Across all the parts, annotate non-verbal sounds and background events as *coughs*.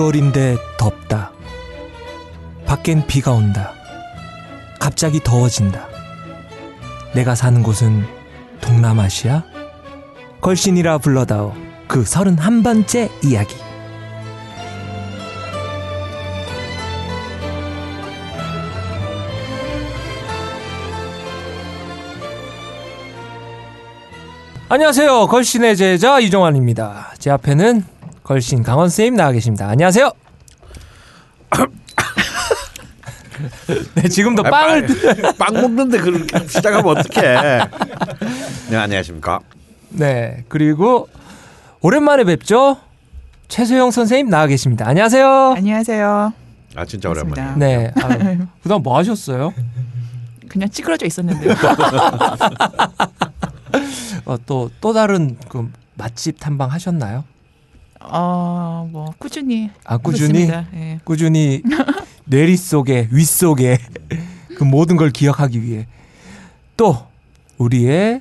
유월인데 덥다. 밖엔 비가 온다. 갑자기 더워진다. 내가 사는 곳은 동남아시아? 걸신이라 불러다오. 그 서른 한 번째 이야기. 안녕하세요. 걸신의 제자 이종환입니다. 제 앞에는 걸신 강원 쌤 나와 계십니다. 안녕하세요. *coughs* 네, 지금도 빵을 빵 먹는데 그렇게 시작하면 어떡해. 네, 안녕하십니까. 네, 그리고 오랜만에 뵙죠. 최소영 선생님 나와 계십니다. 안녕하세요. 안녕하세요. 아, 진짜 오랜만에. 반갑습니다. 네, 아유, *laughs* 그다음 뭐 하셨어요? 그냥 찌그러져 있었는데요. *laughs* 어, 또, 또 다른 그 맛집 탐방 하셨나요? 어, 뭐 꾸준히 아, 꾸준히? 예. 꾸준히 뇌리 속에, 윗 속에 그 모든 걸 기억하기 위해 또 우리의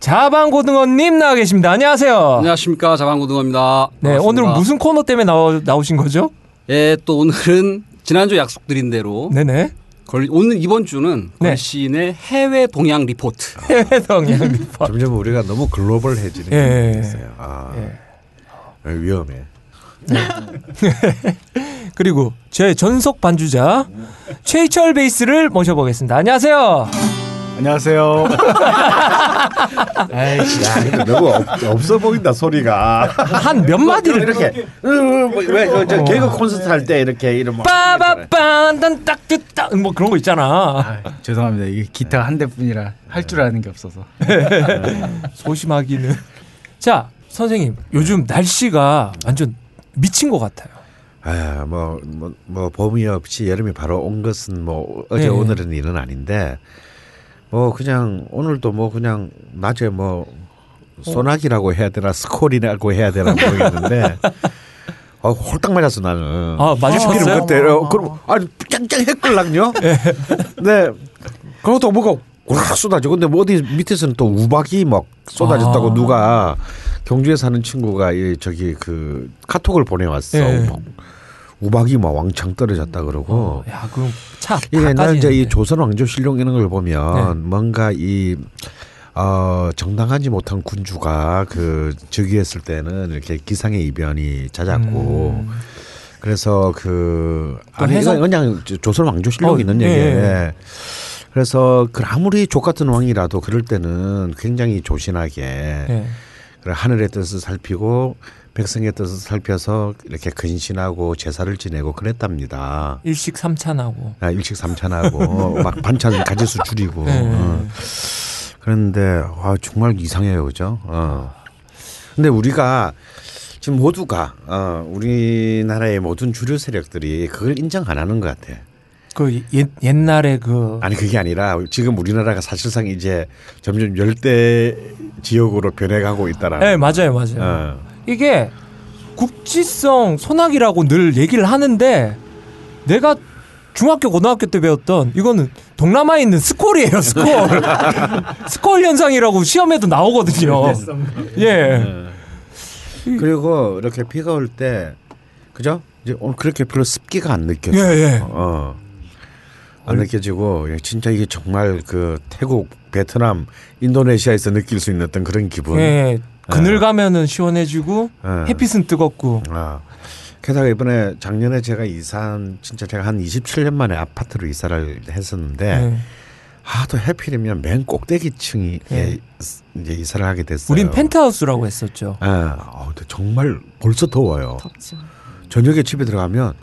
자방고등어님 나와 계십니다. 안녕하세요. 안녕하십니까 자방고등어입니다. 네, 반갑습니다. 오늘은 무슨 코너 때문에 나오, 나오신 거죠? 예, 또 오늘은 지난주 약속드린 대로 네네. 걸, 오늘 이번 주는 네. 걸신의 해외 동향 리포트. 해외동양 리퍼. 점점 우리가 너무 글로벌해지는 예. 게 있어요. 아, 예. 위험해. *laughs* 그리고 제 전속 반주자 최희철 베이스를 모셔보겠습니다. 안녕하세요. 안녕하세요. *laughs* 야, 근데 너무 없, 없어 보인다 소리가. 한 몇 마디를 이렇게 왜저 어. 개그 콘서트 할 때 이렇게 이런 막 빠바빰 딴딱뜨딱 뭐 그런 거 있잖아. 아, 죄송합니다. 이게 기타가 한 대뿐이라 할 줄 아는 게 없어서. *laughs* 소심하기는. 자 선생님 요즘 날씨가 완전 미친 것 같아요. 아, 뭐, 뭐, 뭐, 봄이 없이 여름이 바로 온 것은 뭐, 어제 네. 오늘은 일은 아닌데, 뭐, 그냥, 오늘도 뭐, 그냥, 낮에 뭐, 소나기라고 해야 되나, 스콜이라고 해야 되나 모르겠는데, *laughs* 어, 홀딱 맞았어, 나는. 아 맞으셨어요? 그때, 어, 그럼, 아니, 짱짱 했걸랑요? 네. 그것도 뭐가, 꽉 쏟아져. 근데 뭐 어디 밑에서는 또 우박이 막 쏟아졌다고 아. 누가 경주에 사는 친구가 이 저기 그 카톡을 보내왔어. 네. 막 우박이 막 왕창 떨어졌다 그러고. 어, 야 그럼 차 이게 옛날 이제 이. 조선 왕조실록 이런 걸 보면 네. 뭔가 이 어, 정당하지 못한 군주가 그 즉위했을 때는 이렇게 기상의 이변이 잦았고 음. 그래서 그또 아니 해석- 이건 그냥 조선 왕조 실록에 어, 있는 예, 얘기예요. 예. 그래서 그 아무리 족 같은 왕이라도 그럴 때는 굉장히 조신하게 네. 하늘의 뜻을 살피고 백성의 뜻을 살펴서 이렇게 근신하고 제사를 지내고 그랬답니다. 일식 삼찬하고. 아, 일식 삼찬하고 *laughs* 막 반찬 가지수 줄이고. 네. 어. 그런데 와 정말 이상해요, 그죠? 어. 근데 우리가 지금 모두가 어, 우리나라의 모든 주류 세력들이 그걸 인정 안 하는 것 같아. 그 옛, 옛날에 그 아니 그게 아니라 지금 우리나라가 사실상 이제 점점 열대 지역으로 변해가고 있다라는. 네, 맞아요, 맞아요. 어. 이게 국지성 소나기라고 늘 얘기를 하는데 내가 중학교 고등학교 때 배웠던 이거는 동남아에 있는 스콜이에요 스콜 *laughs* 스콜 현상이라고 시험에도 나오거든요 예 그리고 이렇게 비가 올 때 그죠? 이제 오늘 그렇게 별로 습기가 안 느껴져. 예, 예. 어. 안 느껴지고 예, 진짜 이게 정말 그 태국, 베트남, 인도네시아에서 느낄 수 있는 어떤 그런 기분. 예. 그늘 가면은 시원해지고 예. 햇빛은 뜨겁고 아. 게다가 이번에 작년에 제가 이사한 진짜 제가 한 27년 만에 아파트로 이사를 했었는데 예. 아또 해필이면 맨 꼭대기층이 예. 예, 이제 이사를 하게 됐어요. 우린 펜트하우스라고 했었죠 아, 어, 근데 정말 벌써 더워요. 덥죠. 저녁에 집에 들어가면 싸,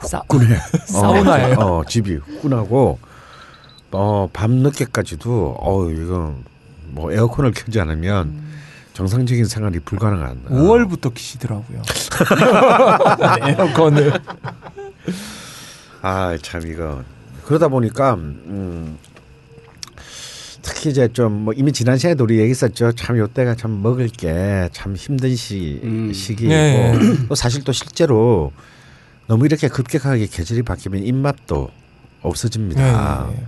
후끈해. 사우나예요. *laughs* 어, 어, 집이 후끈하고 어, 밤 늦게까지도 어 이거 뭐 에어컨을 켜지 않으면 정상적인 생활이 불가능한. 어. 5월부터 키시더라고요. *laughs* 에어컨을. 아 참 이거 그러다 보니까 음, 특히 이제 좀 뭐 이미 지난 시간에도 우리 얘기했었죠. 참 요때가 참 먹을 게 참 힘든 시 음. 시기이고 네. 또 사실 또 실제로 너무 이렇게 급격하게 계절이 바뀌면 입맛도 없어집니다. 네.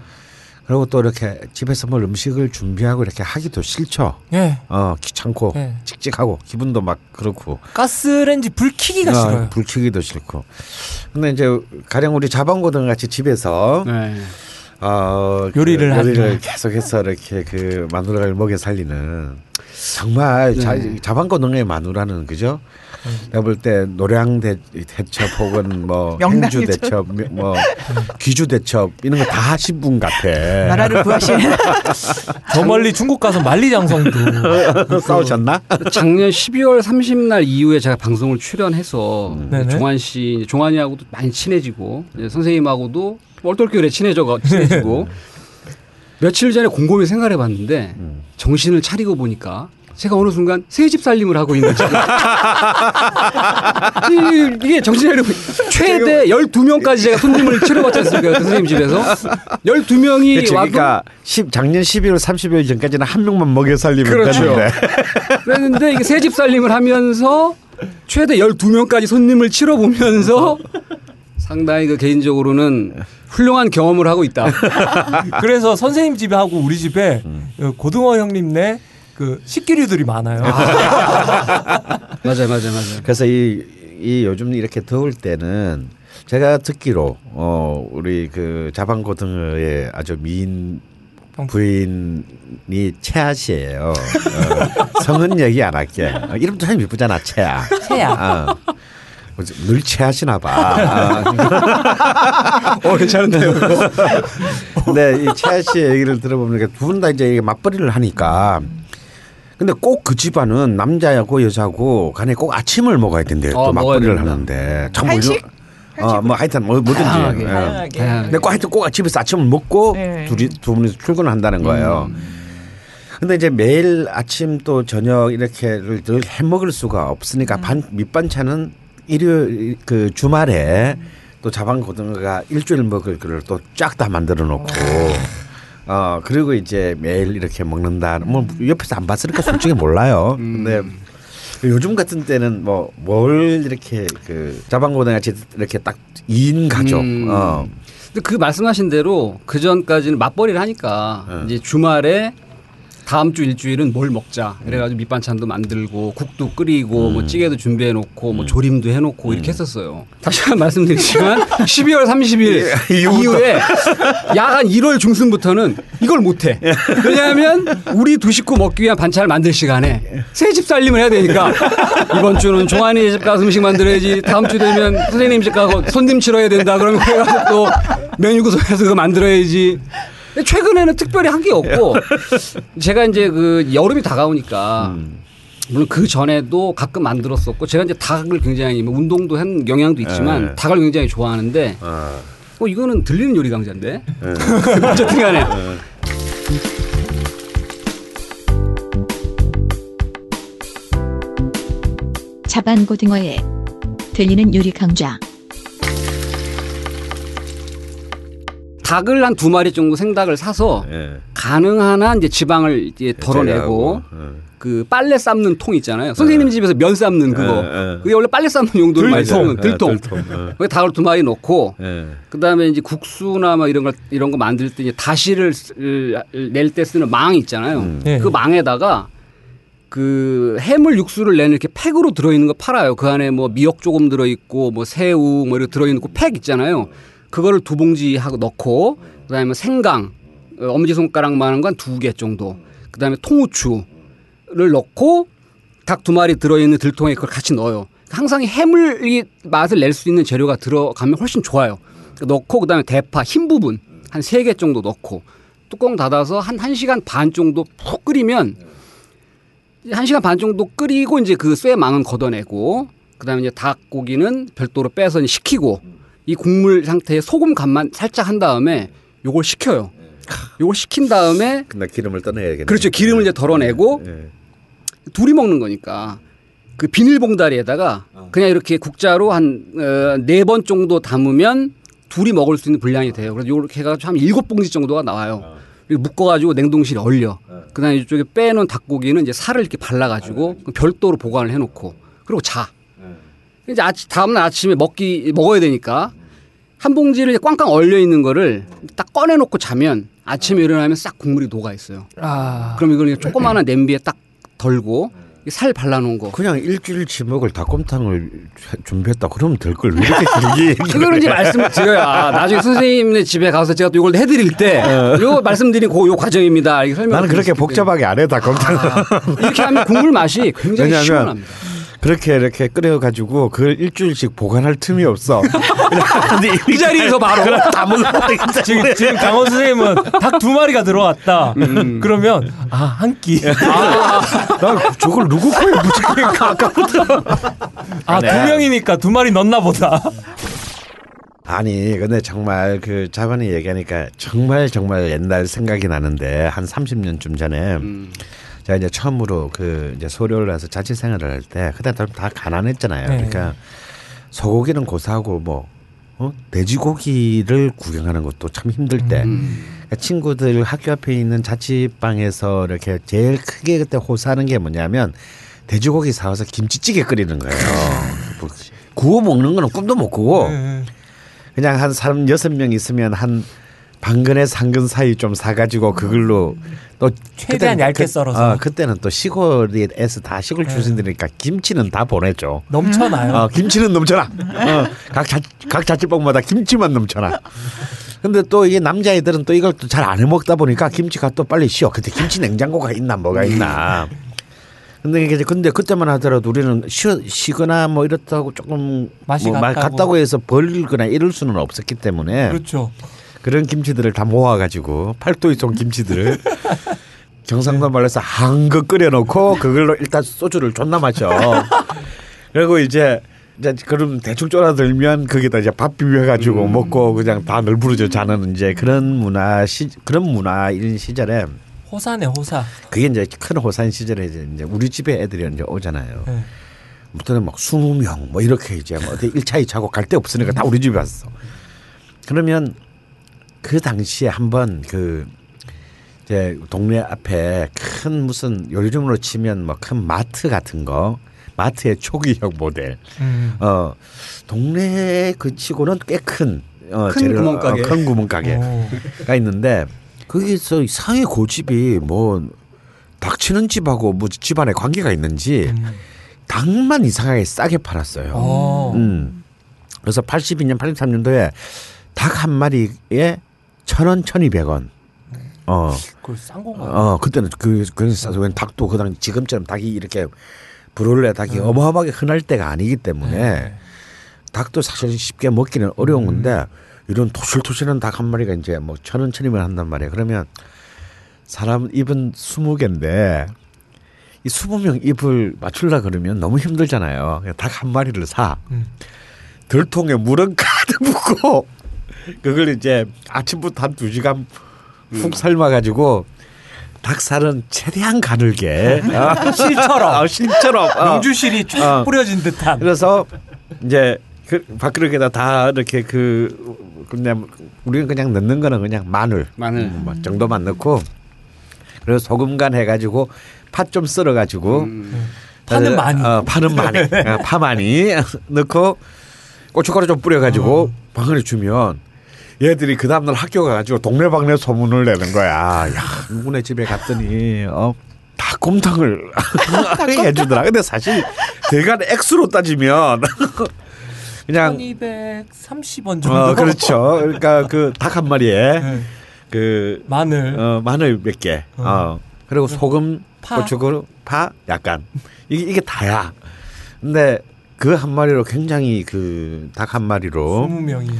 그리고 또 이렇게 집에서 뭘 음식을 준비하고 이렇게 하기도 싫죠. 예. 어 귀찮고 네. 칙칙하고 기분도 막 그렇고 가스레인지 불 켜기가 어, 싫어요. 불 켜기도 싫고. 근데 이제 가령 우리 자방고등 같이 집에서 네. 어, 요리를 그 요리를. 계속해서 이렇게 그 마누라를 먹여 살리는 정말 자, 네. 자방고등의 마누라는 그죠? 내가 볼 때 노량 대, 대첩 혹은 뭐. *laughs* 행주 대첩 뭐 귀주 대첩 이런 거 다 하신 분 같아. 나라를 구하시는 저 멀리 중국 가서 만리장성도 *laughs* 싸우셨나? 작년 12월 30날 이후에 제가 방송을 출연해서 네네. 종환 씨, 종환이하고도 많이 친해지고 선생님하고도 얼떨결에 친해져 친해지고 *laughs* 며칠 전에 곰곰이 생각해 봤는데 정신을 차리고 보니까 제가 어느 순간 새집 살림을 하고 있는 지금 *laughs* 이- 이게 정신 차리고 최대 12명까지 제가 손님을 치러봤지 않습니까? 그 선생님 집에서 12명이 그치, 와도 그러니까 10, 작년 12월 30일 전까지는 한 명만 먹여 살리면 그렇죠. *laughs* 그랬는데 이게 새집 살림을 하면서 최대 12명까지 손님을 치러보면서 상당히 그 개인적으로는 훌륭한 경험을 하고 있다. *laughs* 그래서 선생님 집에 하고 우리 집에 음. 어, 고등어 형님 네 그 식기류들이 많아요. *laughs* 맞아요, 맞아요, 맞아요. 그래서 이, 이 요즘 이렇게 더울 때는 제가 듣기로 어 우리 그 자방고등어의 아주 미인 부인이 채아 씨예요. 어, 성은 얘기 안 할게. 어, 이름도 참 이쁘잖아, 채아. 채아. 어. 뭐지, 늘 채하시나 봐. 어, 괜찮은데요. 근데 *laughs* 이 채아 씨 얘기를 들어보니까 두 분 다 이제 이게 맞벌이를 하니까 근데 꼭 그 집안은 남자하고 여자고 간에 꼭 아침을 먹어야 된대요. 어, 또 맞벌이를 됩니다. 하는데 참 한식? 어, 뭐 하여튼 뭐 뭐든지. 다양하게. 예. 다양하게. 근데 꼭 하여튼 꼭 집에서 아침을 먹고 네. 둘이 두 분이 출근을 한다는 거예요. 근데 이제 매일 아침 또 저녁 이렇게를 늘 해 먹을 수가 없으니까 반 밑반찬은 일요일 그 주말에 또 자방 고등어가 일주일 먹을 거를 또 쫙 다 만들어 놓고 어 그리고 이제 매일 이렇게 먹는다. 뭐 옆에서 안 봤으니까 솔직히 몰라요. *laughs* 근데 요즘 같은 때는 뭐 뭘 이렇게 그 자방고등 같이 이렇게 딱 2인 가족 음. 어 근데 그 말씀하신 대로 그 전까지는 맞벌이를 하니까 네. 이제 주말에 다음 주 일주일은 뭘 먹자. 그래가지고 밑반찬도 만들고 국도 끓이고 뭐 찌개도 준비해 놓고 뭐 조림도 해 놓고 이렇게 했었어요. 다시 한번 말씀드리지만 *laughs* 12월 30일 이후에 야간 1월 중순부터는 이걸 못 해. 왜냐하면 우리 두 식구 먹기 위한 반찬을 만들 시간에 새 집 살림을 해야 되니까 이번 주는 종환이 집 가서 음식 만들어야지. 다음 주 되면 선생님 집 가고 손님 치러야 된다. 그러면 그래가지고 또 메뉴 구성해서 그거 만들어야지. 최근에는 특별히 한 게 없고 제가 이제 그 여름이 다가오니까 물론 그 전에도 가끔 만들었었고 제가 이제 닭을 굉장히 뭐 운동도 한 영향도 있지만 네. 닭을 굉장히 좋아하는데 어. 어 이거는 들리는 요리 강자인데? *laughs* 어쨌든 간에. 자반고등어에 들리는 요리 강좌 닭을 한 두 마리 정도 생닭을 사서 예. 가능한 한 이제 지방을 이제 덜어내고 어. 그 빨래 삶는 통 있잖아요. 선생님 집에서 면 삶는 그거. 네. 예, 예. 그게 원래 빨래 삶는 용도로 많이. 쓰는 들통. 예, 들통. 예. 거기 닭을 두 마리 넣고 예. 그다음에 이제 국수나 뭐 이런 걸 이런 거 만들 때 이제 다시를 낼 때 쓰는 망 있잖아요. 음. 네. 그 망에다가 그 해물 육수를 내는 이렇게 팩으로 들어 있는 거 팔아요. 그 안에 뭐 미역 조금 들어 있고 뭐 새우 뭐 이렇게 들어 있는 팩 있잖아요. 그거를 두 봉지 하고 넣고 그다음에 생강 어, 엄지 손가락만한 건 두 개 정도. 그다음에 통후추를 넣고 닭 두 마리 들어 있는 들통에 그걸 같이 넣어요. 항상 이 해물이 맛을 낼 수 있는 재료가 들어가면 훨씬 좋아요. 넣고 그다음에 대파 흰 부분 한 세 개 정도 넣고 뚜껑 닫아서 한 1시간 반 정도 푹 끓이면 한 시간 반 정도 끓이고 이제 그 쇠 망은 걷어내고 그다음에 이제 닭고기는 별도로 빼서 식히고 이 국물 상태에 소금 간만 살짝 한 다음에 요걸 식혀요. 요걸 식힌 다음에 근데 기름을 떠내야겠네. 그렇죠. 기름을 이제 덜어내고 예. 둘이 먹는 거니까 그 비닐봉다리에다가 그냥 이렇게 국자로 한 네번 정도 담으면 둘이 먹을 수 있는 분량이 돼요. 그래서 요렇게 해가지고 한 일곱 봉지 정도가 나와요. 그리고 묶어가지고 냉동실에 얼려. 그다음에 이쪽에 빼놓은 닭고기는 이제 살을 이렇게 발라가지고 별도로 보관을 해놓고 그리고 자. 이제 아침 다음날 아침에 먹기 먹어야 되니까 한 봉지를 꽝꽝 얼려 있는 거를 딱 꺼내 놓고 자면 아침에 일어나면 싹 국물이 녹아 있어요. 아. 그럼 이걸 조그마한 냄비에 딱 덜고 이살 발라놓은 거. 그냥 일주일치 먹을 닭곰탕을 준비했다 그러면 될 걸 왜 이렇게 길게 *laughs* 그거는 이제 말씀을 드려야 나중에 선생님네 집에 가서 제가 또 이걸 해드릴 때요 말씀드린 그요 과정입니다. 이렇게 설명. 나는 그렇게 복잡하게 안 해 닭곰탕. 이렇게 하면 국물 맛이 굉장히 시원합니다. 그렇게 이렇게 끓여가지고 그걸 일주일씩 보관할 틈이 없어. *laughs* 이 자리에서 바로 다 먹어버리겠다. *laughs* 지금, 지금 강원 선생님은 닭 두 마리가 들어왔다. 그러면 아 한 끼. 나 저걸 누구 코에 묻히니까 아까부터. 아두 명이니까 두 마리 넣나 보다. 아니 근데 정말 그 자반이 얘기하니까 정말 정말 옛날 생각이 나는데 한 30년쯤 전에 제가 이제 처음으로 그 이제 소료를 해서 자취 생활을 할 때 그때 다, 다 가난했잖아요. 네. 그러니까 소고기는 고사하고 뭐 어? 돼지고기를 구경하는 것도 참 힘들 때 그러니까 친구들 학교 앞에 있는 자취방에서 이렇게 제일 크게 그때 호소하는 게 뭐냐면 돼지고기 사와서 김치찌개 끓이는 거예요. 뭐 구워 먹는 거는 꿈도 못 꾸고 그냥 한 사람 여섯 명 있으면 한 반근에 상근 사이 좀 사가지고 그걸로 또 최대한 그때는 얇게 그- 썰어서. 어, 그때는 또 시골에서 다 시골 출신들이니까 김치는 다 보내줘. 넘쳐나요. 어, 김치는 넘쳐나. 어, 각, 자, 각 자취방마다 김치만 넘쳐나. 근데 또 이게 남자애들은 또 이걸 또 잘 안 해 먹다 보니까 김치가 또 빨리 쉬어. 그때 김치 냉장고가 있나 뭐가 있나. 근데 이게 근데 그때만 하더라도 우리는 쉬, 쉬거나 뭐 이렇다고 조금 맛이 뭐 마- 갔다고. 갔다고 해서 벌거나 이럴 수는 없었기 때문에 그렇죠. 그런 김치들을 다 모아가지고 팔도에 쏜 김치들을 경상도 말로서 한껏 끓여놓고 그걸로 일단 소주를 존나 마셔. 그리고 이제 이제 그럼 대충 쫄아들면 거기다 이제 밥 비벼가지고 먹고 그냥 다 널브러져 자는 이제 그런 문화 시 그런 문화인 시절에 호사네 호사. 그게 이제 큰 호산 시절에 이제 우리 집에 애들이 이제 오잖아요. 네. 무튼 막 20명 뭐 이렇게 이제 뭐 어디 1차 2차고 갈 데 없으니까 다 우리 집에 왔어. 그러면 그 당시에 한번 그 이제 동네 앞에 큰 무슨 요즘으로 치면 뭐 큰 마트 같은 거 마트의 초기형 모델 음. 어 동네 그 치고는 꽤큰 어, 큰 재료- 구멍가게. 어, 큰 구멍가게 오. 가 있는데 거기서 상해 고집이 뭐 닥치는 집하고 뭐 집안에 관계가 있는지 음. 닭만 이상하게 싸게 팔았어요. 어. 음. 그래서 82년, 83년도에 닭 한 마리에 천 원, 천이백 원. 어, 그걸 싼 건가? 어, 그때는 그, 그래서 싸서 웬 닭도 그당 지금처럼 닭이 이렇게 브롤레 닭이 음. 어마어마하게 흔할 때가 아니기 때문에 네. 닭도 사실 쉽게 먹기는 어려운 건데 이런 토실토실한 닭 한 마리가 이제 뭐 천 원, 천이면 한단 말이에요. 그러면 사람 입은 스무 개인데 이 스무 명 입을 맞출라 그러면 너무 힘들잖아요. 닭 한 마리를 사. 음. 들통에 물은 *laughs* 가득 붓고 그걸 이제 아침부터 한 두 시간 푹 삶아가지고 닭살은 최대한 가늘게 *laughs* 어, 실처럼. 어, 실처럼 어. 명주실이 쫙 어. 뿌려진 듯한. 그래서 이제 그 밥그릇에다 다 이렇게 그 그냥 우리는 그냥 넣는 거는 그냥 마늘 마늘. 음, 뭐 정도만 넣고 그리고 소금 간 해가지고 팥좀 썰어가지고 음. 파는 많이. 어, 파는 많이 *laughs* 어, 파 많이 넣고 고춧가루 좀 뿌려가지고 어. 방을 주면 얘들이 그 다음날 학교 가가지고 동네방네 소문을 내는 거야. 야 누구네 집에 갔더니 어 닭곰탕을 *laughs* 해주더라. 근데 사실 대간 액수로 따지면 *laughs* 그냥 1230원 정도. 어 그렇죠. 그러니까 그 닭 한 마리에 네. 그 마늘. 어, 마늘 몇 개. 어. 그리고 소금, 파. 고춧가루, 파 약간. 이게 이게 다야. 근데 그 한 마리로 굉장히 그 닭 한 마리로 20명이.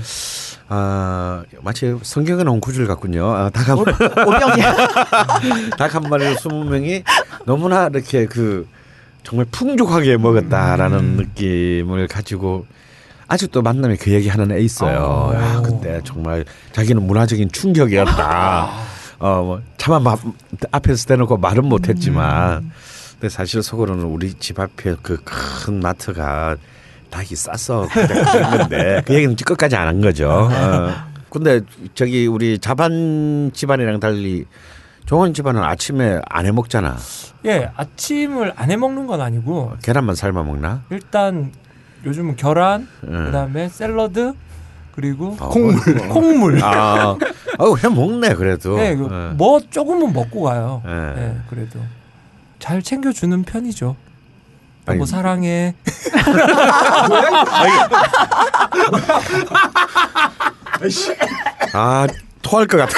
아 마치 성경에 나온 구절 같군요. 아, 닭한 오병이야. *laughs* 닭한 마리로 스무 명이 너무나 이렇게 그 정말 풍족하게 먹었다라는 음. 느낌을 가지고 아직도 만나면 그 얘기하는 애 있어요. 아. 야, 그때 정말 자기는 문화적인 충격이었다. 어 뭐 차마 마, 앞에서 대놓고 말은 못했지만 근데 사실 속으로는 우리 집 앞에 그 큰 마트가 닭이 싸서 그랬는데 그 얘기는 끝까지 안 한 거죠. 어. 근데 저기 우리 자반 집안이랑 달리 종원 집안은 아침에 안 해 먹잖아. 예, 아침을 안 해 먹는 건 아니고 계란만 삶아 먹나? 일단 요즘은 계란, 응. 그다음에 샐러드 그리고 어, 콩물, 콩물. 아, 어우 해 먹네 그래도. 예, 그 어. 뭐 조금은 먹고 가요. 예. 예, 그래도 잘 챙겨주는 편이죠. 아니, 뭐 사랑해. *laughs* 아 토할 것 같아.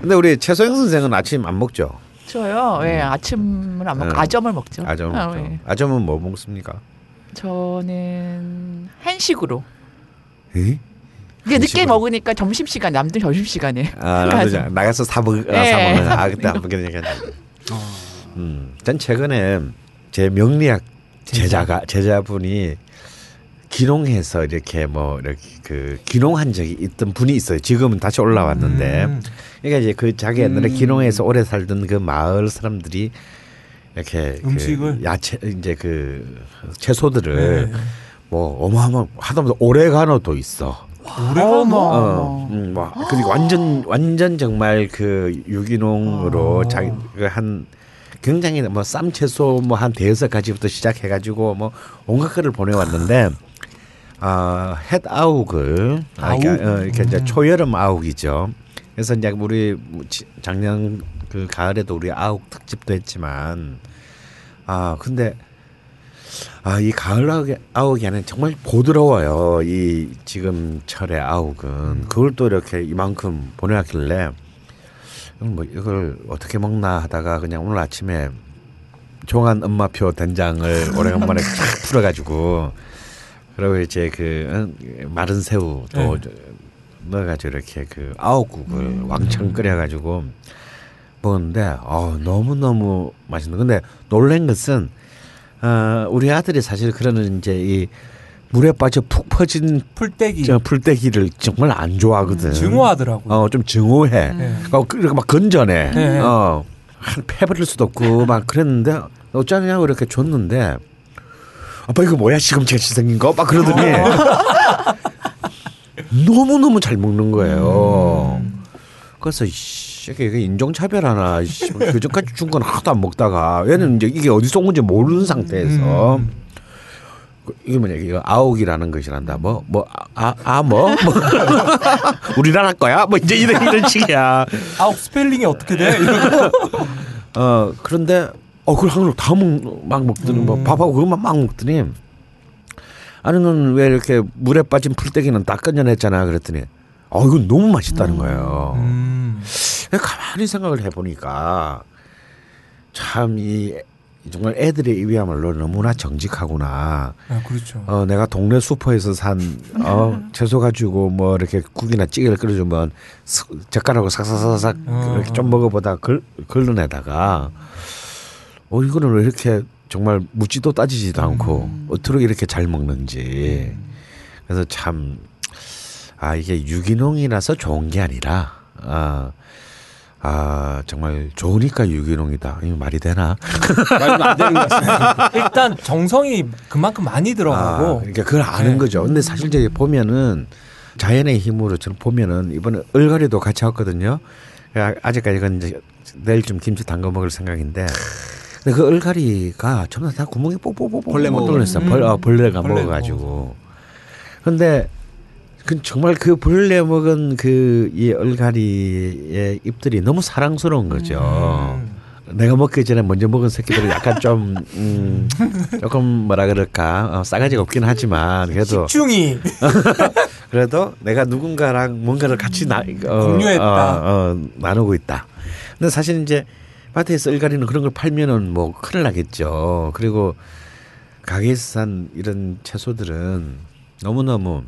근데 우리 최소영 선생은 아침 안 먹죠? 저요. 예, 아침을 안 먹고 음. 아점을 먹죠. 아점 아, 먹죠. 예. 아점은 뭐 먹습니까? 저는 한식으로. 에? 이게 늦게? 먹으니까 점심 시간 남들 점심 시간에. 아 나가서 사 먹, 아, 예. 사 먹는 아 그때 안 *laughs* 먹게 되니까. 음, 전 최근에 제 명리학 제자가 제자분이 기농해서 이렇게 뭐 이렇게 그 기농한 적이 있던 분이 있어요. 지금은 다시 올라왔는데, 음. 그러니까 이제 그 자기 옛날에 기농해서 오래 살던 그 마을 사람들이 이렇게 음식을? 그 야채 이제 그 채소들을 네. 뭐 어마어마 하다못해 오레가노도 있어. 어머. 어, 음, 뭐 그리고 완전 완전 정말 그 유기농으로 어. 자기 그한 굉장히 뭐 쌈 채소 뭐 한 대여섯 가지부터 시작해가지고 뭐 온갖 거를 보내왔는데 아햇 아욱을 아, 이렇게, 아욱? 어, 이렇게 이제 음. 초여름 아욱이죠. 그래서 이제 우리 작년 그 가을에도 우리 아욱 특집도 했지만 아 근데 아 이 가을 아욱이, 아욱이 안에 정말 부드러워요. 이 지금 철의 아욱은 그걸 또 이렇게 이만큼 보내왔길래 뭐 이걸 어떻게 먹나 하다가 그냥 오늘 아침에 종한 엄마표 된장을 *laughs* 오래간만에 쫙 풀어가지고 그리고 이제 그 응, 마른 새우도 네. 저- 넣어가지고 이렇게 그 아욱국을 왕창 끓여가지고 먹었는데 어, 너무 너무 맛있는. 근데 놀란 것은 어, 우리 아들이 사실 그러는 이제 이 물에 빠져 푹 퍼진 풀떼기 저 풀떼기를 정말 안 좋아하거든. 증오하더라고요. 어, 좀 증오해. 네. 어, 그- 이렇게 막 건져내. 네. 어, 한 패버릴 수도 없고 막 그랬는데 어쩌냐고 이렇게 줬는데 아빠 이거 뭐야 시금치같이 생긴 거? 막 그러더니 *laughs* 너무 너무 잘 먹는 거예요. 그래서 이씨 이게 인종차별 하나. 이씨, 그 전까지 준 건 하나도 안 먹다가 얘는 이제 이게 어디서 온 건지 모르는 상태에서 음. 그 이게 뭐냐 이거 아욱이라는 것이란다. 뭐 뭐 아 아 뭐? 뭐 *laughs* 우리나라 거야? 뭐 이제 이런 이런 식이야. 아욱 스펠링이 어떻게 돼? *laughs* 어 그런데 어 그걸 한국 다먹막 먹더니 뭐 밥하고 그것만 막 먹더니 아니 넌 왜 이렇게 물에 빠진 풀떼기는 다 꺼내냈잖아. 그랬더니 어 이건 너무 맛있다는 거예요. 음. 가만히 생각을 해보니까 참 이 정말 애들의 입이야말로 너무나 정직하구나. 아, 그렇죠. 어, 내가 동네 슈퍼에서 산 어, *laughs* 채소 가지고 뭐 이렇게 국이나 찌개를 끓여주면 스- 젓가락으로 삭삭삭삭 어. 이렇게 좀 먹어보다 걸, 걸러내다가 어 이거는 왜 이렇게 정말 묻지도 따지지도 않고 어떻게 이렇게 잘 먹는지 그래서 참 아 이게 유기농이라서 좋은 게 아니라 아, 아 정말 좋으니까 유기농이다 이 말이 되나? *laughs* 말도 안 되는. 일단 정성이 그만큼 많이 아, 들어가고 그러니까 그걸 아는 네. 거죠. 근데 사실 이제 보면은 자연의 힘으로 저는 보면은 이번에 얼갈이도 같이 왔거든요. 야, 아직까지 그건 이제 내일 좀 김치 담가 먹을 생각인데. 근데 그 얼갈이가 전부 다 구멍이 뽁뽁뽁뽁 벌레 먹어. 뚫렸어. 음. 벌, 어, 벌레가 벌레 먹어가지고. 근데 그 정말 그 벌레 먹은 그이 얼갈이의 잎들이 너무 사랑스러운 거죠. 음. 내가 먹기 전에 먼저 먹은 새끼들은 약간 좀 음, *laughs* 조금 뭐라 그럴까 어, 싸가지가 없긴 하지만 그래도 집중이 *laughs* 그래도 내가 누군가랑 뭔가를 같이 나, 어, 공유했다. 어, 어, 나누고 있다. 근데 사실 이제 마트에서 일가리는 그런 걸 팔면은 뭐 큰일 나겠죠. 그리고 가게에서 산 이런 채소들은 너무 너무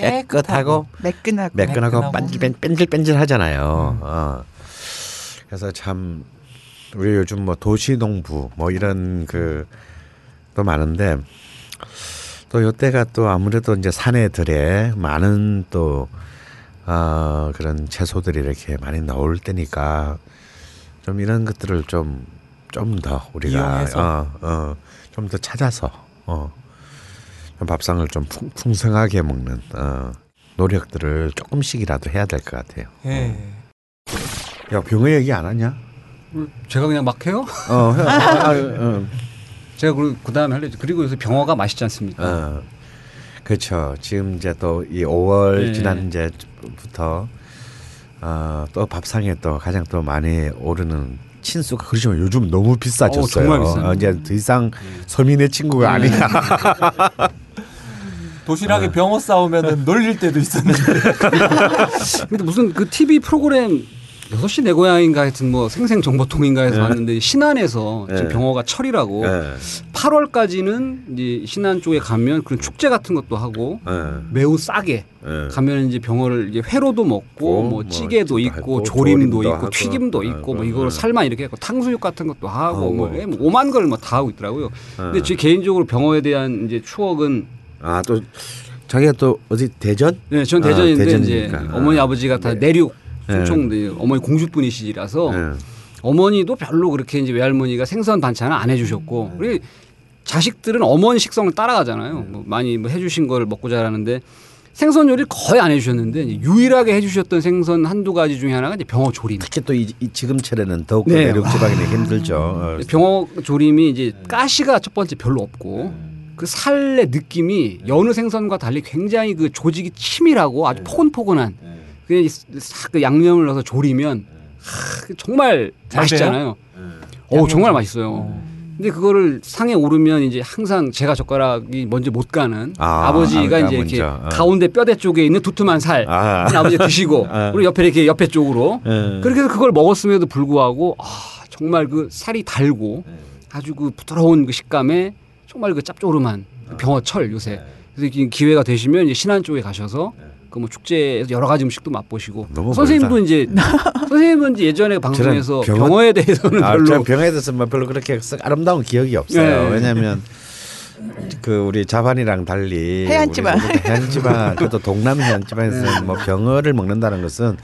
깨끗하고 매끈하고. 매끈하고 매끈하고. 빤질 뺀질 뺀질 하잖아요. 어. 그래서 참 우리 요즘 뭐 도시 농부 뭐 이런 그 또 많은데 또 요때가 또 아무래도 이제 산에 들에 많은 또 어, 그런 채소들이 이렇게 많이 나올 때니까 좀 이런 것들을 좀 좀 더 우리가 이용해서? 어, 어, 좀 더 찾아서 어, 좀 밥상을 좀 풍, 풍성하게 먹는 어, 노력들을 조금씩이라도 해야 될 것 같아요. 예. 야 병어 얘기 안 하냐? 제가 그냥 막 해요? 어, 해. *laughs* 아, 어, 제가 그, 그 다음에 할래죠. 그리고 요새 병어가 맛있지 않습니까? 어. 그렇죠. 지금 이제 또 이 5월 네. 지난 이제부터 어, 또 밥상에 또 가장 또 많이 오르는 친수가 그렇지만 요즘 너무 비싸졌어요. 어, 정말 비싸요. 어, 이제 더 이상 서민의 친구가 아니야. *laughs* 도시락에 병어 싸우면은 놀릴 때도 있었는데. *laughs* 근데 무슨 그 TV 프로그램 6시 내 고향인가 하여튼 뭐 생생정보통인가 해서 네. 봤는데 신안에서 지금 네. 병어가 철이라고 예, 8월까지는 이제 신안 쪽에 가면 그런 축제 같은 것도 하고 예, 매우 싸게 예. 가면 이제 병어를 이제 회로도 먹고 뭐, 뭐뭐 찌개도 또 있고 조림도 조림도 있고 하고, 튀김도 있고 뭐 예. 이걸 삶아 이렇게 하고 탕수육 같은 것도 하고 어, 뭐, 뭐. 예, 뭐 오만 걸 뭐 다 하고 있더라고요. 근데 제 개인적으로 병어에 대한 이제 추억은 아, 또 자기가 또 어디 대전? 네, 전 아, 대전인데 이제 대전이니까. 어머니 아. 아버지가 다 네. 내륙 네. 충청 네. 어머니 공주분이시라서 예. 어머니도 별로 그렇게 이제 외할머니가 생선 반찬을 안 해주셨고 음. 그리고 자식들은 어머니 식성을 따라가잖아요. 뭐 많이 뭐 해주신 거를 먹고 자라는데 생선 요리 거의 안 해주셨는데 이제 유일하게 해주셨던 생선 한두 가지 중에 하나가 이제 병어 조림. 특히 또이 지금철에는 더욱 네. 내륙 지방이 힘들죠. 어. 병어 조림이 이제 가시가 첫 번째 별로 없고 그 살의 느낌이 여느 생선과 달리 굉장히 그 조직이 치밀하고 아주 포근포근한 그, 싹그 양념을 넣어서 조리면 하, 그 정말 잘 맛있잖아요. 오 정말 맛있어요. 근데 그거를 상에 오르면 이제 항상 제가 젓가락이 먼저 못 가는 아, 아, 버지가 이제 이렇게. 어. 가운데 뼈대 쪽에 있는 두툼한 살 아. 아버지 드시고 *laughs* 아. 그리고 옆에 이렇게 옆에 쪽으로 예. 그렇게 해서 그걸 먹었음에도 불구하고 아, 정말 그 살이 달고 아주 그 부드러운 그 식감에 정말 그 짭조름한 그 병어철 요새 그래서 이 기회가 되시면 이제 신안 쪽에 가셔서 그 뭐 축제에서 여러 가지 음식도 맛보시고 너무 선생님도 이제 *laughs* 선생님은 이제 예전에 방송에서 병어- 병어에 대해서는 아, 별로 저 병에 대해서 뭐 별로 그렇게 썩 아름다운 기억이 없어요. 네. 왜냐하면 그 우리 자반이랑 달리 해안지방. 해안지방 그것도 동남 해안지방에서는 뭐 병어를 먹는다는 것은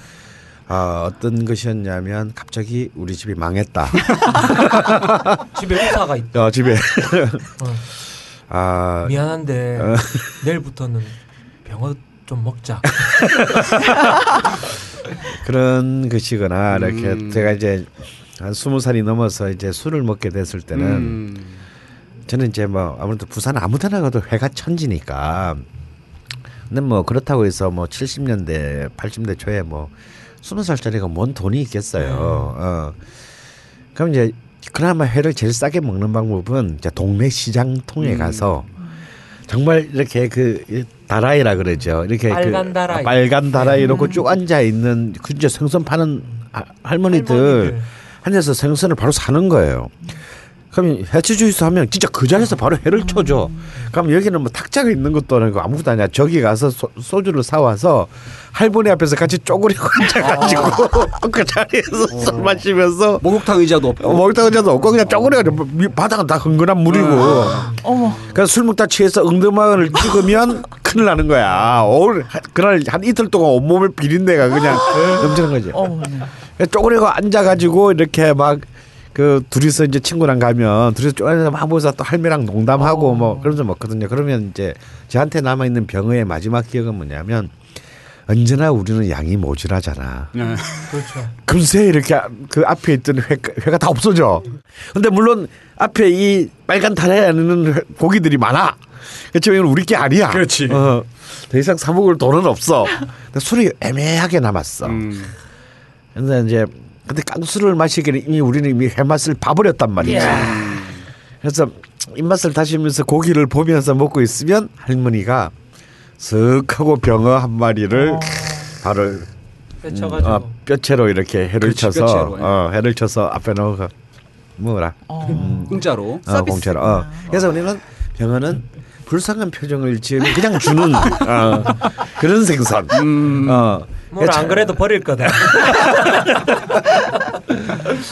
아, 어떤 것이었냐면 갑자기 우리 집이 망했다. *laughs* 집에 의사가 있다. 어, 집에 어. 아 미안한데 어. 내일부터는 병어 좀 먹자. *laughs* 그런 것이거나 이렇게 음. 제가 이제 한 스무 살이 넘어서 이제 술을 먹게 됐을 때는 음. 저는 이제 뭐 아무래도 부산 아무데나 가도 회가 천지니까. 근데 뭐 그렇다고 해서 뭐 70년대, 80대 초에 뭐 스무 살짜리가 뭔 돈이 있겠어요. 어. 그럼 이제 그나마 회를 제일 싸게 먹는 방법은 이제 동네 시장 통에 음. 가서 정말 이렇게 그이 다라이라 그러죠. 이렇게 빨간 그 다라이. 빨간 다라이 놓고 쭉 앉아 있는 그 이제 생선 파는 아- 할머니들 할머니들. 한에서 생선을 바로 사는 거예요. 그럼 해치 주이스 하면 진짜 그 자리에서 바로 해를 쳐줘. 그럼 여기는 뭐 탁자가 있는 것도 아니고 아무것도 아니야. 저기 가서 소, 주를 사와서 할머니 앞에서 같이 쪼그리고 *laughs* 앉아가지고 그 자리에서 술 마시면서 목욕탕 의자도 없고 어, 먹다 의자도 없고 그냥 쪼그려가지고 미- 바닥은 다 흥건한 물이고. 어머. 그래서 술 먹다 취해서 응드마을 찍으면 *laughs* 큰일 나는 거야. 오늘 한- 그날 한 이틀 동안 온몸에 비린내가 그냥 넘치는 거지. 어머. 쪼그리고 앉아가지고 이렇게 막 그 둘이서 이제 친구랑 가면 둘이서 막 모여서 또 할매랑 농담하고 뭐 그러면서 먹거든요. 그러면 이제 저한테 남아 있는 병어의 마지막 기억은 뭐냐면 언제나 우리는 양이 모자라잖아. 네. 그렇죠. 금세 이렇게 그 앞에 있던 회, 회가 다 없어져. 근데 물론 앞에 이 빨간 다리에 있는 회- 고기들이 많아. 그렇지만 이건 우리 게 아니야. 그렇지. 어, 더 이상 사 먹을 돈은 없어. 근데 술이 애매하게 남았어. 음. 근데 이제 근데 깡술을 마시기는 이미 우리는 이미 회맛을 봐버렸단 말이지. 그래서 입맛을 다시면서 고기를 보면서 먹고 있으면 할머니가 슥 하고 병어 한 마리를 바로 빼쳐가지고 어, 뼈채로 이렇게 해를 그렇지, 쳐서 뼈채로, 예. 어, 해를 쳐서 앞에 넣어서 먹어라. 어. 공짜로 어, 공짜로. 어. 그래서 우리는 병어는 불쌍한 표정을 지으면 그냥 주는 어, 그런 생선. 음. 어. 뭐안 그래도 버릴 거다. *laughs*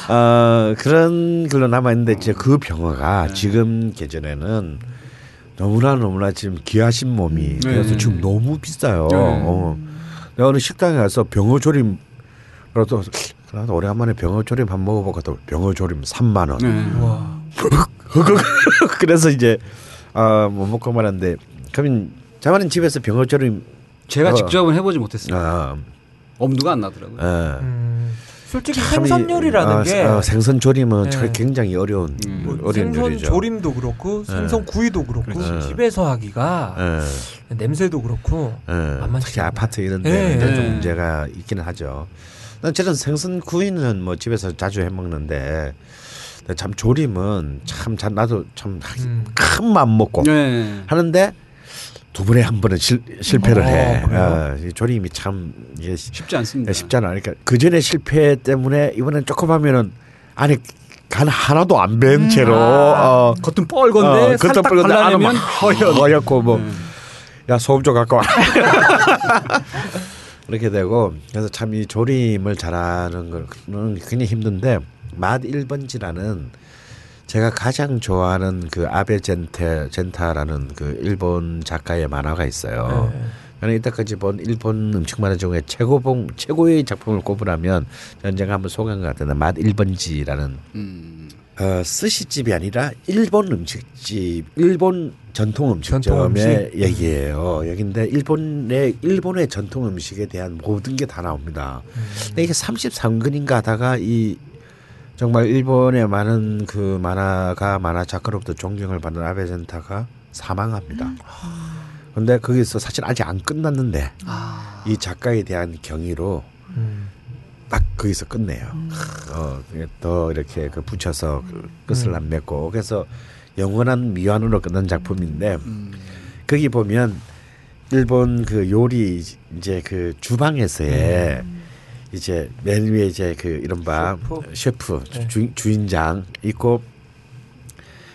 어, 그런 걸로 남아 있는데 이제 그 병어가 지금 계절에는 너무나 너무나 지금 귀하신 몸이 네. 그래서 지금 너무 비싸요. 네. 어. 내가 어느 식당에 가서 병어 조림 그래도 나도 오래간만에 병어 조림 한번 먹어보고 또 병어 조림 3만 원. 네. 와. *laughs* 그래서 이제 아못 먹고 말았는데 그러면 자만은 집에서 병어 조림 제가 어. 직접은 해보지 못했어요. 아, 엄두가 안 나더라고요. 아, 음, 솔직히 참 이- 생선 요리라는 아, 게 어, 생선 조림은 네. 참 굉장히 어려운 음. 뭐 어려운 생선 요리죠. 조림도 그렇고 생선 구이도 그렇고 그렇지. 집에서 하기가 예, 냄새도 그렇고 예. 특히. 아파트 이런 네. 데는 좀 네. 문제가 있기는 하죠. 난 저는 생선 구이는 뭐 집에서 자주 해 먹는데 참 조림은 참, 참 나도 참 음. 큰맘 먹고 네. 하는데 두 번에 한 번은 실, 실패를 어, 해. 어, 이 조림이 참 이게 쉽지 않습니다. 쉽지 않아. 그러니까 그 전에 실패 때문에 이번엔 조금 하면은 안에 간 하나도 안밴 채로 어, 겉은 뻘건데 어, 겉은 뻘건데 안은 허옇고 뭐 네. 야 소금 좀 갖고 와. *laughs* 이렇게 되고 그래서 참 이 조림을 잘하는 거는 굉장히 힘든데 맛 1번지라는 제가 가장 좋아하는 그 아베 젠테 젠타라는 그 일본 작가의 만화가 있어요. 네. 저는 이때까지 본 일본 음식 만화 중에 최고봉 최고의 작품을 꼽으라면 제가 한번 소개한 것 같은데 맛 1번지라는 음. 어, 스시집이 아니라 일본 음식집, 일본 전통 전통 음식점의 음식? 얘기예요. 여기인데 일본의 일본의 전통 음식에 대한 모든 게 다 나옵니다. 근데 이게 33근인가 하다가 이 정말 일본의 많은 그 만화가 만화 작가로부터 존경을 받는 아베젠타가 사망합니다. 근데 거기서 사실 아직 안 끝났는데 아. 이 작가에 대한 경의로 음. 딱 거기서 끝내요. 어, 더 이렇게 그 붙여서 그 끝을 음. 안 맺고 그래서 영원한 미완으로 끝난 작품인데 음. 거기 보면 일본 그 요리 이제 그 주방에서의 이제 맨 위에 이제 그 이른바 셰프? 셰프, 네. 주, 주인장 있고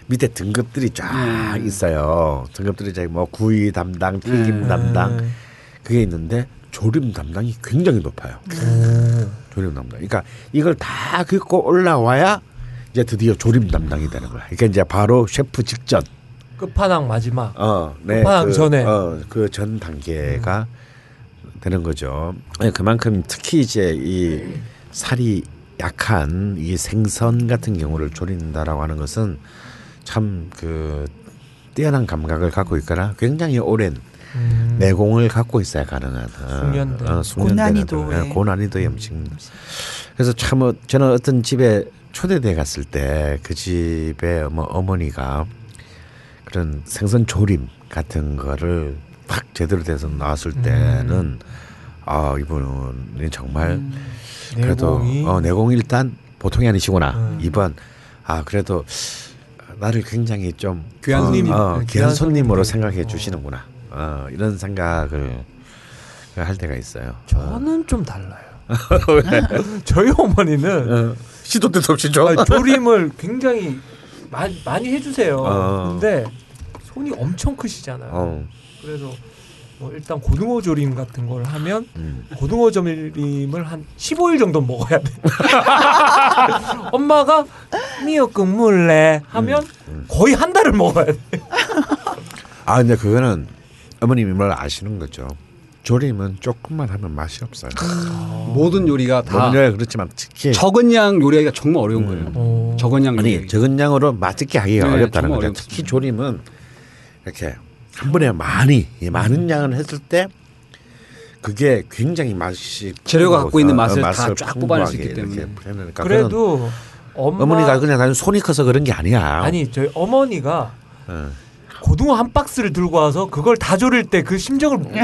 밑에 등급들이 쫙 네. 있어요. 등급들이 이제 뭐 구이 담당, 튀김 네. 담당 음. 그게 있는데 조림 담당이 굉장히 높아요. 오. 조림 담당. 그러니까 이걸 다 긋고 올라와야 이제 드디어 조림 담당이 되는 거야. 그러니까 이제 바로 셰프 직전. 끝판왕 마지막. 어, 끝판왕 전에. 어, 그 전 단계가 되는 거죠. 네, 그만큼 특히 이제 이 살이 약한 이 생선 같은 경우를 조린다라고 하는 것은 참 그 뛰어난 감각을 갖고 있거나 굉장히 오랜 음. 내공을 갖고 있어야 가능한 어, 숙련된. 어, 숙련된 고난이도의 어떤, 예, 고난이도의 음식입니다. 그래서 참 어, 저는 어떤 집에 초대돼 갔을 때 그 집에 뭐 어머니가 그런 생선 조림 같은 거를 딱 제대로 돼서 나왔을 때는 아 이분이 정말 그래도 내공이 어, 내공 일단 보통이 아니시구나. 음. 이번 아 그래도 나를 굉장히 좀 귀한 어, 손님. 어, 네, 귀한 귀한 손님으로. 생각해 어. 주시는구나. 어, 이런 생각을 할 때가 있어요. 저는 좀 달라요. *laughs* *laughs* 저희 어머니는 어, 시도 때도 없이 줘. 아, 조림을 굉장히 많이, 많이 해주세요. 어. 근데 손이 엄청 크시잖아요. 어, 그래서 뭐 일단 고등어 조림 같은 걸 하면 음. 고등어 조림을 한 15일 정도 먹어야 돼. *laughs* 엄마가 미역국 물래 하면 음. 거의 한 달을 먹어야 돼. *laughs* 아 근데 그거는 어머님이 뭘 아시는 거죠. 조림은 조금만 하면 맛이 없어요. 모든 요리가 다 모든 요리 그렇지만 특히 적은 양 요리하기가 정말 어려운 거예요. 어. 적은 양 아니 요리. 적은 양으로 맛있게 하기가 네, 어렵다는 거죠. 특히 조림은 이렇게 한 번에 많이 이 많은 양을 했을 때 그게 굉장히 맛이 재료가 갖고 있는 어, 맛을 다 맛을 쫙 뽑아낼 수 있기 때문에. 그래도 엄마 어머니가 그냥 단지 손이 커서 그런 게 아니야. 아니 저희 어머니가 어. 고등어 한 박스를 들고 와서 그걸 다 조릴 때 그 심정을 그래. *laughs*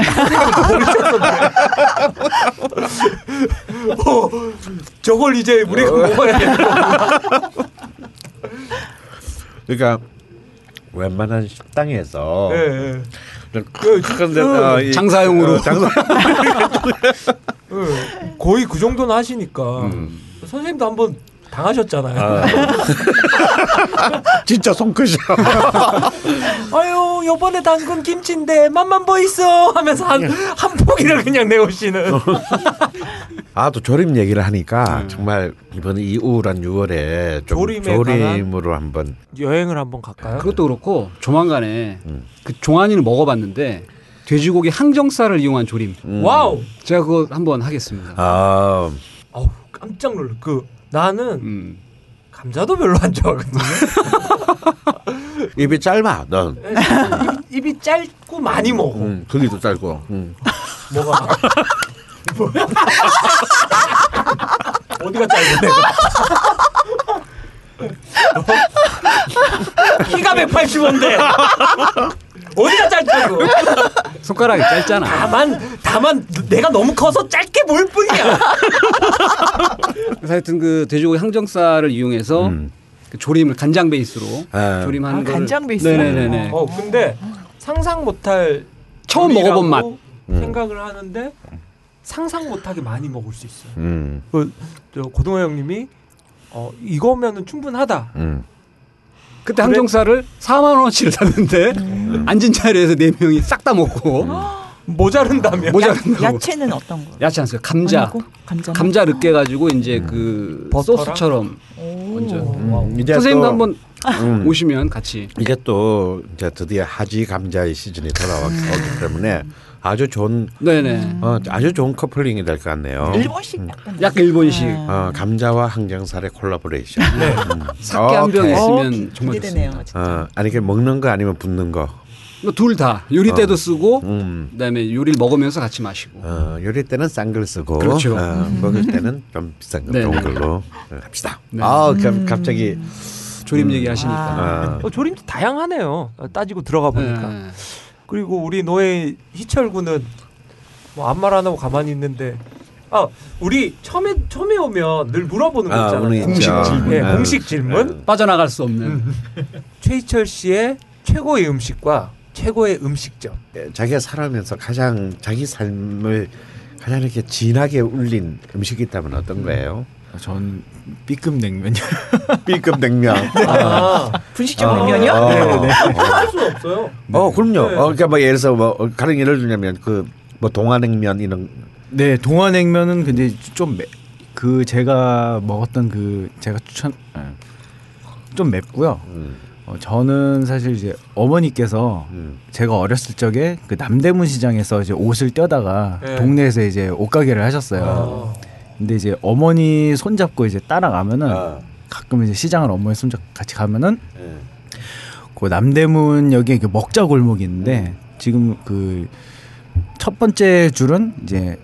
어, 저걸 이제 우리가 먹어야 돼. 그러니까 웬만한 식당에서 예, 예. 그 근데 어, 이- 장사용으로. 어, 장사 *laughs* 예, 거의 그 정도는 하시니까 음. 선생님도 한번 당하셨잖아요. 아. *laughs* 진짜 손 크셔. *laughs* 아유 요번에 담근 김치인데 맛만 보이소 하면서 한, *laughs* 한 포기를 그냥 내오시는 아 또 조림 얘기를 하니까 정말 이번에 이 우울한 6월에 좀 조림으로 한번 여행을 한번 갈까요? 그것도 그렇고 조만간에 음. 그 종아니를 먹어봤는데 돼지고기 항정살을 이용한 조림. 음. wow. 제가 그거 한번 하겠습니다. 아, 어우 깜짝 놀라. 그 나는 음. 감자도 별로 안 좋아하거든요. *laughs* 입이 짧아, 넌. 입, 입이 짧고 많이 먹어. 음, 크기도 짧고. 음. *laughs* 뭐가 뭐야? *laughs* 어디가 짧은 내가? 키가 185인데 어디가 짧다고? 손가락이 짧잖아. 다만 다만 내가 너무 커서 짧게 보일 뿐이야. 그래서 하여튼 그 돼지고기 항정살을 이용해서 음. 그 조림을 간장 베이스로 아. 조림하는 아, 걸 간장 베이스? 네네네. 어 근데 상상 못할 처음 먹어본 맛. 음. 생각을 하는데 상상 못하게 많이 먹을 수 있어요. 음, 그저 고등호 형님이 어 이거면은 충분하다. 음. 그때 항정살을 4만 원어치를 샀는데 앉은 자리에서 네 명이 싹 다 먹고 모자른다면 모자란다고. 야채는 어떤 거? 야채 안 써요. 감자. 감자. 감자 르게 가지고 이제 그 버터랑? 소스처럼 오. 먼저. 음. 이제 선생님도 또, 한번 음. 오시면 같이. 이게 또 이제 드디어 하지 감자의 시즌이 돌아왔기 때문에 아주 좋은 네네. 어, 아주 좋은 커플링이 될 것 같네요. 일본식 약간. 약간 일본식. 네. 어, 감자와 항정살의 콜라보레이션. 네. 음. 사케 한 병. 있으면 정말 기대되네요. 좋습니다. 어, 아니 이게 먹는 거 아니면 붓는 거. 뭐둘다 요리 때도 쓰고 음. 그다음에 요리를 먹으면서 같이 마시고. 어, 요리 때는 싼 걸 쓰고 그렇죠. 어, 먹을 때는 좀 비싼 거 네, 좋은 네. 걸로 어, 합시다. 네. 아, 가- 갑자기 조림 얘기하시니까. 아, 어, 조림도 다양하네요. 어, 따지고 들어가 보니까. 네. 그리고 우리 노예 희철 군은 뭐 아무 말 안 하고 가만히 있는데 아 우리 처음에 처음에 오면 늘 물어보는 거 아, 있잖아요. 오늘 공식 있죠. 질문. 예, 아, 공식 질문. 빠져나갈 수 없는. 최희철 씨의 최고의 음식과 최고의 음식점. 예, 자기가 살아오면서 가장 자기 삶을 가장 이렇게 진하게 울린 음식이 있다면 어떤 거예요? 전 B급 냉면이요. *laughs* B급 냉면. *laughs* 아, 분식점 아, 냉면이요? 어, 네, 네. 할 수는 없어요. 어, 그럼요. 네. 어, 그러니까 뭐 예를 들어서 뭐 어, 가령 예를 들면 그 뭐 동화냉면 이런 네, 동화냉면은 근데 좀 그 제가 먹었던 그 제가 추천 예. 좀 맵고요. 음, 어, 저는 사실 이제 어머니께서 음. 제가 어렸을 적에 그 남대문 시장에서 이제 옷을 떼다가 네. 동네에서 이제 옷가게를 하셨어요. 어. 근데 이제 어머니 손잡고 이제 따라가면은 아, 가끔 이제 시장을 어머니 손잡고 같이 가면은 예. 그 남대문역에 그 먹자 골목이 있는데 지금 그 첫 번째 줄은 이제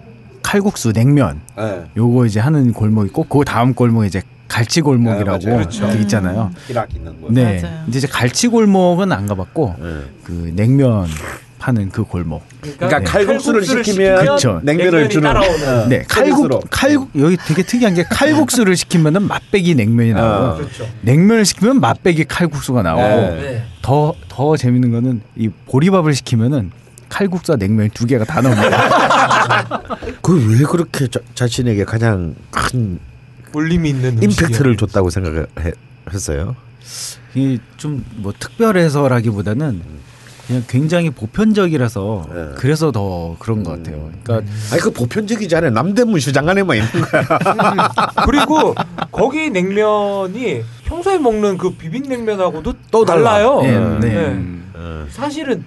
칼국수 냉면 예. 요거 이제 하는 골목 있고 그 다음 골목에 이제 갈치 골목이라고 아, 맞아요. 이렇게 있잖아요. 희락 있는 곳. 네. 맞아요. 근데 이제 갈치 골목은 안 가봤고 예. 그 냉면 파는 그 골목. 그러니까 네. 칼국수를 시키면 그쵸. 냉면을 주는 따라오는. 네, 서비스로. 칼국 칼국 여기 되게 특이한 게 칼국수를 시키면은 맛배기 냉면이 나오고 어. 그렇죠. 냉면을 시키면 맛배기 칼국수가 나오고 네. 네. 더더 재밌는 거는 이 보리밥을 시키면은 칼국수와 냉면 두 개가 다 나옵니다. *laughs* 그왜 그렇게 자, 자신에게 가장 큰 울림이 있는 임팩트를. 줬다고 생각했어요? 이게 좀 뭐 특별해서라기보다는 그냥 굉장히 보편적이라서 네. 그래서 더 그런 것 같아요. 그러니까 아니 그 보편적이잖아요. 남대문 시장 안에만 있는 거야. *laughs* 그리고 거기 냉면이 평소에 먹는 그 비빔냉면하고도 또 달라. 달라요. 네, 어. 네. 네. 어. 사실은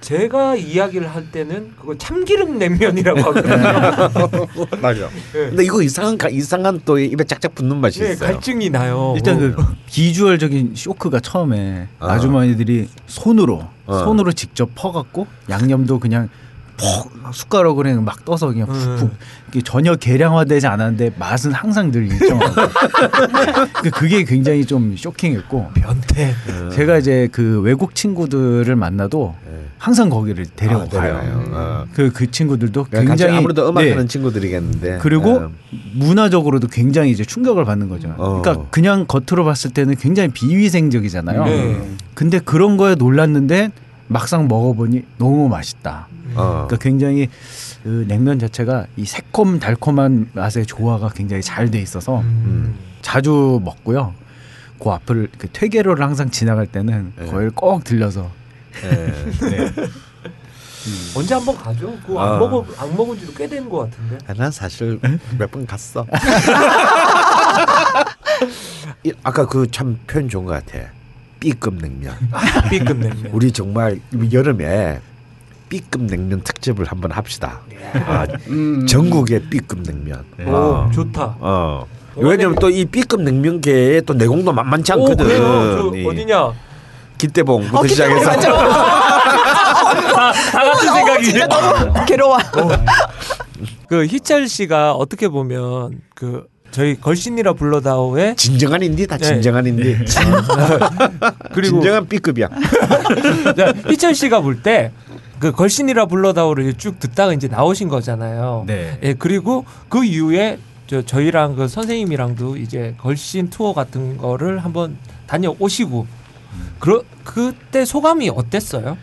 제가 이야기를 할 때는 그거 참기름 냉면이라고 하거든요. *laughs* 맞아. 네. 근데 이거 이상한 가- 이상한 또 입에 짝짝 붙는 맛이 네, 있어요. 갈증이 나요. 일단 뭐. 그 비주얼적인 쇼크가 처음에 아. 아주머니들이 손으로 어. 손으로 직접 퍼갖고 양념도 그냥 퍽 숟가락으로 그냥 막 떠서 그냥 푹푹 음. 이게 전혀 계량화되지 않았는데 맛은 항상 늘 일정하고 *laughs* 그- 그게 굉장히 좀 쇼킹했고 변태. 제가 이제 그 외국 친구들을 만나도 네. 항상 거기를 아, 데려가요. 데려가요. 어. 그, 그 친구들도 그러니까 굉장히 아무래도 음악하는 네. 친구들이겠는데. 그리고 어. 문화적으로도 굉장히 이제 충격을 받는 거죠. 어. 그러니까 그냥 겉으로 봤을 때는 굉장히 비위생적이잖아요. 네. 근데 그런 거에 놀랐는데 막상 먹어보니 너무 맛있다. 어. 그러니까 굉장히 그 냉면 자체가 이 새콤 달콤한 맛의 조화가 굉장히 잘 돼 있어서 음. 자주 먹고요. 그 앞을 그 퇴계로를 항상 지나갈 때는 네. 거기를 꼭 들려서 예. *laughs* 네. 언제 한번 가죠? 그거 아. 안 먹어 안 먹은 지도 꽤 된 것 같은데. 아, 난 사실 몇 번 갔어. *laughs* 이- 아까 그 참 표현 좋은 것 같아. B급 냉면. *laughs* B급 냉면. 우리 정말 여름에 B급 냉면 특집을 한번 합시다. 아, 음. 전국의 B급 냉면. 오 어. 좋다. 어. 왜냐면 또 이 B급 냉면계에 또 내공도 만만치 오 않거든. 그래요. 저이 어디냐? 기대봉부터 어, 기대봉 시작해서 *laughs* 다, 다 같은 생각이. 진짜 너무 괴로워. 그 희철 씨가 어떻게 보면 그 저희 걸신이라 불러다오의 진정한 인디 다 네. 진정한 인디. *laughs* 그리고 진정한 B급이야. *laughs* 자, 희철 씨가 볼 때 그 걸신이라 불러다오를 쭉 듣다가 이제 나오신 거잖아요. 네. 예, 그리고 그 이후에 저 저희랑 그 선생님이랑도 이제 걸신 투어 같은 거를 한번 다녀오시고 그 그때 소감이 어땠어요?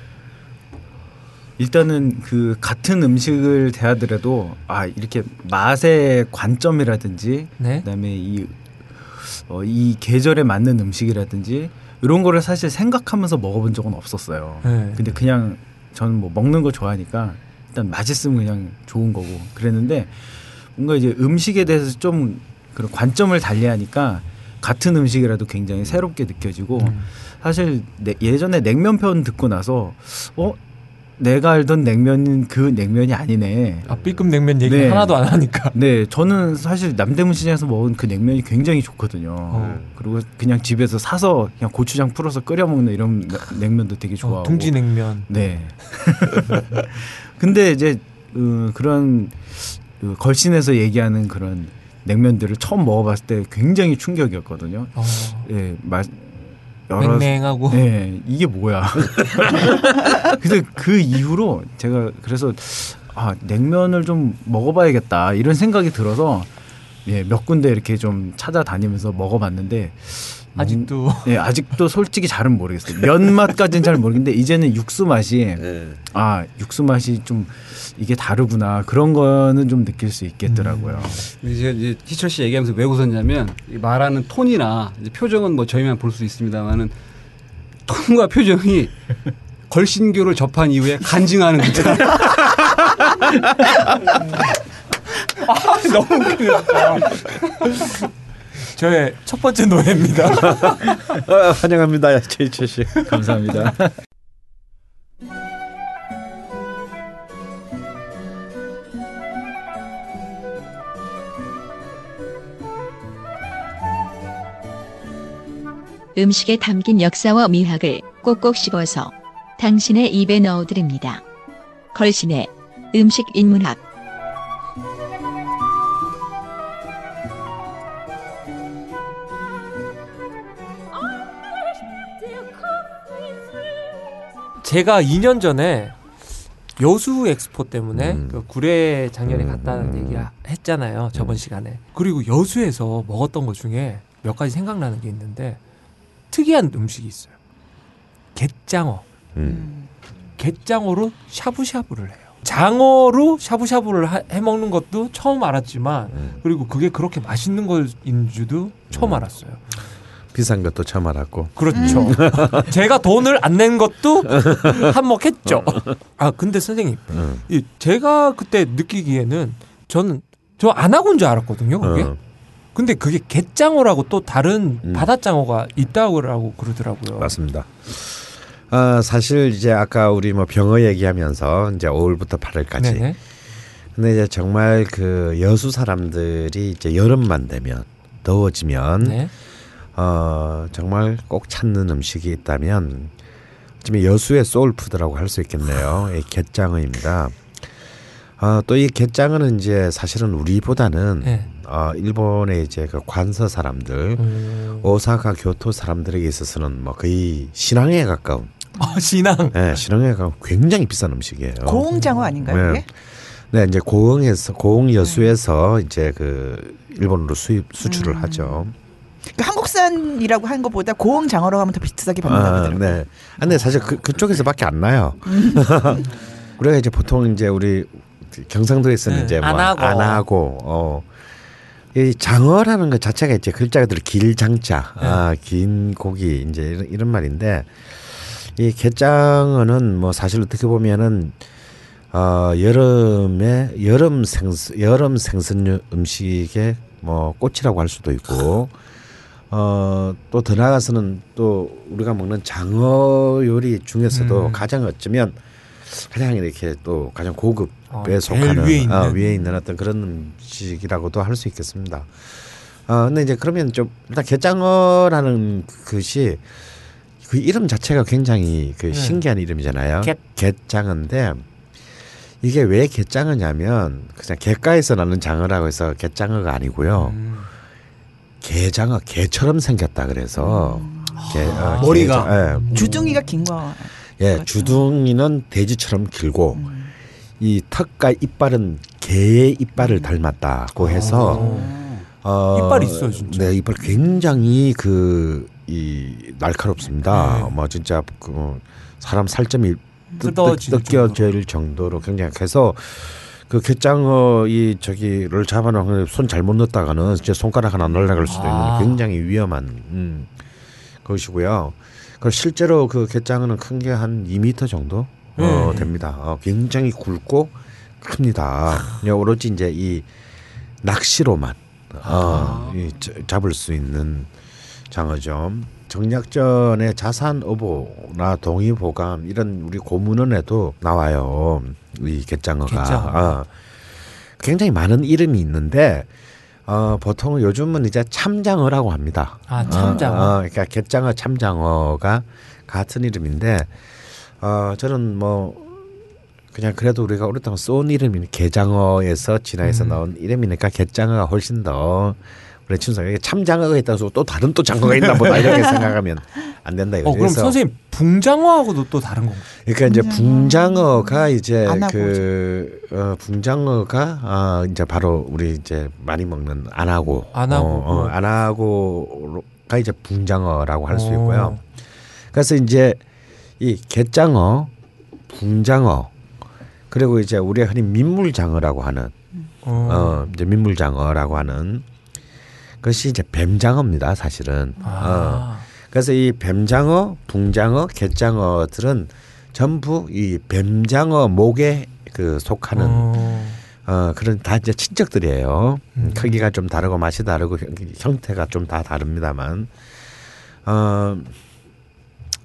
일단은 그 같은 음식을 대하더라도 아 이렇게 맛의 관점이라든지 네. 그다음에 이, 어, 이 계절에 맞는 음식이라든지 이런 거를 사실 생각하면서 먹어본 적은 없었어요. 네. 근데 그냥 저는 뭐 먹는 거 좋아하니까 일단 맛있으면 그냥 좋은 거고 그랬는데 뭔가 이제 음식에 대해서 좀 그런 관점을 달리하니까 같은 음식이라도 굉장히 새롭게 느껴지고 음. 사실 내- 예전에 냉면 편 듣고 나서 어 내가 알던 냉면은 그 냉면이 아니네. 아 B급 냉면 얘기 네. 하나도 안 하니까. *laughs* 네, 저는 사실 남대문 시장에서 먹은 그 냉면이 굉장히 좋거든요. 어. 그리고 그냥 집에서 사서 그냥 고추장 풀어서 끓여 먹는 이런 냉- 냉면도 되게 좋아하고. 어, 둥지 냉면. 네. *laughs* 근데 이제 어, 그런 그 걸신에서 얘기하는 그런 냉면들을 처음 먹어봤을 때 굉장히 충격이었거든요. 어, 예, 맛 여러 맹맹하고. 네, 이게 뭐야. *laughs* 근데 그 이후로 제가 그래서 아 냉면을 좀 먹어봐야겠다 이런 생각이 들어서 예, 몇 군데 이렇게 좀 찾아다니면서 먹어봤는데 아직도 예, 아직도 솔직히 잘은 모르겠어요. 면 맛까지는 잘 모르겠는데 이제는 육수 맛이 네. 아 육수 맛이 좀 이게 다르구나 그런 거는 좀 느낄 수 있겠더라고요. 이제, 이제 희철 씨 얘기하면서 왜 웃었냐면 이 말하는 톤이나 이제 표정은 뭐 저희만 볼 수 있습니다만은 톤과 표정이 걸신교를 접한 이후에 간증하는 듯한 *laughs* 너무 웃기네 진짜. 저의 첫 번째 노래입니다. 어, *laughs* 환영합니다, 최희철 씨. 감사합니다. 음식에 담긴 역사와 미학을 꼭꼭 씹어서 당신의 입에 넣어드립니다. 걸신의 음식 인문학 제가 2년 전에 여수 엑스포 때문에 음. 그 구례 작년에 음, 갔다는 음. 얘기 했잖아요 저번 시간에 그리고 여수에서 먹었던 것 중에 몇 가지 생각나는 게 있는데 특이한 음식이 있어요 갯장어 음. 갯장어로 샤브샤브를 해요 장어로 샤브샤브를 하- 해 먹는 것도 처음 알았지만 음. 그리고 그게 그렇게 맛있는 거인 줄도 처음 음. 알았어요 비싼 것도 처음 알았고. 그렇죠. 음. *laughs* 제가 돈을 안 낸 것도 한몫했죠. *laughs* 아 근데 선생님, 음. 이 제가 그때 느끼기에는 저는 저 안 하고 온 줄 알았거든요. 그게. 어, 근데 그게 갯장어라고 또 다른 음. 바닷장어가 있다고 그러더라고요. 맞습니다. 아, 사실 이제 아까 우리 뭐 병어 얘기하면서 이제 5월부터 8월까지. 네네. 근데 이제 정말 그 여수 사람들이 이제 여름만 되면 더워지면 네. 어 정말 꼭 찾는 음식이 있다면 지금 여수의 소울푸드라고 할 수 있겠네요. 이 갯장어입니다. 어, 또이 갯장어는 이제 사실은 우리보다는 네. 어, 일본의 이제 그 관서 사람들, 음. 오사카 교토 사람들에게 있어서는 뭐 거의 신앙에 가까운, 아, 신앙. 예, 신앙에 가까운 굉장히 비싼 음식이에요. 고흥장어 아닌가요? 네. 네, 이제 고흥에서 고흥 여수에서 이제 그 일본으로 수입 수출을 음. 하죠. 그 한국산이라고 한 것보다 고흥 장어라고 하면 더 비싸게 받는다 아, 그러더라고요. 네. 아, 근데 사실 그 그쪽에서밖에 안 나요. *laughs* 우리가 이제 보통 이제 우리 경상도에서는 네, 이제 뭐 안 하고. 안 하고 어. 이 장어라는 것 자체가 이제 글자들 길장자, 네. 아, 긴 고기 이제 이런, 이런 말인데 이 갯장어는 뭐 사실 어떻게 보면은 어 여름에 여름 생선 여름 생선 음식의 뭐 꽃이라고 할 수도 있고 *laughs* 어또 더 나아가서는 또 우리가 먹는 장어 요리 중에서도 음. 가장 어쩌면 가장 이렇게 또 가장 고급에 어, 속하는 위에 있는. 어, 위에 있는 어떤 그런 음식이라고도 할 수 있겠습니다. 어 근데 이제 그러면 좀 일단 게장어라는 것이 그 이름 자체가 굉장히 그 네. 신기한 이름이잖아요. 갯. 갯장어인데 이게 왜 갯장어냐면 그냥 갯가에서 나는 장어라고 해서 갯장어가 아니고요. 음. 게장어 개처럼 생겼다 그래서 게, 어, 머리가. 게장- 예. 주둥이가 긴 거. 예, 그렇죠. 주둥이는 돼지처럼 길고 음. 이 턱과 이빨은 개의 이빨을 닮았다고 해서 어, 이빨이 있어요, 진짜. 네, 이빨 굉장히 그 이 날카롭습니다. 네. 뭐 진짜 그 사람 살점이 뜯- 뜯어질 뜯겨질 정도로 굉장히 해서 그 갯장어 이 저기를 잡아놓은 손 잘못 넣었다가는 진짜 손가락 하나 날라갈 수도 아. 있는 굉장히 위험한 음, 것이고요. 그 실제로 그 갯장어는 큰 게 한 2미터 정도 어, 네. 됩니다. 어, 굉장히 굵고 큽니다. 오로지 이제 이 낚시로만 어, 이, 자- 잡을 수 있는 장어죠. 정약전의 자산 어보나 동의 보감 이런 우리 고문원에도 나와요. 이 갯장어가 갯장어. 어, 굉장히 많은 이름이 있는데 어, 보통 요즘은 이제 참장어라고 합니다. 아, 참장어. 어, 어, 그러니까 갯장어 참장어가 같은 이름인데 어, 저는 뭐 그냥 그래도 우리가 오랫동안 써온 이름이 게장어에서 진화해서 음. 나온 이름이니까 갯장어가 훨씬 더 우리 친구에게 참 장어가 있다고 해서 또 다른 또 장어가 있나 보다 이렇게 *laughs* 생각하면 안 된다 이거죠. 어, 그럼 그래서 선생님 붕장어하고도 또 다른 건가요? 그러니까 이제 붕장어. 붕장어가 이제. 그 어, 붕장어가 아 이제 바로 우리 이제 많이 먹는 안하고 안하고. 어, 어, 안하고가 이제 붕장어라고 할수 어. 있고요. 그래서 이제 이 갯장어, 붕장어 그리고 이제 우리가 흔히 민물장어라고 하는 어. 어 이제 민물장어라고 하는 것이 이제 뱀장어입니다, 사실은. 어. 아. 그래서 이 뱀장어, 붕장어, 갯장어들은 전부 이 뱀장어 목에 그 속하는 어, 어. 그런 다 이제 친척들이에요. 음, 음. 크기가 좀 다르고 맛이 다르고 형- 형태가 좀 다 다릅니다만. 어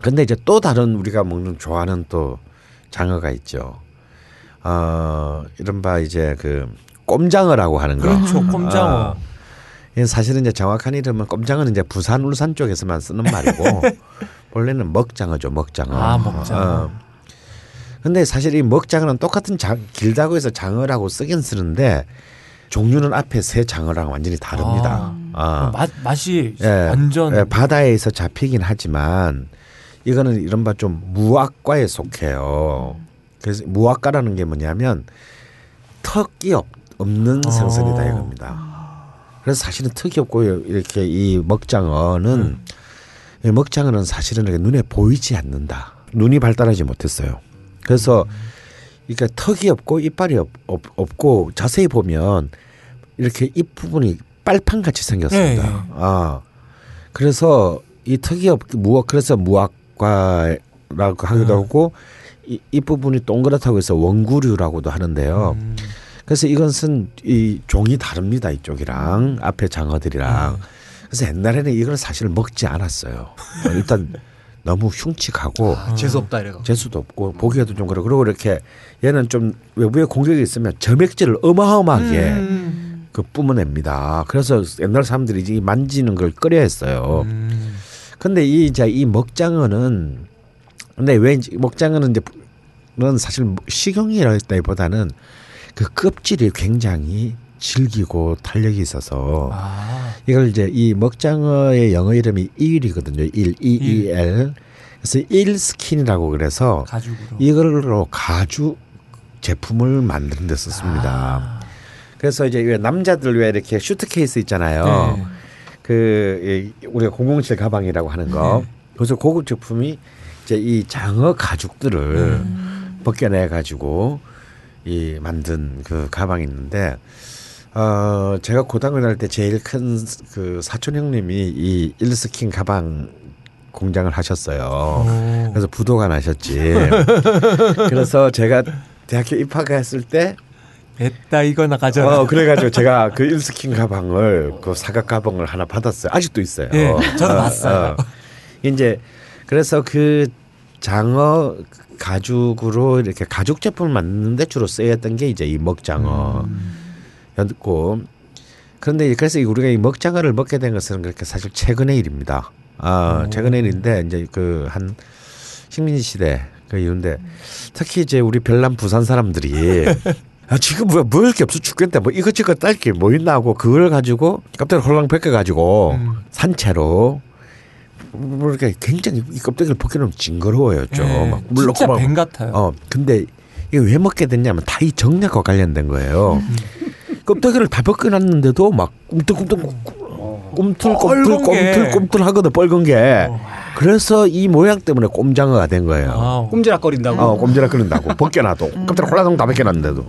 근데 이제 또 다른 우리가 먹는 좋아하는 또 장어가 있죠. 어 이른바 이제 그 꼼장어라고 하는 거. 그렇죠. 꼼장어. 어. 사실은 이제 정확한 이름은 꼼장어는 이제 부산 울산 쪽에서만 쓰는 말이고 *laughs* 원래는 먹장어죠 먹장어. 아, 먹장어. 어. 근데 사실 이 먹장어는 똑같은 장, 길다고 해서 장어라고 쓰긴 쓰는데 종류는 앞에 새 장어랑 완전히 다릅니다. 아. 맛 맛이 예, 완전 예, 바다에서 잡히긴 하지만 이거는 이른바 좀 무악과에 속해요. 그래서 무악과라는 게 뭐냐면 턱이 없, 없는 어. 생선이다 이겁니다. 그래서 사실은 턱이 없고 이렇게 이 먹장어는 음. 이 먹장어는 사실은 이렇게 눈에 보이지 않는다. 눈이 발달하지 못했어요. 그래서 그러니까 턱이 없고 이빨이 없, 없, 없고 자세히 보면 이렇게 입 부분이 빨판 같이 생겼습니다. 예, 예. 아 그래서 이 턱이 없 무악 그래서 무악과라고 하기도 음. 하고 이, 이 부분이 동그랗다고 해서 원구류라고도 하는데요. 음. 그래서 이것은 이 종이 다릅니다 이쪽이랑 앞에 장어들이랑 그래서 옛날에는 이걸 사실 먹지 않았어요. 일단 너무 흉측하고 아, 재수 없다 이래가. 재수도 없고 보기에도 좀 그러고 그리고 이렇게 얘는 좀 외부에 공격이 있으면 점액질을 어마어마하게 음. 그 뿜어냅니다. 그래서 옛날 사람들이 이 만지는 걸 꺼려했어요. 음. 근데 이 이제 이 먹장어는 근데 왜 먹장어는 이제 는 사실 식용이라기보다는 그 껍질이 굉장히 질기고 탄력이 있어서 아. 이걸 이제 이 먹장어의 영어 이름이 일이거든요. 일 E E L. 그래서 eel skin이라고 그래서 가죽으로. 이걸로 가죽 제품을 만드는 데 썼습니다. 아. 그래서 이제 왜 남자들 왜 이렇게 슈트케이스 있잖아요. 네. 그 이, 우리가 007 가방이라고 하는 거. 그래서 고급 제품이 이제 이 장어 가죽들을 음. 벗겨내 가지고 이 만든 그 가방이 있는데 어 제가 고등학교 다닐 때 제일 큰 그 사촌 형님이 이 일스킨 가방 공장을 하셨어요. 오. 그래서 부도가 나셨지. *laughs* 그래서 제가 대학교 입학했을 때 됐다 이거 나가잖아. 어 그래가지고 제가 그 일스킨 가방을 그 사각 가방을 하나 받았어요. 아직도 있어요. 예, 저도 어, 봤어요. 어. 이제 그래서 그 장어 가죽으로 이렇게 가죽 제품을 만드는데 주로 쓰였던 게 이제 이 먹장어였고 그런데 그래서 이 우리가 이 먹장어를 먹게 된 것은 그렇게 사실 최근의 일입니다. 아 최근의 일인데 이제 그 한 식민지 시대 그 이후인데 특히 이제 우리 별남 부산 사람들이 *laughs* 아, 지금 뭐 먹을 게 없어 죽겠다. 뭐 이것저것 딸 게 뭐 있나 하고 그걸 가지고 깜짝 홀랑 벗겨 가지고 음. 산채로 뭐 이렇게 굉장히 이 껍데기를 벗겨놓으면 징그러워요 좀. 예, 막 물로 진짜 막- 뱀 같아요. 어 근데 이게 왜 먹게 됐냐면 다 이 정략과 관련된 거예요. 껍데기를 다 벗겨놨는데도 막 꿈틀꿈틀 꿈틀꿈틀 뻘건 게. 꿈틀꿈틀 하거든 뻘건 게. 그래서 이 모양 때문에 꼼장어가 된 거예요. 아, 꼼지락거린다고. 어, 꼼지락 끓는다고 벗겨놔도 깜짝 홀라당 다 벗겨놨는데도.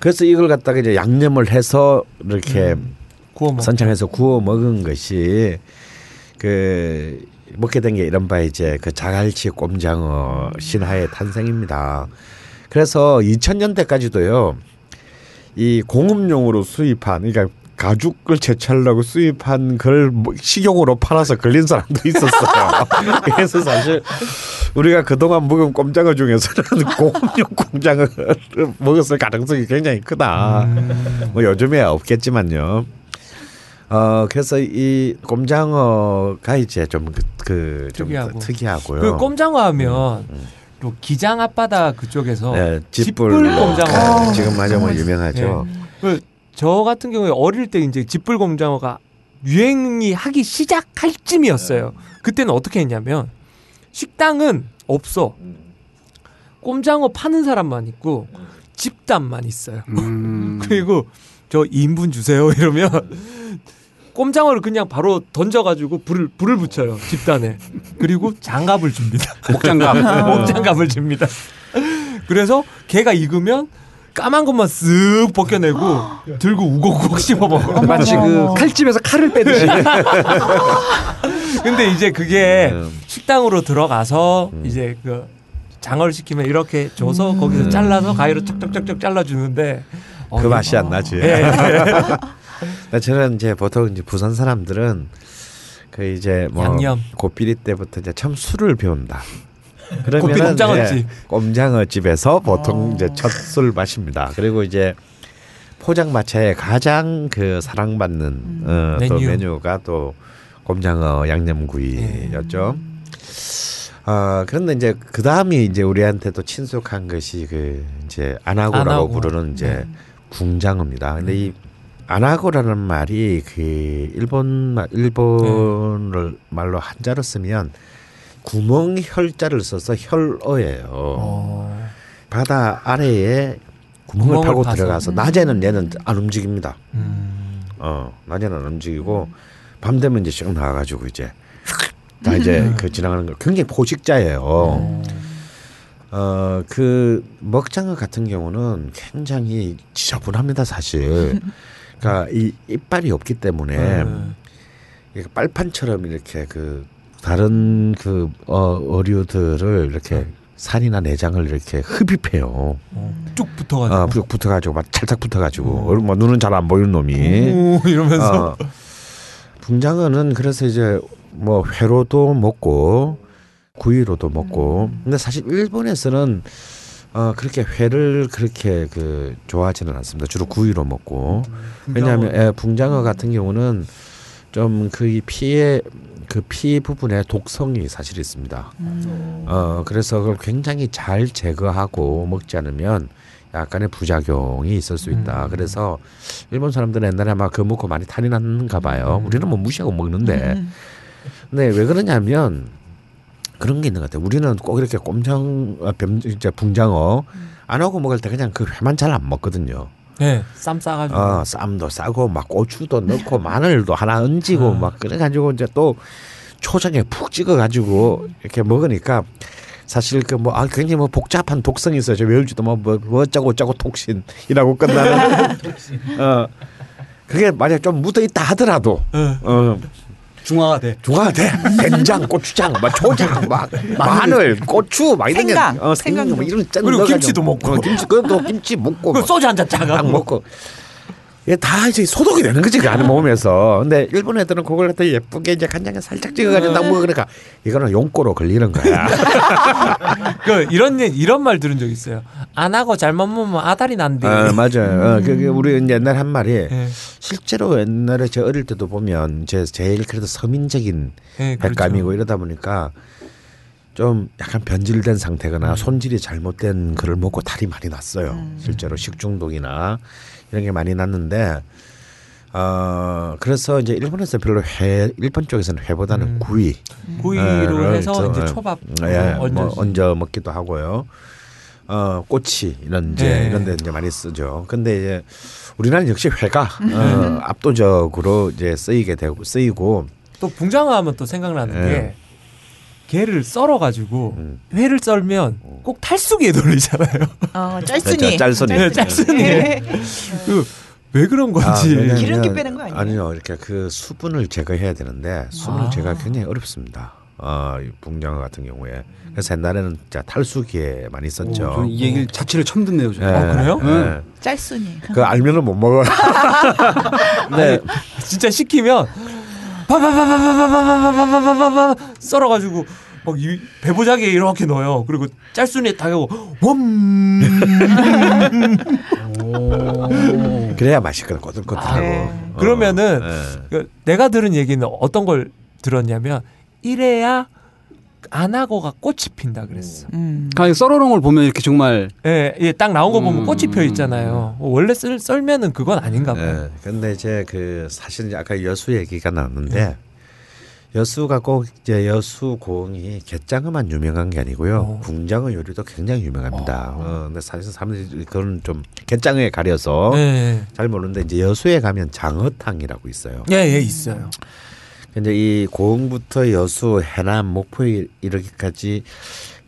그래서 이걸 갖다가 이제 양념을 해서 이렇게 구워 먹. 선창해서 구워 먹은 것이 그 먹게 된 게 이른바 이제 그 자갈치 꼼장어 신화의 탄생입니다. 그래서 2000년대까지도요 이 공업용으로 수입한 그러니까 가죽을 채취하려고 수입한 걸뭐 식용으로 팔아서 걸린 사람도 있었어요. *laughs* 그래서 사실 우리가 그동안 먹은 꼼장어 중에서는 *laughs* 공업용 꼼장어를 먹었을 가능성이 굉장히 크다. 뭐 요즘에야 없겠지만요. 어 그래서 이 꼼장어가 이제 좀그좀 특이하고. 특이하고요. 그 꼼장어 하면 또 기장 앞바다 그쪽에서 네, 짓불 짓불 꼼장어. 네, 지금 맞아 뭐 유명하죠. 그저 같은 경우에 어릴 때 이제 짓불 꼼장어가 유행이 하기 시작할 쯤이었어요. 그때는 어떻게 했냐면 식당은 없어. 꼼장어 파는 사람만 있고 집단만 있어요. 음. *laughs* 그리고 저 2인분 주세요 이러면 꼼장어를 그냥 바로 던져가지고 불을 불을 붙여요 집단에 그리고 장갑을 줍니다 *laughs* 목장갑. *laughs* 목장갑을 줍니다 그래서 걔가 익으면 까만 것만 쓱 벗겨내고 *gasps* 들고 우걱우걱 씹어 먹어 *laughs* 마치 그 칼집에서 칼을 빼듯이. 근데 이제 그게 음. 식당으로 들어가서 이제 그 장어를 시키면 이렇게 줘서 거기서 잘라서 가위로 쩍쩍쩍쩍 잘라주는데 어, 그 맛이 안 나지. 예. 나 저는 이제 보통 이제 부산 사람들은 그 이제 뭐 양념. 고삐리 때부터 이제 처음 술을 배운다. 그러면 꼼장어집. 꼼장어 집에서 보통 이제 첫 술 마십니다. 그리고 이제 포장마차에 가장 그 사랑받는 어, 또 메뉴. 메뉴가 또 꼼장어 양념구이였죠. 어, 그런데 이제 그 다음이 이제 우리한테 또 친숙한 것이 그 이제 아나고라고 아나고. 부르는 이제 네. 궁장어입니다. 근데 이 아나고라는 말이 그 일본 말 일본을 말로 한자로 쓰면 구멍 혈자를 써서 혈어예요. 어. 바다 아래에 구멍을, 구멍을 파고. 들어가서 낮에는 얘는 안 움직입니다. 음. 어 낮에는 안 움직이고 밤 되면 이제 쭉 나와가지고 이제 다 이제 그 지나가는 거 굉장히 포식자예요. 어. 어그 먹장어 같은 경우는 굉장히 지저분합니다 사실. *laughs* 그러니까 이 이빨이 없기 때문에 네. 빨판처럼 이렇게 그 다른 그 어, 어류들을 이렇게 살이나 내장을 이렇게 흡입해요. 어. 쭉 붙어가지고 아, 쭉 붙어가지고 막 찰싹 붙어가지고 어. 뭐 눈은 잘 안 보이는 놈이. 오, 이러면서 어. 붕장어는 그래서 이제 뭐 회로도 먹고 구이로도 먹고 근데 사실 일본에서는 어 그렇게 회를 그렇게 그 좋아하지는 않습니다. 주로 구이로 먹고 왜냐하면 예, 붕장어 같은 경우는 좀 그 피의 그 피 부분에 독성이 사실 있습니다. 어 그래서 그걸 굉장히 잘 제거하고 먹지 않으면 약간의 부작용이 있을 수 있다. 음. 그래서 일본 사람들은 옛날에 아마 그거 먹고 많이 탈이 났는가 봐요. 우리는 뭐 무시하고 먹는데. 근데 왜 그러냐면 그런 게 있는 것 같아요. 우리는 꼭 이렇게 꼼장, 아, 뱀, 이제 붕장어 안 하고 먹을 때 그냥 그 회만 잘 안 먹거든요. 네, 쌈 싸가지고 어, 쌈도 싸고 막 고추도 넣고 *laughs* 마늘도 하나 얹고 음. 막 그래가지고 이제 또 초장에 푹 찍어가지고 이렇게 먹으니까 사실 그 뭐 아 굉장히 뭐 복잡한 독성이 있어요. 저 외울지도 뭐 뭐 뭐 어쩌고 어쩌고 톡신이라고 끝나는 *laughs* 어 그게 만약 좀 묻어 있다 하더라도 네. 어 중화가 돼. 중화가 돼 된장 고추장 막 초장 *laughs* 막 마늘 고추 막 이런 생강, 게 어, 생강 생강도. 뭐 이런 짠 그리고 김치도 먹고. 어, 김치 그것도 김치 먹고 소주 한 잔 짜가 딱 먹고 이게 다 이제 소독이 되는 거지 그 안에 몸에서. 근데 일본 애들은 그걸 갖다 예쁘게 이제 간장에 살짝 찍어가지고 딱 먹으니까 그러니까 이거는 용꼬로 걸리는 거야. *laughs* 그 이런 얘- 이런 말 들은 적 있어요. 안 하고 잘못 먹으면 아다리 난대. 아, 맞아요. 어, 그게 우리 옛날 한 말이 예. 실제로 옛날에 제 어릴 때도 보면 제 제일 그래도 서민적인 예, 그렇죠. 백감이고 이러다 보니까 좀 약간 변질된 음. 상태거나 손질이 잘못된 그걸 먹고 탈이 많이 났어요. 실제로 식중독이나 이런 게 많이 났는데 어 그래서 이제 일본에서 별로 회 일본 쪽에서는 회보다는 음. 구이 구이로 예, 해서 저, 이제 예, 초밥 예, 어, 뭐 얹어 얹어 먹기도 하고요. 어 꼬치 이런 이제 네. 이런 데 이제 많이 쓰죠. 근데 이제 우리나라는 역시 회가 어, 압도적으로 이제 쓰이게 되고 쓰이고 또 붕장어하면 또 생각나는 예. 게 게를 썰어 가지고 음. 회를 썰면 꼭 탈수기에 돌리잖아요. 어, *laughs* 짤- 짤순이. 짤순이. 네, 짤순이. 네. 그왜 그런 건지. 왜냐면- 기름기 빼는 거 아니에요? 아니요, 이렇게 그 수분을 제거해야 되는데 수분을 아. 제거가 굉장히 어렵습니다. 어, 이 붕장어 같은 경우에 그래서 옛날에는 진짜 탈수기에 많이 오, 썼죠. 저는 이 얘기를 자체를 처음 듣네요. 저는. 아, 그래요? 예. 짤순이. 그 알면은 못 먹어. *laughs* 네. 진짜 시키면 파파파파파파파파파파파파 썰어가지고 막 이 배보자기에 이렇게 넣어요. 그리고 다 하고 웜. 그래야 맛있거든 꼬들꼬들하고. 네. 어, 그러면은 예. 그 내가 들은 얘기는 어떤 걸 들었냐면 이래야 안 하고가 꽃이 핀다 그랬어. 음. 아니, 썰어놓은 걸 보면 이렇게 정말 예, 예, 딱 나온 거 보면 음. 꽃이 펴 있잖아요. 원래 썰, 썰면은 그건 아닌가 봐요. 예. 근데 이제 그 사실 아까 여수 얘기가 나왔는데 여수가 꼭 이제 여수 고흥이 갯장어만 유명한 게 아니고요. 어. 궁장어 요리도 굉장히 유명합니다. 어. 근데 사실 사람들이 그건 좀 갯장어에 가려서 예, 잘 모르는데 이제 여수에 가면 장어탕이라고 있어요. 예, 예, 있어요. 근데 이 고흥부터 여수, 해남, 목포 이- 이렇게까지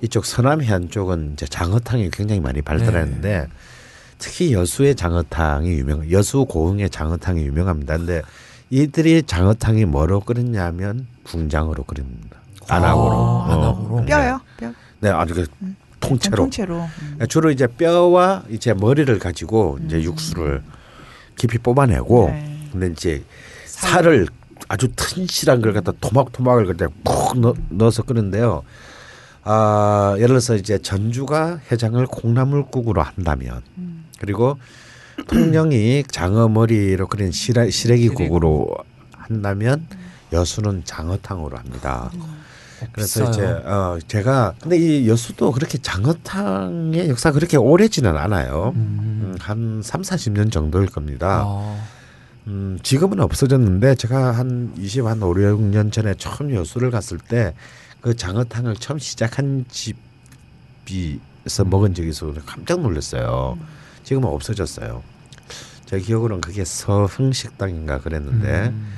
이쪽 서남해안 쪽은 이제 장어탕이 굉장히 많이 발달했는데 특히 여수의 장어탕이 유명, 여수 고흥의 장어탕이 유명합니다. 근데 이들이 장어탕이 뭐로 끓였냐면 궁장어로 끓입니다. 안하고로. 어. 아, 안하고로. 뼈요. 뼈. 네, 아주 그 통째로. 통째로. 음. 주로 이제 뼈와 이제 머리를 가지고 이제 육수를 깊이 뽑아내고 네. 근데 이제 살을 아주 튼실한 걸 갖다 토막토막을 갖다 푹 넣, 넣어서 끓는데요. 아 예를 들어서 이제 전주가 해장을 콩나물국으로 한다면 그리고 통영이 장어 머리로 끓인 시래, 시래기국으로 한다면 여수는 장어탕으로 합니다. 그래서 비싸요. 이제 어 제가 근데 이 여수도 그렇게 장어탕의 역사 가 그렇게 오래지는 않아요. 음, 한 3, 40년 정도일 겁니다. 아, 음, 지금은 없어졌는데 제가 한 20, 한 5, 6년 전에 처음 여수를 갔을 때 그 장어탕을 처음 시작한 집이서 먹은 적이 있어서 깜짝 놀랐어요. 지금은 없어졌어요. 제 기억으로는 그게 서흥식당인가 그랬는데 음.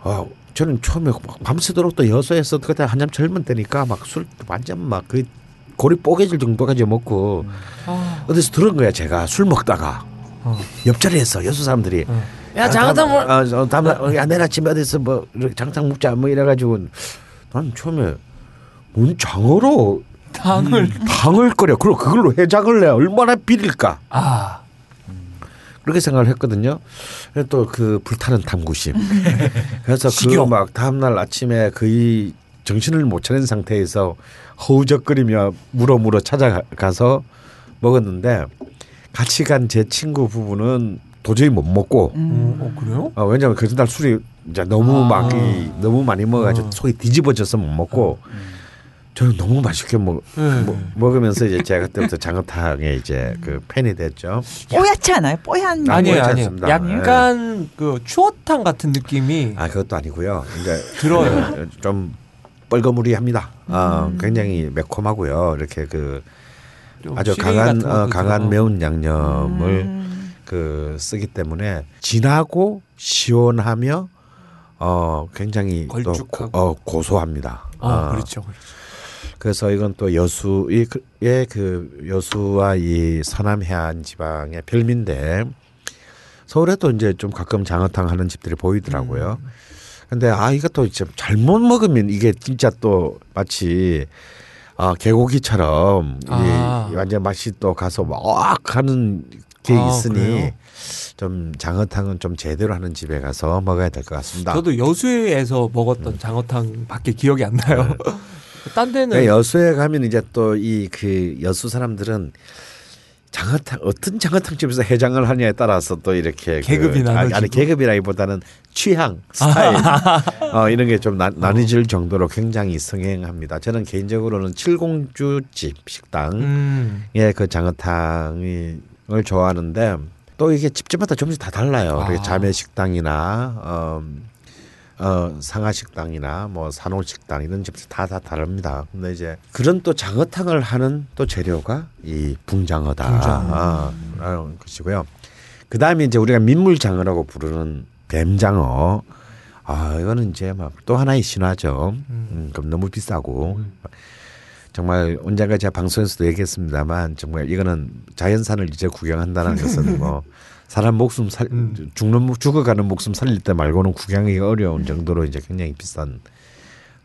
어, 저는 처음에 막 밤새도록 또 여수에서 그때 한참 젊은 때니까 막 술 완전 막 그 고리 뽀개질 정도까지 먹고 아, 어디서 들은 거야 제가 술 먹다가 어. 옆자리에서 여수 사람들이 어. 야 장어탕 먹 아, 어, 다음 날, 어, 야 내일 아침에 어디서 뭐 이렇게 장어탕 먹자 뭐 이래가지고 난 처음에 뭔 장어로 당을 당을 끓여 그리고 그걸로 해장을 내 얼마나 비릴까 아, 그렇게 생각을 했거든요. 또 그 불타는 탐구심. *laughs* 그래서 그. 막 다음날 아침에 거의 정신을 못 차린 상태에서 허우적거리며 물어 물어 찾아가서 먹었는데 같이 간 제 친구 부부는 도저히 못 먹고 어, 어, 그래요? 어, 왜냐하면 그 전날 술이 이제 너무 아. 막 이, 너무 많이 먹어가지고 어. 속이 뒤집어져서 못 먹고 저는 너무 맛있게 먹, 네. 먹- 먹으면서 이제 제가 그때부터 장어탕에 이제 그 팬이 됐죠. 뽀얗지 않아요? 뽀얀. 아, 아니에요, 아니에요. 약간 그 추어탕 같은 느낌이 아 그것도 아니고요. 이제 들어요. 좀 뻘거무리합니다. 어, 굉장히 매콤하고요. 이렇게 그좀 아주 강한 어, 강한. 매운 양념을 음. 그 쓰기 때문에 진하고 시원하며 어 굉장히 또 걸쭉하고. 고, 어, 고소합니다. 어, 어, 그렇죠, 그렇죠. 그래서 이건 또 여수의 그, 의그 여수와 이 서남 해안 지방의 별미인데 서울에도 이제 좀 가끔 장어탕 하는 집들이 보이더라고요. 음. 근데 아 이것도 이제 잘못 먹으면 이게 진짜 또 마치 아 개고기처럼 아. 이 완전 맛이 또 가서 막 하는 계획이 아, 있으니 그래요? 좀 장어탕은 좀 제대로 하는 집에 가서 먹어야 될 것 같습니다. 저도 여수에서 먹었던 장어탕밖에 기억이 안 나요. *laughs* 딴 데는 그러니까 여수에 가면 이제 또 이 그 여수 사람들은 장어탕 어떤 장어탕 집에서 해장을 하냐에 따라서 또 이렇게 계급이 그, 아니, 아니 나눠지고? 계급이라기보다는 취향 스타일 *laughs* 어, 이런 게 좀 나뉘질 정도로 굉장히 성행합니다. 저는 개인적으로는 칠공주집 식당의 음, 그 장어탕 을 좋아하는데 또 이게 집집마다 조금씩 다 달라요. 아. 자매 식당이나 어, 어, 상하 식당이나 뭐 산호 식당 이런 집들 다다 다릅니다. 근데 이제 그런 또 장어탕을 하는 또 재료가 이 붕장어다. 붕장어. 아, 라는 것이고요. 그 다음에 이제 우리가 민물장어라고 부르는 뱀장어. 아, 이거는 이제 막 또 하나의 신화죠. 음, 그럼 너무 비싸고. 정말 언젠가 제가 방송에서도 얘기했습니다만 정말 이거는 자연산을 이제 구경한다는 것은 뭐 *laughs* 사람 목숨 살 음. 죽는 목- 죽어가는 목숨 살릴 때 말고는 구경하기 어려운 정도로 이제 굉장히 비싼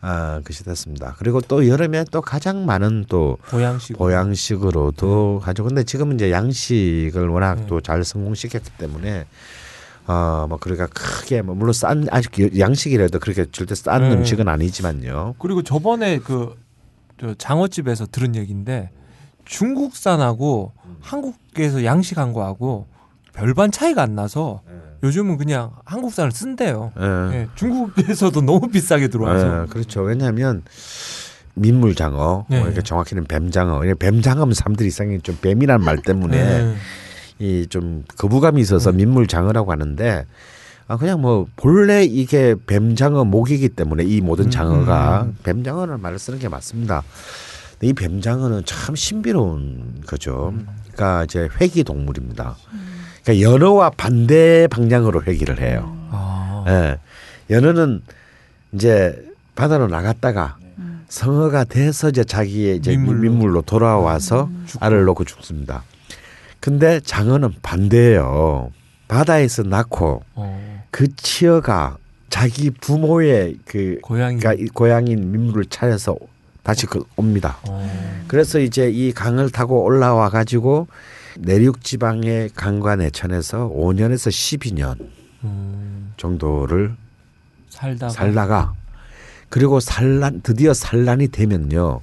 아 것이 됐습니다. 그리고 또 여름에 또 가장 많은 또 보양식 보양식으로도 하죠. 근데 지금은 이제 양식을 워낙 네. 또잘 성공시켰기 때문에 어뭐 그러니까 크게 뭐 물론 싼 아직 양식이라도 그렇게 절대 싼 네. 음식은 아니지만요. 그리고 저번에 그 저 장어집에서 들은 얘기인데 중국산하고 한국에서 양식한 거하고 별반 차이가 안 나서 요즘은 그냥 한국산을 쓴대요. 예. 예, 중국에서도 *laughs* 너무 비싸게 들어와서 예, 그렇죠. 왜냐하면 민물장어, 네. 그러니까 정확히는 뱀장어. 뱀장어면 사람들이 이상하게 좀 뱀이라는 말 때문에 네. 이좀 거부감이 있어서 민물장어라고 하는데 아 그냥 뭐 본래 이게 뱀장어 목이기 때문에 이 모든 장어가 음. 뱀장어라는 말을 쓰는 게 맞습니다. 근데 이 뱀장어는 참 신비로운 거죠. 음. 그러니까 이제 회기 동물입니다. 그러니까 연어와 반대 방향으로 회기를 해요. 아, 예. 연어는 이제 바다로 나갔다가 성어가 돼서 이제 자기의 이제 민물로. 민물로, 돌아와서 알을 놓고 죽습니다. 근데 장어는 반대예요. 바다에서 낳고 어, 그 치어가 자기 부모의 그 고양이. 그러니까 이 고향인 민물을 찾아서 다시 그 옵니다. 어, 그래서 이제 이 강을 타고 올라와 가지고 내륙 지방의 강과 내천에서 5년에서 12년 음, 정도를 살다가 살다가 그리고 산란 드디어 산란이 되면요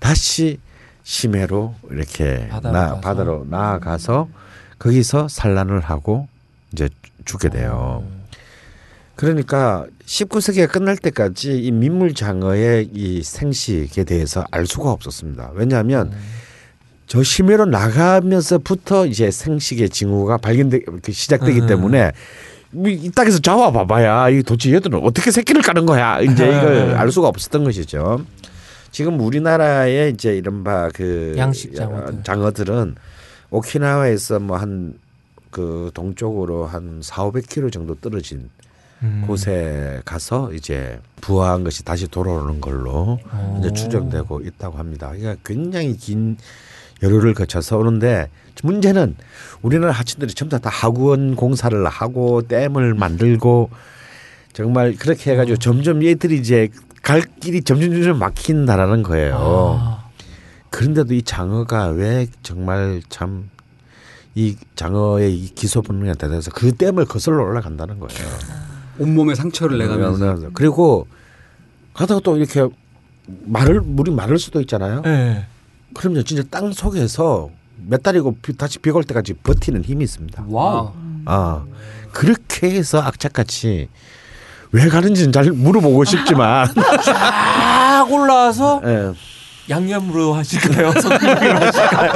다시 심해로 이렇게 바다로 나, 가서? 바다로 나아가서 거기서 산란을 하고 이제 죽게 돼요. 어, 그러니까 19세기가 끝날 때까지 이 민물 장어의 이 생식에 대해서 알 수가 없었습니다. 왜냐하면 음. 저 심해로 나가면서부터 이제 생식의 징후가 발견되 그 시작되기 음. 때문에 뭐이 땅에서 잡아 봐봐야 이 도대체 얘들은 어떻게 새끼를 까는 거야 이제 음. 이걸 알 수가 없었던 것이죠. 지금 우리나라의 이제 이른바 그 양식 장어들. 장어들은 오키나와에서 뭐 한 그 동쪽으로 한 4, 500km 정도 떨어진 음. 곳에 가서 이제 부화한 것이 다시 돌아오는 걸로 어. 이제 추정되고 있다고 합니다. 그러니까 굉장히 긴 여류를 거쳐서 오는데 문제는 우리나라 하층들이 전부 다, 다 학원 공사를 하고 댐을 만들고 정말 그렇게 해가지고 점점 얘들이 이제 갈 길이 점점 점점 막힌다라는 거예요. 아, 그런데도 이 장어가 왜 정말 참 이 장어의 이 귀소 본능에 대해서 그 댐을 거슬러 올라간다는 거예요. 온몸에 상처를 내가면서 그리고 가다가 또 이렇게 마를 물이 마를 수도 있잖아요. 예. 그러면 진짜 땅 속에서 몇 달이고 비- 다시 비가 올 때까지 버티는 힘이 있습니다. wow. 아 그렇게 해서 악착같이 왜 가는지는 잘 물어보고 싶지만 *laughs* 쫙 올라와서 예, 양념으로 하실까요? *laughs* 성격으로 하실까요?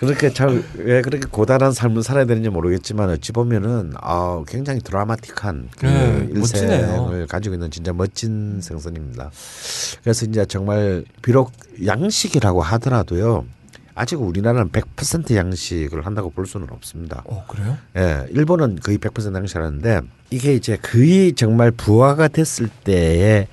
그렇게 잘 왜 그렇게 고단한 삶을 살아야 되는지 모르겠지만 어찌 보면은 아 굉장히 드라마틱한 그 네, 일생을 멋지네요. 가지고 있는 진짜 멋진 생선입니다. 그래서 이제 정말 비록 양식이라고 하더라도요. 아직 우리나라는 100% 양식을 한다고 볼 수는 없습니다. 어 그래요? 예, 일본은 거의 100% 양식하는데 이게 이제 거의 정말 부화가 됐을 때에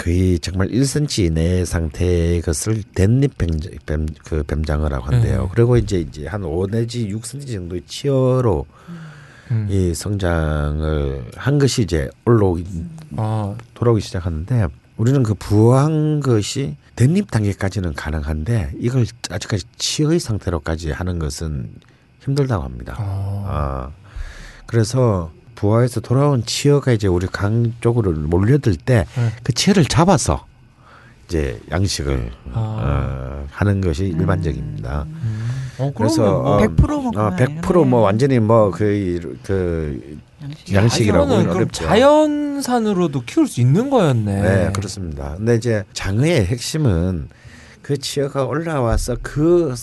거의 정말 1cm 이내 상태의 것을 댄잎 뱀, 뱀, 그 뱀장어라고 한대요. 음. 그리고 이제 이제 한 5 내지 6cm 정도의 치어로 음. 이 성장을 한 것이 이제 올라오기 아, 돌아오기 시작하는데 우리는 그 부화한 것이 댄잎 단계까지는 가능한데 이걸 아직까지 치어의 상태로까지 하는 것은 힘들다고 합니다. 어. 아 그래서 부하에서 돌아온 치어가 이제 우리 강 쪽으로 몰려들 때그 네. 치어를 잡아서 이제 양식을 아. 어, 하는 것이 일반적입니다. 어, 그래서 뭐 어, 100%뭐 어, 100%뭐 완전히 뭐그 그 양식. 양식이라고 보기는 그럼. 자연산으로도 키울 수 있는 거였네. 네, 그렇습니다. 근데 이제 장어의 핵심은 그 치어가 올라와서 그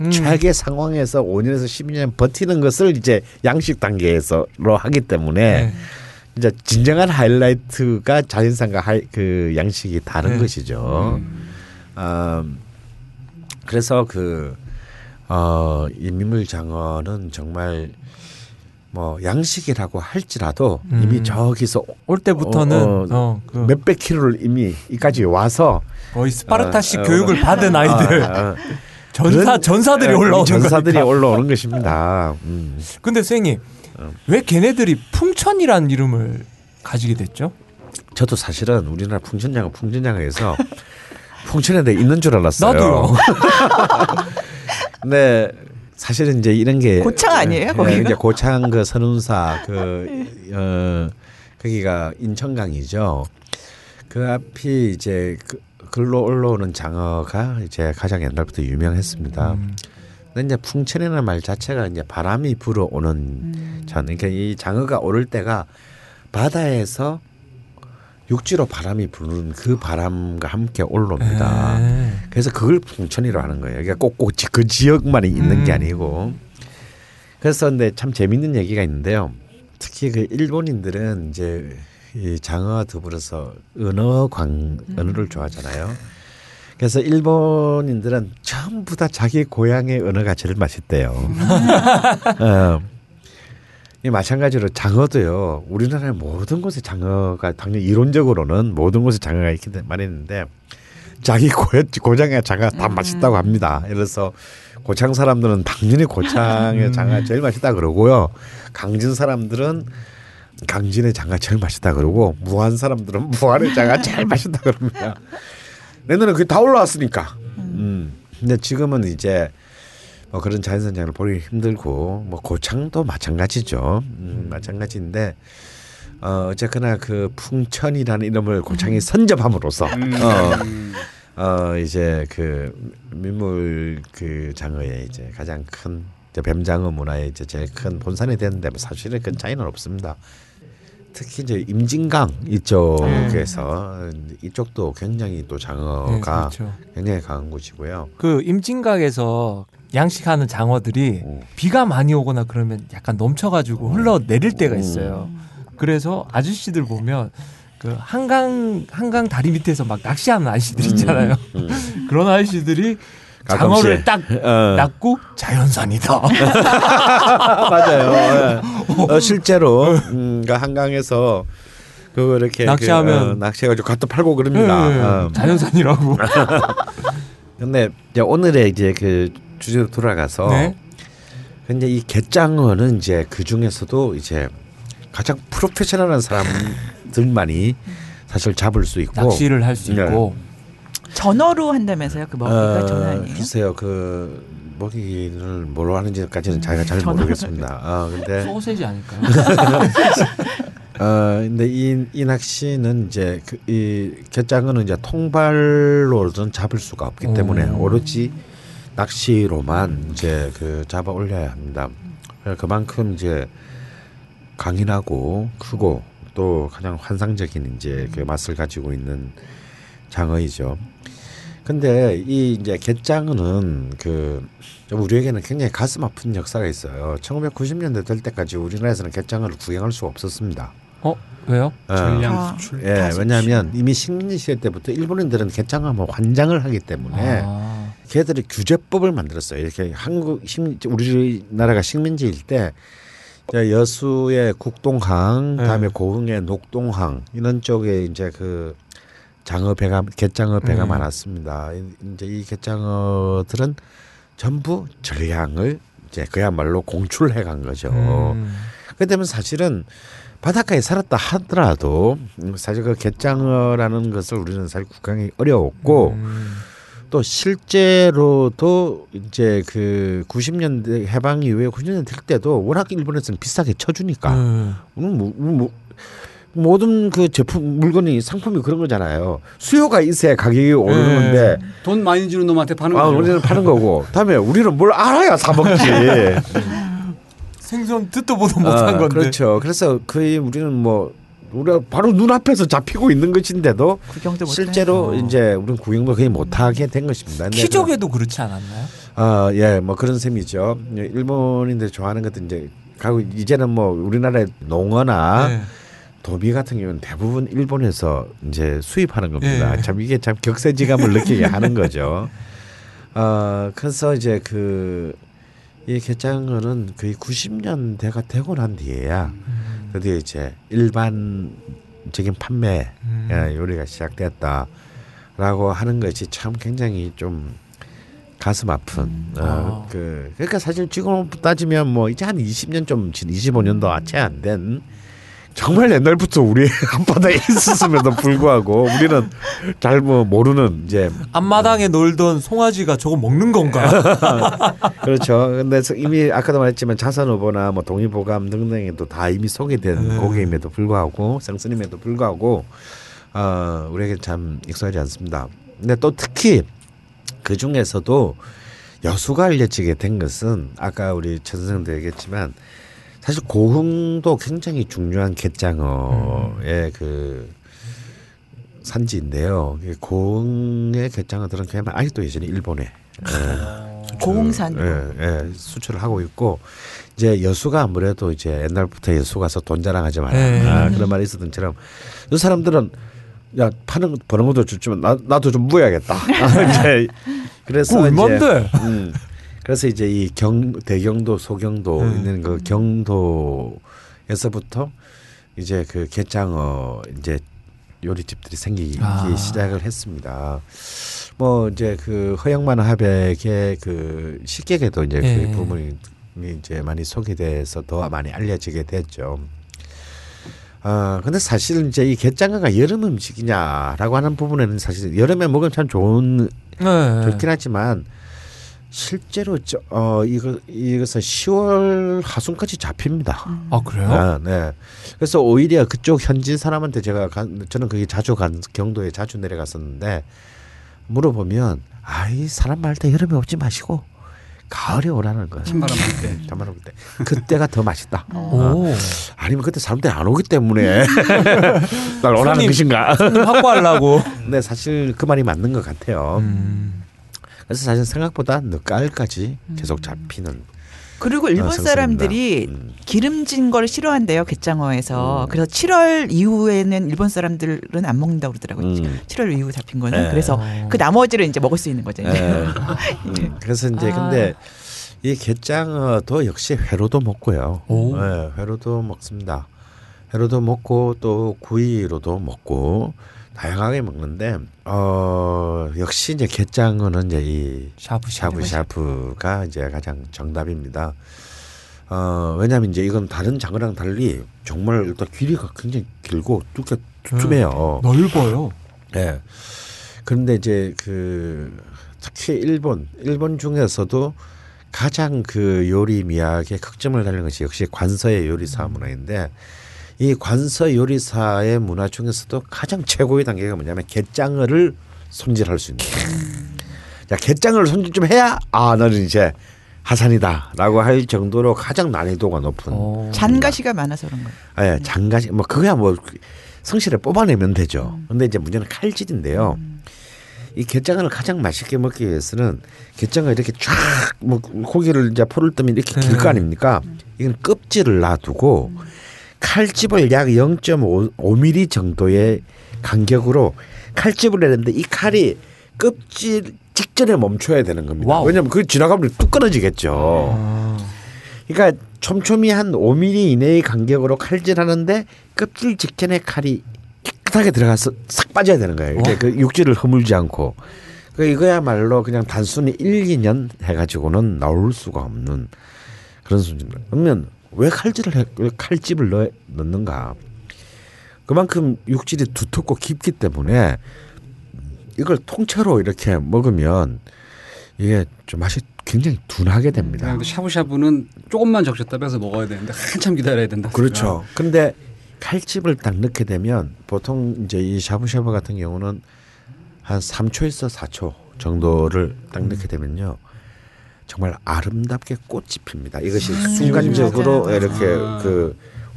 음. 최악의 상황에서 5년에서 12년 버티는 것을 이제 양식 단계에서로 하기 때문에 네. 이제 진정한 하이라이트가 자연산과 하이, 그 양식이 다른 네. 것이죠. 어, 그래서 그 어, 이 민물 장어는 정말 뭐 양식이라고 할지라도 음. 이미 저기서 올 때부터는 어, 어, 어, 그 몇백 킬로를 이미 이까지 와서 거의 스파르타식 어, 어, 교육을 받은 아이들 전사 전사들이 예, 올라오는 전사들이 거니까. 올라오는 것입니다. 음. 근데 선생님 어. 왜 걔네들이 풍천이라는 이름을 가지게 됐죠? 저도 사실은 우리나라 풍천장어 풍천장어에서 *laughs* 풍천에 대해 있는 줄 알았어요. 나도요. 근데 *laughs* 사실은 이제 이런 게 고창 아니에요, 예, 거기가? 이제 고창 그 선운사 그 *laughs* 어, 거기가 인천강이죠. 그 앞이 이제 그, 글로 올라오는 장어가 이제 가장 옛날부터 유명했습니다. 음. 근데 이제 풍천이라는 말 자체가 이제 바람이 불어오는 음. 전 그러니까 이 장어가 오를 때가 바다에서 육지로 바람이 부는 그 바람과 함께 올라옵니다. 에. 그래서 그걸 풍천이라고 하는 거예요. 그러니까 꼭꼭 지- 그 지역만이 있는 게 음. 아니고. 그래서 근데 참 재밌는 얘기가 있는데요. 특히 그 일본인들은 이제 이 장어와 더불어서 은어 광 언어를 좋아하잖아요. 그래서 일본인들은 전부 다 자기 고향의 언어가 제일 맛있대요. *laughs* 어. 이 마찬가지로 장어도요. 우리나라의 모든 곳에 장어가 당연히 이론적으로는 모든 곳에 장어가 있기 말했는데 자기 고, 고장의 장어 다 맛있다고 합니다. 그래서 고창 사람들은 당연히 고창의 장어 제일 맛있다 그러고요. 강진 사람들은 강진의 장어 제일 맛있다 그러고 무안 사람들은 *laughs* 무안의 장어 제일 맛있다 그럽니다. 내년에 그게 다 올라왔으니까. 음. 근데 지금은 이제 뭐 그런 자연산 장을 보기 힘들고 뭐 고창도 마찬가지죠. 음, 마찬가지인데 어 어쨌거나 그 풍천이라는 이름을 고창이 선접함으로써 어, 어 이제 그 민물 그 장어의 이제 가장 큰 뱀장어 문화의 이제 제일 큰 본산이 됐는데 뭐 사실은 그 차이는 없습니다. 특히 이제 임진강 이쪽에서 이쪽도 굉장히 또 네, 장어가 그렇죠. 굉장히 강한 곳이고요. 그 임진각에서 양식하는 장어들이 음. 비가 많이 오거나 그러면 약간 넘쳐가지고 흘러 내릴 때가 음. 있어요. 그래서 아저씨들 보면 그 한강 한강 다리 밑에서 막 낚시하는 아저씨들 있잖아요. 음. *laughs* 그런 아저씨들이. 장어를 딱 어. 낚고 자연산이다. *laughs* 맞아요. 예. 어, 실제로 음, 그러니까 한강에서 그 이렇게 낚시하면- 그, 어, 낚시해가지고 갖다 팔고 그럽니다. 네, 어. 자연산이라고. *laughs* 근데 이제 오늘의 이제 그 주제로 돌아가서 네. 근데 이 갯장어는 이제 그 중에서도 이제 가장 프로페셔널한 사람들만이 사실 잡을 수 있고 낚시를 할수 네. 있고 전어로 한다면서요? 그 먹이가 어, 전어 아니에요? 글쎄요 그 먹이를 뭐로 하는지까지는 자기가 잘 전어를- 모르겠습니다. 아 근데 *laughs* 소세지 아닐까요? *laughs* 어 근데 이, 이 낚시는 이제 그, 이 갯장어는 이제 통발로는 잡을 수가 없기 때문에 오. 오로지 낚시로만 이제 그 잡아 올려야 합니다. 그래서 그만큼 이제 강인하고 크고 또 가장 환상적인 이제 그 맛을 가지고 있는 장어이죠. 근데 이 이제 갯장어는 그 우리에게는 굉장히 가슴 아픈 역사가 있어요. 1990년대 될 때까지 우리나라에서는 갯장어를 구경할 수가 없었습니다. 어 왜요? 어. 전량 아. 수출. 예, 다시 왜냐하면 이미 식민지 시대 때부터 일본인들은 갯장어하면 환장을 하기 때문에 아, 걔들이 규제법을 만들었어요. 이렇게 한국 식 우리나라가 식민지일 때 여수의 국동항, 네. 다음에 고흥의 녹동항 이런 쪽에 이제 그 장어 배가 갯장어 배가 음. 많았습니다. 이- 이제 이 갯장어들은 전부 전량을 이제 그야말로 공출해 간 거죠. 음. 그때면 사실은 바닷가에 살았다 하더라도 음, 사실 그 갯장어라는 것을 우리는 사실 구경이 어려웠고 음. 또 실제로도 이제 그 90년대 해방 이후에 90년대 될 때도 워낙 일본에서는 비싸게 쳐주니까 음. 음, 뭐, 뭐, 모든 그 제품 물건이 상품이 그런 거잖아요. 수요가 있어야 가격이 오르는 건데 돈 많이 주는 놈한테 파는 아, 거죠. 우리는 파는 거고. 다음에 우리는 뭘 알아야 사 먹지. *laughs* 생선 듣도 보도 못한 아, 건데. 그렇죠. 그래서 거의 우리는 뭐 우리가 바로 눈앞에서 잡히고 있는 것인데도 구경도 못 실제로 어. 이제 우리는 구경도 거의 못하게 된 것입니다. 근데 키족에도 그렇지 않았나요? 아, 예, 뭐 그런 셈이죠. 일본인들 좋아하는 것도 이제 가고 이제는 뭐 우리나라의 농어나 네. 도미 같은 경우는 대부분 일본에서 이제 수입하는 겁니다. 예. 참 이게 참 격세지감을 느끼게 하는 거죠. 어, 그래서 이제 그이 게장어는 거의 90년대가 되고 난 뒤에야 드디어 이제 일반적인 판매 음. 예, 요리가 시작됐다라고 하는 것이 참 굉장히 좀 가슴 아픈 어, 아. 그 그러니까 사실 지금 따지면 뭐 이제 한 20년 좀진 25년도 채 안 된 정말 옛날부터 우리 *laughs* 앞바다에 있었음에도 불구하고 우리는 잘 뭐 모르는 이제 앞마당에 놀던 송아지가 저거 먹는 건가? *laughs* 그렇죠. 근데 이미 아까도 말했지만 자선 후보나 뭐 동의보감 등등에도 다 이미 소개된 네. 고객임에도 불구하고 생스님에도 불구하고 어, 우리에게 참 익숙하지 않습니다. 근데 또 특히 그 중에서도 여수가 알려지게 된 것은 아까 우리 최 선생님도 얘기했지만 사실 고흥도 굉장히 중요한 갯장어의 그 산지인데요. 이 고흥의 갯장어들은 그냥 아직도 예전에 일본에 예, 고흥산으로. 예, 예, 수출을 하고 있고 이제 여수가 아무래도 이제 옛날부터 여수 가서 돈 자랑하지 마라 예. 아, 그런 말이 있었던처럼 이 사람들은 야 파는 거- 버는 것도 좋지만 나 나도 좀 무야겠다. *laughs* 이제 그래서 이제? 음, 그래서 이제 이 경 대경도 소경도 음. 있는 그 경도에서부터 이제 그 게장어 이제 요리집들이 생기기 아. 시작을 했습니다. 뭐 이제 그 허영만 화백의 그 식객에도 이제 예. 그 부분이 이제 많이 소개돼서 더 많이 알려지게 됐죠. 아 근데 사실 이제 이 게장어가 여름 음식이냐라고 하는 부분에는 사실 여름에 먹으면 참 좋은 네. 좋긴 하지만 실제로 저, 어 이거 이것은 10월 하순까지 잡힙니다. 아 그래요? 아, 네. 그래서 오히려 그쪽 현지 사람한테 제가 간, 저는 거기 자주 간 경도에 자주 내려갔었는데 물어보면 아이 사람 말때 여름에 오지 마시고 가을에 오라는 거예요. 찬바람 불 때. 잠만 올 때. 그때가 더 맛있다. 오. 아니면 그때 사람들이 안 오기 때문에 *laughs* 날 오라는 손님. 것인가? 확보하려고. 근데 *laughs* 사실 그 말이 맞는 것 같아요. 음. 그래서 사실 생각보다 늦가을까지 계속 잡히는 그리고 일본 아, 상승입니다. 사람들이 음. 기름진 걸 싫어한대요 갯장어에서. 음. 그래서 7월 이후에는 일본 사람들은 안 먹는다고 그러더라고요. 음. 7월 이후 잡힌 거는 네. 그래서 그 나머지를 이제 먹을 수 있는 거죠. 이제. 예. *laughs* 음, 그래서 이제 아. 근데 이 게장어도 역시 회로도 먹고요. 오. 예, 회로도 먹습니다. 회로도 먹고 또 구이로도 먹고 다양하게 먹는데 어 역시 이제 게장어는 이제 이 샤브샤브. 샤브 샤브가 이제 가장 정답입니다. 어 왜냐하면 이제 이건 다른 장어랑 달리 정말 일단 길이가 굉장히 길고 두께 두툼해요. 넓어요. 예. 그런데 이제 그 특히 일본 일본 중에서도 가장 그 요리 미학에 극점을 달린 것이 역시 관서의 요리 사 문화인데 이 관서 요리사의 문화 중에서도 가장 최고의 단계가 뭐냐면 게장어를 손질할 수 있는. 자, 게장어를 손질 좀 해야 아 나는 이제 하산이다라고 할 정도로 가장 난이도가 높은 어. 잔가시가 많아서 그런 거예요. 예, 장가시 뭐 그거야 뭐 성실에 뽑아내면 되죠. 근데 이제 문제는 칼질인데요. 이 갯장어를 가장 맛있게 먹기 위해서는 갯장어를 이렇게 쫙 뭐 고기를 이제 포를 뜨면 이렇게 길거 아닙니까? 이건 껍질을 놔두고 칼집을 약 0.5mm 정도의 간격으로 칼집을 내는데 이 칼이 껍질 직전에 멈춰야 되는 겁니다. wow. 왜냐하면 그 지나가면 뚝 끊어지겠죠. 아. 그러니까 촘촘히 한 5mm 이내의 간격으로 칼질하는데 껍질 직전에 칼이 깨끗하게 들어가서 싹 빠져야 되는 거예요. 이게 와. 그 육질을 허물지 않고. 그 이거야말로 그냥 단순히 1, 2년 해가지고는 나올 수가 없는 그런 수준입니다. 그러면 왜 칼질을 해, 왜 칼집을 넣, 넣는가? 그만큼 육질이 두텁고 깊기 때문에 이걸 통째로 이렇게 먹으면 이게 좀 맛이 굉장히 둔하게 됩니다. 근데 샤브샤브는 조금만 적셨다 빼서 먹어야 되는데 한참 기다려야 된다. 그렇죠. 근데 칼집을 딱 넣게 되면 보통 이제 이 샤브샤브 같은 경우는 한 3초에서 4초 정도를 딱 넣게 되면요. 정말 아름답게 꽃이 핍니다. 이것이 순간적으로 맞아요. 이렇게 아. 그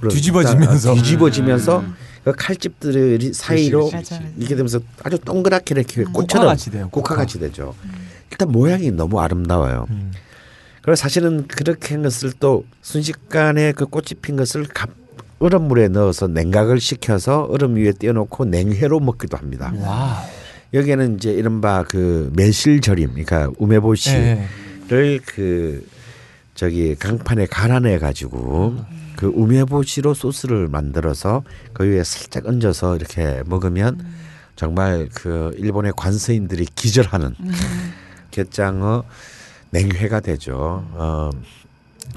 뒤집어지면서. 뒤집어지면서 그 칼집들이 사이로 그렇지, 그렇지. 이렇게 되면서 아주 동그랗게 이렇게 꽃처럼 돼요, 국화. 국화같이 되죠. 일단 모양이 너무 아름다워요. 음. 그리고 사실은 그렇게 한 것을 또 순식간에 그 꽃이 핀 것을 갑 얼음 물에 넣어서 냉각을 시켜서 얼음 위에 띄워놓고 냉회로 먹기도 합니다. 와. 여기에는 이제 이른바 그 매실절임, 그러니까 우메보시를 예. 그 저기 강판에 갈아내 가지고 그 우메보시로 소스를 만들어서 그 위에 살짝 얹어서 이렇게 먹으면 정말 그 일본의 관서인들이 기절하는 게장어 냉회가 되죠. 어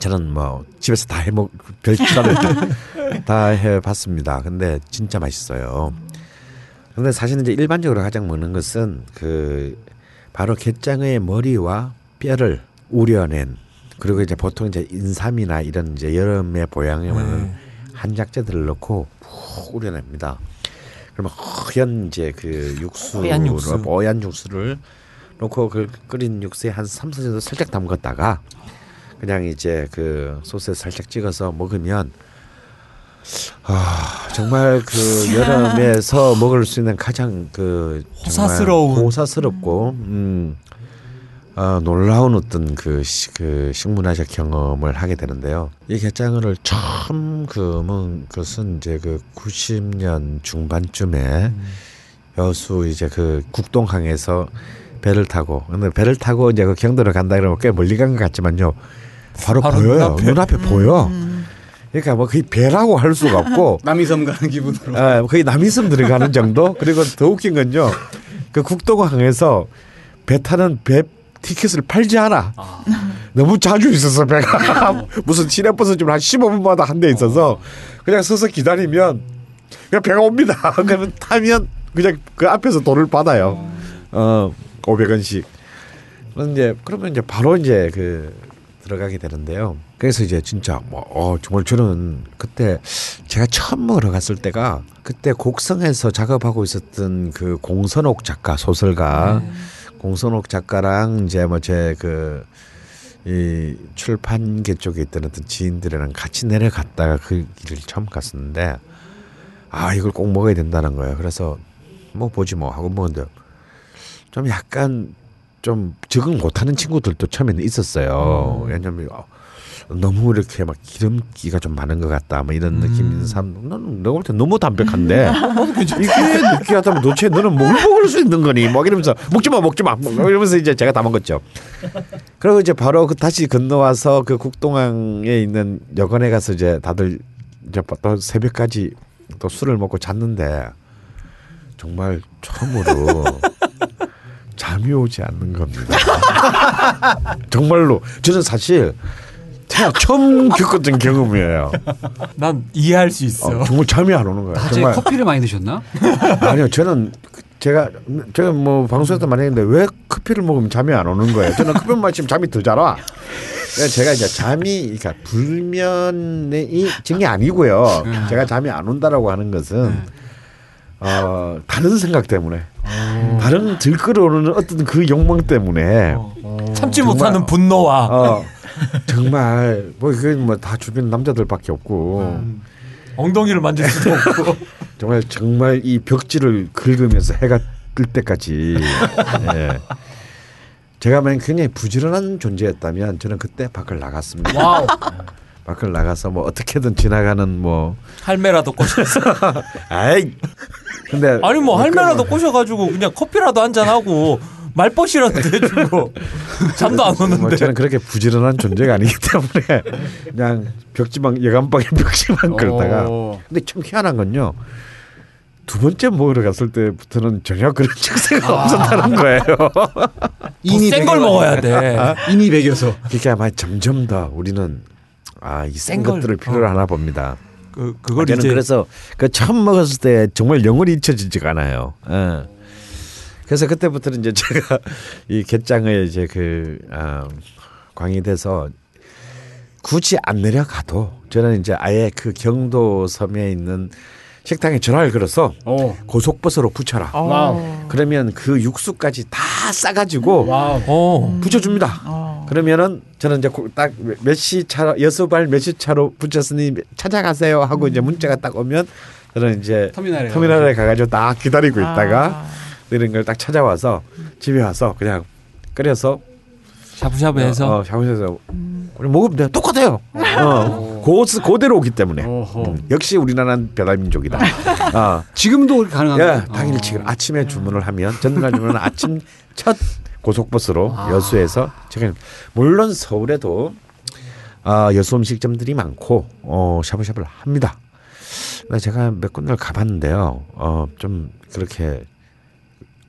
저는 뭐 집에서 다 해먹 별치라를 *laughs* 다 해봤습니다. 근데 진짜 맛있어요. 근데 사실 이제 일반적으로 가장 먹는 것은 그 바로 게장의 머리와 뼈를 우려낸 그리고 이제 보통 이제 인삼이나 이런 이제 여름의 보양에 맞는 네. 한약재들을 넣고 푹 우려냅니다. 그러면 허연 이제 그 육수로 뽀얀 육수. 뽀얀 육수를 넣고 그 끓인 육수에 한 3, 4 정도 살짝 담갔다가 그냥 이제 그 소스에 살짝 찍어서 먹으면 아 정말 그 여름에서 먹을 수 있는 가장 그 호사스러운. 호사스럽고 음 아, 놀라운 어떤 그, 시, 그 식문화적 경험을 하게 되는데요. 이 게장어를 처음 그 먹은 것은 이제 그 90년 중반쯤에 여수 이제 그 국동항에서 배를 타고 근데 배를 타고 이제 그 경도를 간다 그러면 꽤 멀리 간 것 같지만요. 바로, 바로 보여요. 눈앞에. 눈앞에 보여. 그러니까 뭐 거의 배라고 할 수가 없고 *laughs* 남이섬 가는 기분으로. 아, 거의 남이섬 들어가는 정도. 그리고 더 웃긴 건요. 그 국도항에서 배 타는 배 티켓을 팔지 않아. 너무 자주 있어서 배가 *laughs* 무슨 시내버스 좀한 15분마다 한 대 있어서 그냥 서서 기다리면 그냥 배가 옵니다. *laughs* 그러면 타면 그냥 그 앞에서 돈을 받아요. 어, 500원씩. 이제 그러면 이제 바로 이제 그 들어가게 되는데요. 그래서 이제 진짜 뭐 어, 정말 저는 그때 제가 처음 먹으러 갔을 때가 그때 곡성에서 작업하고 있었던 그 공선옥 작가 소설가 공선옥 작가랑 이제 뭐 제 그 이 출판계 쪽에 있던 어떤 지인들이랑 같이 내려갔다가 그 길을 처음 갔었는데 아 이걸 꼭 먹어야 된다는 거예요. 그래서 뭐 보지 뭐 하고 먹었는데 좀 약간 좀 적응 못하는 친구들도 처음에는 있었어요. 왜냐면 어, 너무 이렇게 막 기름기가 좀 많은 것 같다. 뭐 이런 느낌 있는 사람. 나는 내가 볼 때 너무 담백한데 이게 느끼하다면 도대체 너는 뭘 먹을 수 있는 거니? 막 이러면서 먹지 마, 먹지 마. 뭐 이러면서 이제 제가 다 먹었죠. 그리고 이제 바로 그 다시 건너와서 그 국동항에 있는 여관에 가서 이제 다들 이제 또 새벽까지 또 술을 먹고 잤는데 정말 처음으로 잠이 오지 않는 겁니다. *laughs* 정말로 저는 사실 처음 겪었던 경험이에요. 난 이해할 수 있어. 어, 정말 잠이 안 오는 거예요. 다제 정말 커피를 많이 드셨나? *laughs* 아니요 저는 제가 제가 뭐 방송에서 많이 했는데 왜 커피를 먹으면 잠이 안 오는 거예요? 저는 커피 마시면 *laughs* 잠이 더 잘 와. 그래서 제가 이제 잠이 그러니까 불면이 증이 아니고요. 제가 잠이 안 온다라고 하는 것은 어, 다른 생각 때문에. 다른 들끓어오르는 어떤 그 욕망 때문에. 참지 정말- 못하는 분노와. 어, 정말 뭐 그건 뭐다 주변 남자들밖에 없고. 엉덩이를 만질 수도 없고. *laughs* 정말 정말 이 벽지를 긁으면서 해가 뜰 때까지. *laughs* 예. 제가 만약 굉장히 부지런한 존재였다면 저는 그때 밖을 나갔습니다. *laughs* 밖을 나가서 뭐 어떻게든 지나가는 뭐 할매라도 꼬셔서 *laughs* 아이 근데 아니 뭐 할매라도 꼬셔가지고 그냥 커피라도 한 잔 하고 말벗이라도 해주고 *laughs* 잠도 안뭐 오는데 저는 그렇게 부지런한 존재가 아니기 때문에 그냥 벽지방 벽지만 걸다가 어. 근데 참 희한한 건요. 두 번째 먹으러 갔을 때부터는 전혀 그런 증세가 없었다는 거예요. 이미 센걸 배겨- 먹어야 돼. 이미 배겨서. 그러니까 아마 점점 더 우리는 아이센센 걸, 것들을 필요로 어. 하나 봅니다. 그 그걸 저는 이제 그래서 그 처음 먹었을 때 정말 영원히 잊혀지지가 않아요. 예. 그래서 그때부터는 이제 *laughs* 제가 이 갯장을 이제 그 아, 광이 돼서 굳이 안 내려가도 저는 이제 아예 그 경도 섬에 있는 식당에 전화를 걸어서 오. 고속버스로 붙여라. wow. 그러면 그 육수까지 다 싸가지고 wow. 어. 붙여줍니다. 어. 그러면은 저는 이제 딱 몇 시 차로 여섯 발몇 시 차로 붙였으니 찾아가세요 하고 이제 문자가 딱 오면 저는 이제 터미널에 터미널에 가가지고 딱 기다리고 있다가 아. 이런 걸 딱 찾아와서 집에 와서 그냥 끓여서 샤브샤브해서 어, 샤브샤브해서 우리 먹으면 돼요. 똑같아요. 어, 고, 고대로 오기 때문에. 음, 역시 우리나라는 배달민족이다. *laughs* 아, 지금도 가능한가요? 예, 당일치기 아침에 주문을 하면 전날 주문은 아침 첫 고속버스로 여수에서 제가 물론 서울에도 아, 여수 음식점들이 많고 어, 샤브샤브를 합니다. 제가 몇 군데를 가봤는데요. 어, 좀 그렇게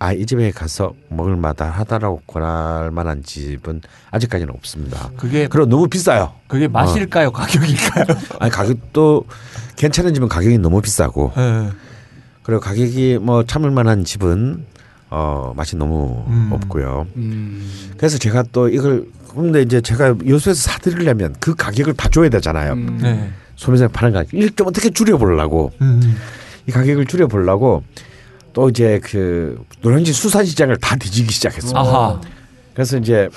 아, 이 집에 가서 먹을 만하다 하다라고 권할 만한 집은 아직까지는 없습니다. 그게 그리고 너무 비싸요. 그게 맛일까요, 가격일까요? *laughs* 아니 가격도 괜찮은 집은 가격이 너무 비싸고 예. 그리고 가격이 뭐 참을 만한 집은 어 맛이 너무 음. 없고요. 음. 그래서 제가 또 이걸 근데 이제 제가 여수에서 사드리려면 그 가격을 봐줘야 되잖아요. 음. 네. 소매상 파는 가격 이걸 좀 어떻게 줄여보려고 음. 이 가격을 줄여보려고 또 이제 그 노량진 수산시장을 다 뒤지기 시작했어요. 아하. 그래서 이제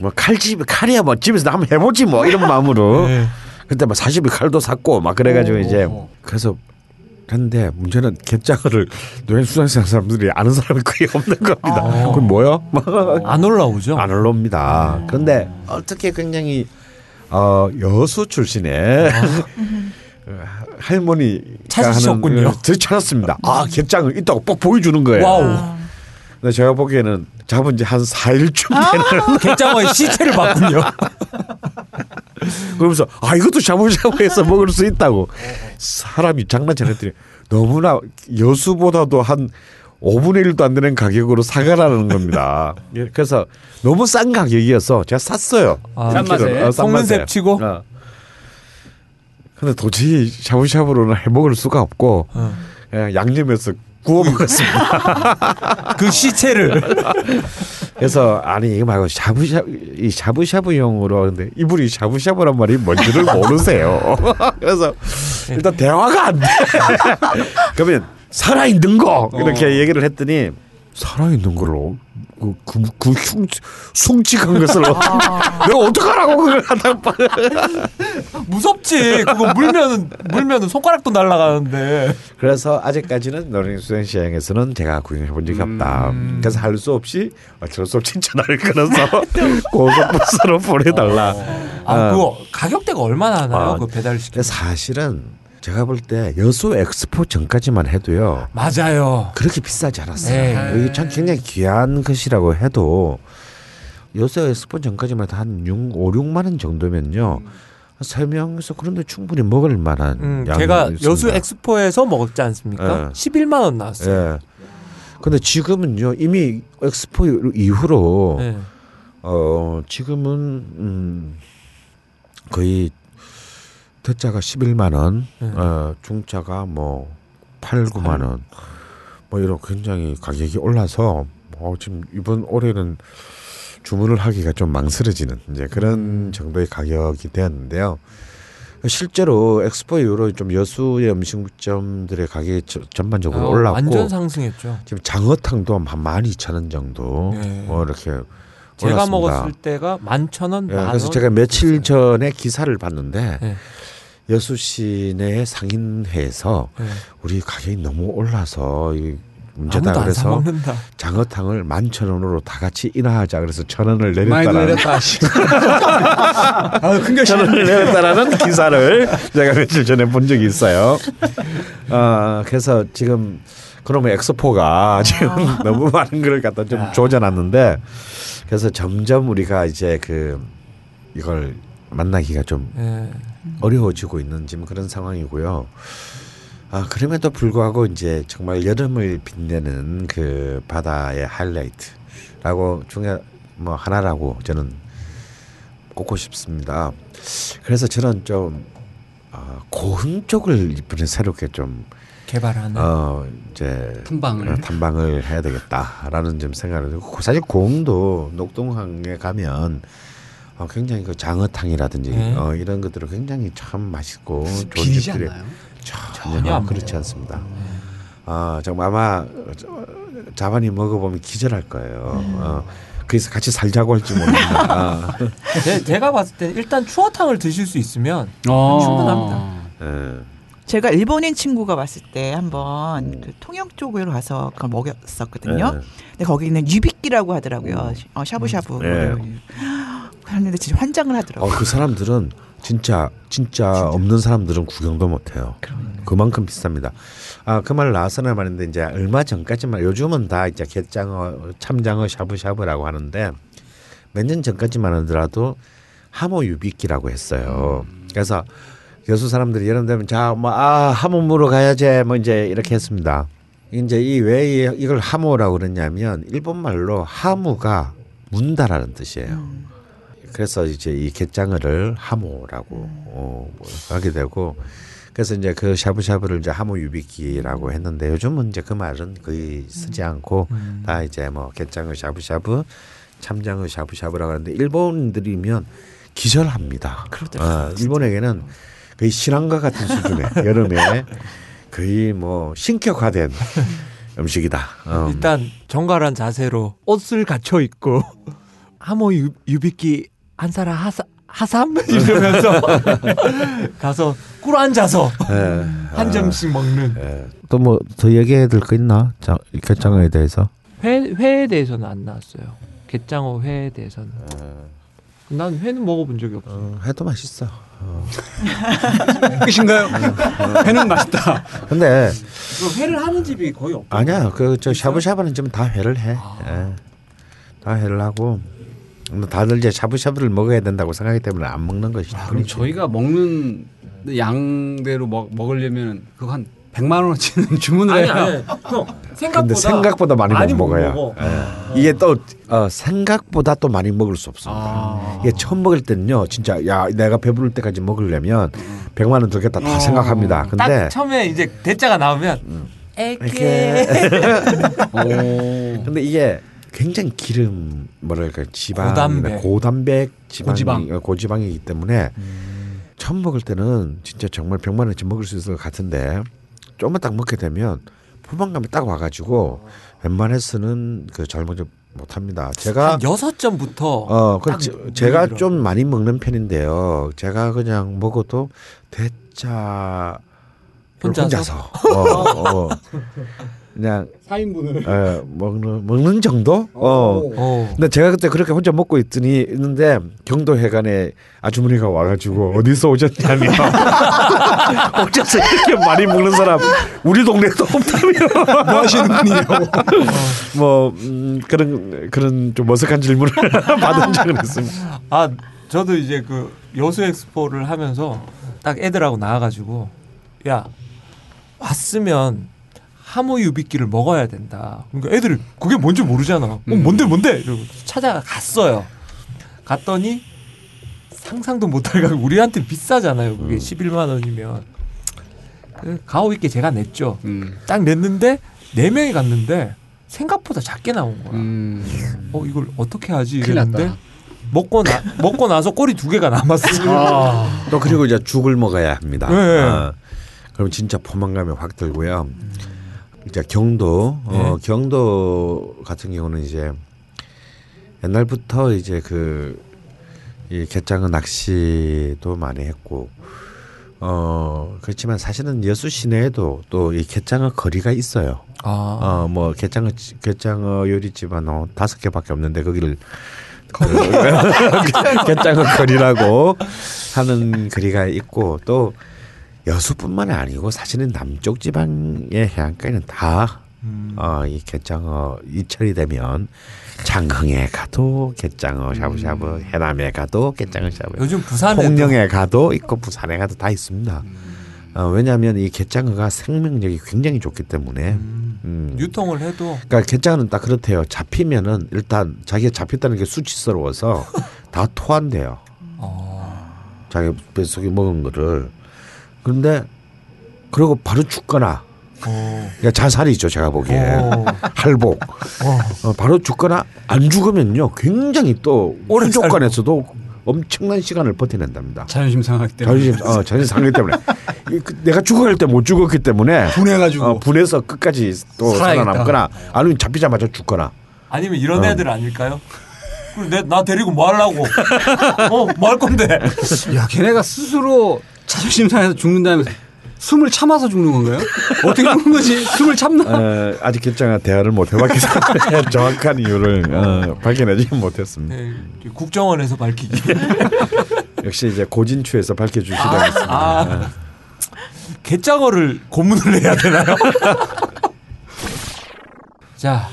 뭐 칼집 칼이야 뭐 집에서 한번 해보지 뭐 이런 마음으로 네. 그때 뭐 40일 칼도 샀고 막 그래가지고 오. 이제 그래서 근데 문제는 갯장어를 노래 수산시장 사람들이 아는 사람이 거의 없는 겁니다. 아. 그건 뭐요? 안 올라오죠. 안 올라옵니다. 그런데 어떻게 굉장히 어, 여수 출신의 *laughs* 할머니가 찾으셨군요. 하는 저 찾았습니다. 아 갯장어 있다고 꼭 보여주는 거예요. wow. 근데 제가 보기에는 잡은 지 한 4일쯤 되는 갯장어의 시체를 봤군요. *laughs* 그러면서 아 이것도 샤브샤브해서 *laughs* 먹을 수 있다고 사람이 장난쳐냈더니 너무나 여수보다도 한 5분의 1도 안 되는 가격으로 사가라는 겁니다. 예, 그래서 너무 싼 가격이어서 제가 샀어요. 아, 싼 맛에? 어, 맛에. 치고? 어. 근데 도저히 샤브샤브로는 해 먹을 수가 없고 어. 그냥 양념해서 구워 먹었습니다. *laughs* 그 시체를 *laughs* 그래서 아니 이거 말고 샤브샤브 이 샤브샤브용으로 근데 이분이 샤브샤브란 말이 뭔지를 모르세요. *laughs* 그래서 일단 대화가 안 돼. 그러면 살아 있는 거 이렇게 얘기를 했더니 살아 있는 걸로 그, 그, 그 흉, 숭직한 것을 *laughs* 내가 어떡하라고 그걸 하다 봐. *laughs* 무섭지. 그거 물면은 물면은 손가락도 날아가는데. 그래서 아직까지는 노량수산 시장에서는 제가 구경해 본 적이 없다. 그래서 할 수 없이 어쩔 수 없이 전화를 끊어서 *laughs* 고속버스로 보내달라. 아, 어. 그거 가격대가 얼마나 하나요? 아, 그 배달 시켜. 근데 사실은 제가 볼 때 여수 엑스포 전까지만 해도요 맞아요. 그렇게 비싸지 않았어요. 네. 이게 참 굉장히 귀한 것이라고 해도 여수 엑스포 전까지만 해도 한 6, 5, 6만 원 정도면요 세 명에서 그런데 충분히 먹을 만한 음, 양이 제가 있습니다. 여수 엑스포에서 먹었지 않습니까? 예. 11만 원 나왔어요. 예. 근데 지금은요 이미 엑스포 이후로 네. 어 지금은 음 거의 대짜가 11만 원, 네. 어 중짜가 뭐 8, 9만 원. 뭐 이런 굉장히 가격이 올라서 어 지금 이번 올해는 주문을 하기가 좀 망설여지는 이제 그런 정도의 가격이 되었는데요. 실제로 엑스포 이후로 좀 여수의 음식점들의 가격이 저- 전반적으로 아, 올랐고 완전 상승했죠. 지금 장어탕도 한 12,000원 정도 네. 어, 이렇게 제가 올랐습니다. 먹었을 때가 11,000원, 예, 만 그래서 원. 제가 며칠 전에 기사를 봤는데 네. 여수 시내 상인회에서 네. 우리 가격이 너무 올라서 이 문제다 그래서. 장어탕을 만 천 원으로 다 같이 인하하자 그래서 천 원을 내렸다라는 내렸다. *laughs* 아. 천 원을 내렸다라는 기사를 제가 며칠 전에 본 적이 있어요. 어, 그래서 지금 그러면 엑스포가 지금 *laughs* 너무 많은 걸 갖다 좀 조져놨는데 그래서 점점 우리가 이제 그 이걸 만나기가 좀 예. 어려워지고 있는 지금 그런 상황이고요. 아 그럼에도 불구하고 이제 정말 여름을 빛내는 그 바다의 하이라이트라고 중에 뭐 하나라고 저는 꼽고 싶습니다. 그래서 저는 좀 어, 고흥 쪽을 이번에 새롭게 좀 개발하는. 어, 이제 탐방을. 어, 탐방을 해야 되겠다라는 좀 생각을 하고 사실 고흥도 녹동항에 가면 어, 굉장히 그 장어탕이라든지 네. 어, 이런 것들은 굉장히 참 맛있고 좋은 비리지 집들이 않나요? 전혀, 전혀 안 그렇지. 않습니다. 아 정말 아마 저- 자반이 먹어보면 기절할 거예요. 어, 그래서 같이 살자고 할지 모릅니다. *laughs* 아, 제, 제가 봤을 때 일단 추어탕을 드실 수 있으면 어. 충분합니다. 예. 제가 일본인 친구가 왔을 때 한번 그 통영 쪽으로 가서 그걸 먹였었거든요. 예. 근데 거기는 유비끼라고 하더라고요. 어, 샤브샤브. 예. 하는데 진짜 환장을 하더라고요. 어, 그 사람들은 진짜 진짜 없는 사람들은 구경도 못 해요. 그만큼 비쌉니다. 아 그 말 나와서는 말인데 이제 얼마 전까지만 요즘은 다 이제 갯장어, 참장어, 샤브샤브라고 하는데 몇 년 전까지만 하더라도 하모 유비끼라고 했어요. 그래서 여수 사람들이 여름 되면 자뭐아 하모 물어 가야지 뭐 이제 이렇게 했습니다. 이제 이 왜 이걸 하모라고 그러냐면 일본 말로 하무가 문다라는 뜻이에요. 그래서 이제 이 갯장어를 하모라고 어, 뭐 하게 되고 그래서 이제 그 샤브샤브를 이제 하모 유비끼라고 했는데 요즘은 이제 그 말은 거의 쓰지 않고 다 이제 뭐 갯장어 샤브샤브 참장어 샤브샤브라고 하는데 일본들이면 기절합니다. 어, 일본에게는 거의 신앙과 같은 수준의 *laughs* 여름에 거의 뭐 신격화된 음식이다. 어, 일단 정갈한 자세로 옷을 갖춰 입고 하모 유, 유비끼 한 사람 하사, 하삼 *laughs* 이러면서 *laughs* 가서 꿀 앉아서 예. *laughs* 한 점씩 먹는 또뭐 더 얘기해야 될 거 있나? 자, 갯장어에 대해서. 회 회에 대해서는 안 나왔어요. 갯장어 회에 대해서는. 난 회는 먹어본 적이 없어. 어, 해도 맛있어. 끝인가요? 회는 맛있다. 근데 그 회를 하는 집이 거의 없. 아니야 그 저 샤브샤브는 지금 다 회를 해. 예. 다 회를 하고 다들 이제 샤브샤브를 먹어야 된다고 생각하기 때문에 안 먹는 것이죠. 아, 그럼 저희가 먹는 양대로 먹, 먹으려면 그거 한 100만 원어치는 *laughs* 주문을 아니 해요. 아니. 형 생각보다 생각보다 많이, 많이 못못 먹어요. 먹어. 예. 이게 또 어, 생각보다 또 많이 먹을 수 없습니다. 아. 이게 처음 먹을 때는요, 진짜 야 내가 배부를 때까지 먹으려면 100만 원 들겠다 다 생각합니다. 근데 딱 처음에 이제 대자가 나오면 애게 *laughs* 오. 근데 이게 굉장히 기름 뭐랄까 지방 고단백. 고단백 지방이 고지방. 어, 고지방이기 때문에 처음 먹을 때는 진짜 정말 100만 원치 먹을 수 있을 것 같은데 조금만 딱 먹게 되면 포만감이 딱 와가지고 웬만해서는 그 잘못 못합니다. 제가 한 여섯 점부터 어, 그 제가 들어. 좀 많이 먹는 편인데요. 제가 그냥 먹어도 대짜 혼자서? 혼자서 어, 어. *laughs* 그냥 4인분을. 에, 먹는 먹는 정도? 어. 어. 근데 제가 그때 그렇게 혼자 먹고 있더니 있는데 경도 해관에 아주머니가 와가지고 어디서 오셨냐면 혼자서 *laughs* 이렇게 많이 먹는 사람 우리 동네에도 없다며 뭐 하시는 분이에요? *laughs* 뭐 음, 그런 그런 좀 어색한 질문을 *laughs* 받은 적은 있습니다. 아 저도 이제 그 여수 엑스포를 하면서 딱 애들하고 나와가지고 야 왔으면 하모 유비끼를 먹어야 된다. 그러니까 애들 그게 뭔지 모르잖아. 어, 뭔데 뭔데 이러고 찾아갔어요. 갔더니 상상도 못할 가격 우리한테 비싸잖아요. 그게 11만 원이면 그 가오 있게 제가 냈죠. 음. 딱 냈는데 네 명이 갔는데 생각보다 작게 나온 거야. 음. 어 이걸 어떻게 하지 이랬는데. 먹고 나 먹고 나서 꼬리 두 개가 남았어. 아. 또 그리고 이제 죽을 먹어야 합니다. 네. 어, 그럼 진짜 포만감이 확 들고요. 이제 경도 어, 네. 경도 같은 경우는 이제 옛날부터 이제 그이 갯장어 낚시도 많이 했고 어 그렇지만 사실은 여수 시내에도 또이 갯장어 거리가 있어요. 아, 어뭐 갯장어 갯장어 요리집은 어, 다섯 개밖에 없는데 거기를 그 갯장어 *laughs* 거리라고 하는 거리가 있고 또 여수뿐만 아니고 사실은 남쪽 지방의 해안가에는 다 음. 어, 이 갯장어 이철이 되면 장흥에 가도 갯장어 샤브샤브 해남에 가도 갯장어 샤브 요즘 부산에 홍령에 가도 있고 부산에 가도 다 있습니다. 어, 왜냐하면 이 갯장어가 생명력이 굉장히 좋기 때문에 음. 유통을 해도 그러니까 갯장어는 딱 그렇대요. 잡히면은 일단 자기가 잡혔다는 게 수치스러워서 *laughs* 다 토한대요. 어, 자기 뱃속에 먹은 거를 그런데 그리고 바로 죽거나 어. 그러니까 자살이죠 제가 보기에 어. 할복 어, 바로 죽거나 안 죽으면요 굉장히 또 오래 수족관에서도 엄청난 시간을 버텨낸답니다. 자존심 상하기 때문에 자존심 어 자존심 상하기 때문에 이, 그, 내가 죽어갈 때 못 죽었기 때문에 분해가지고 어, 분해서 끝까지 또 살아야겠다. 살아남거나 아니면 잡히자마자 죽거나 아니면 이런 어. 애들 아닐까요? 그럼 내, 나 데리고 뭐 하려고? 어, 뭐 할 건데? 야 걔네가 스스로 자존심 상해서 죽는다면서 숨을 참아서 죽는 건가요? 어떻게 죽는 거지? 숨을 참나? 어, 아직 결정한 대화를 못 해봤기 때문에 *laughs* 정확한 이유를 어, 발견하지 못했습니다. 네, 국정원에서 밝히기. *laughs* 역시 이제 고진추에서 밝혀주시려 하겠습니다. 아, 개짱어를 고문을 해야 되나요? *laughs* 자,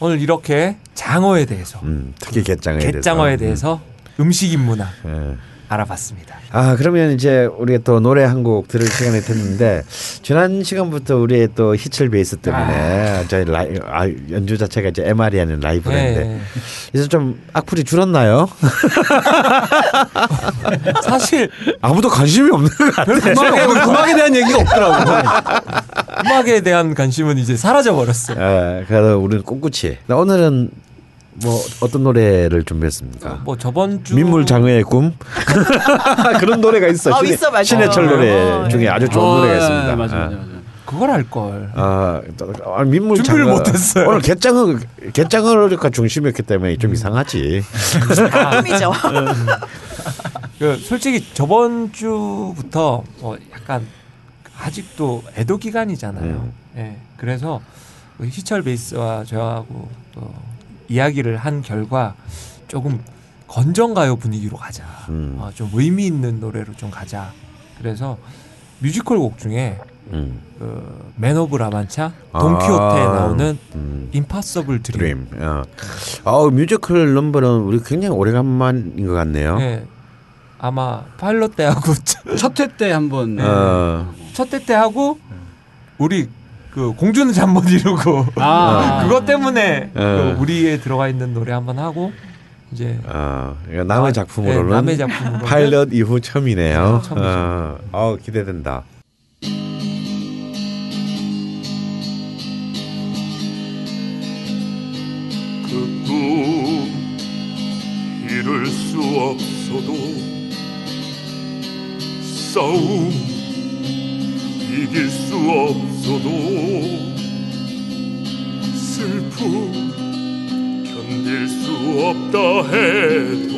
오늘 이렇게 장어에 대해서, 음, 특히 개짱어에 대해서. 개짱어에 대해서 음 식 인문학 예. 알아봤습니다. 아 그러면 이제 우리가 또 노래 한 곡 들을 시간이 됐는데 지난 시간부터 우리의 또 히철 베이스 때문에 저희 라이, 아, 연주 자체가 이제 MR이 아닌 라이브인데 네. 그래서 좀 악플이 줄었나요? *laughs* 사실 아무도 관심이 없는 것 같아. 음악에, 음악에 대한 얘기가 없더라고. 음악에 대한 관심은 이제 사라져 버렸어요. 예, 그래서 우리는 꿋꿋이 오늘은 뭐 어떤 노래를 준비했습니까? 뭐 저번 주 민물 장어의 꿈 *laughs* 그런 노래가 있어. 아, 신해- 있어, 맞아요. 신해철 노래 어, 중에 네. 아주 좋은 어, 노래가 예, 있습니다. 맞아, 아. 맞아, 맞아. 그걸 할 걸. 아, 아, 민물 준비를 장어. 못했어요. 오늘 개짱어 개짱어가 중심이었기 때문에 좀 이상하지. *laughs* 꿈이죠. 그 솔직히 저번 주부터 뭐 약간 아직도 애도 기간이잖아요. 음. 예. 그래서 그 희철 베이스와 저하고 또 이야기를 한 결과 조금 건전가요 분위기로 가자. 음. 어, 좀 의미 있는 노래로 좀 가자. 그래서 뮤지컬 곡 중에 음. 그 Man of La Mancha 돈키호테에 아, 나오는 음. Impossible Dream. Dream. 어. 어, 뮤지컬 넘버는 우리 굉장히 오래간만인 것 같네요. 예. 아마 파일럿 때하고 *laughs* 첫 회 때 한번 어, 첫때때 하고 우리 그 공주는 잠 못 이루고 아. *laughs* 그것 때문에 어. 그 우리에 들어가 있는 노래 한번 하고 이제 어, 이거 남의 아, 작품으로는 네, 남의 작품으로는 파일럿 이후 처음이네요. 네, 처음이죠. 어, 어, 기대된다. 그꿈 이룰 수 없어도 싸움 이길 수 없어도 슬픔 견딜 수 없다 해도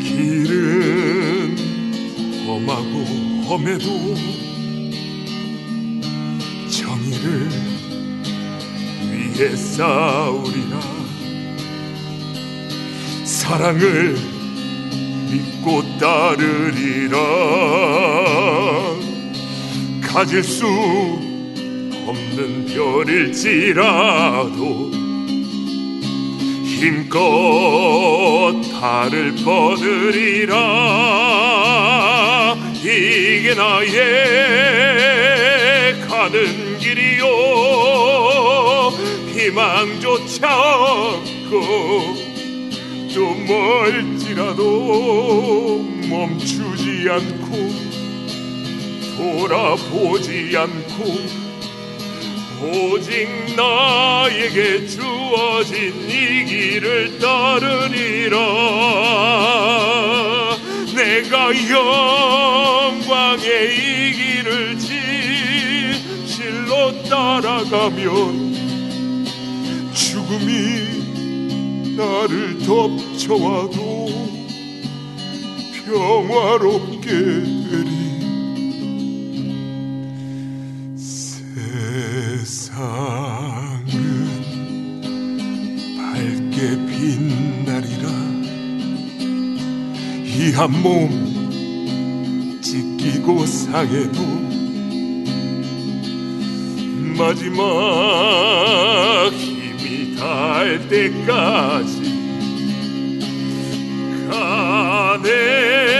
길은 험하고 험해도 정의를 위해 싸우리라. 사랑을 믿고 따르리라 가질 수 없는 별일지라도 힘껏 달을 뻗으리라. 이게 나의 가는 길이요. 희망조차 없고 또 멀지라도 멈추지 않고 돌아보지 않고 오직 나에게 주어진 이 길을 따르리라. 내가 영광의 이 길을 진실로 따라가면 죽음이 나를 덮쳐와도 평화롭게 되리 세상은 밝게 빛나리라. 이 한 몸 찢기고 상해도 마지막 힘이 닿을 때까지 가네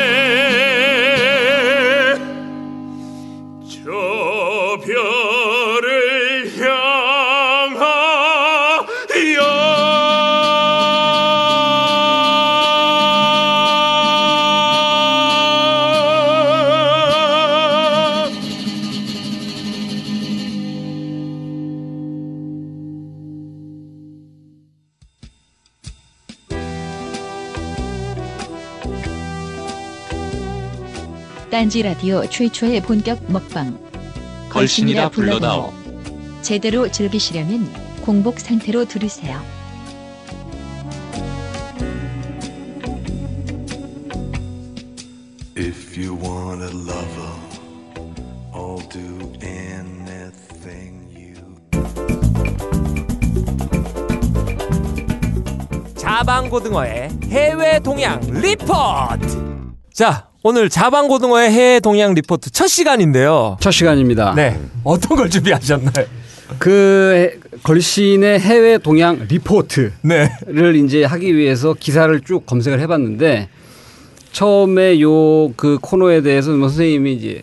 딴지 라디오 최초의 본격 먹방. 걸신이라 불러다오. 제대로 즐기시려면 공복 상태로 들으세요. If you want a lover, I'll do anything you. 자방고등어의 해외 동향 리포트. 자, 오늘 자방고등어의 해외 동향 리포트 첫 시간인데요. 첫 시간입니다. 네, 어떤 걸 준비하셨나요? 그 해- 걸신의 해외 동향 리포트를 네, 이제 하기 위해서 기사를 쭉 검색을 해봤는데 처음에 요 그 코너에 대해서 뭐 선생님이 이제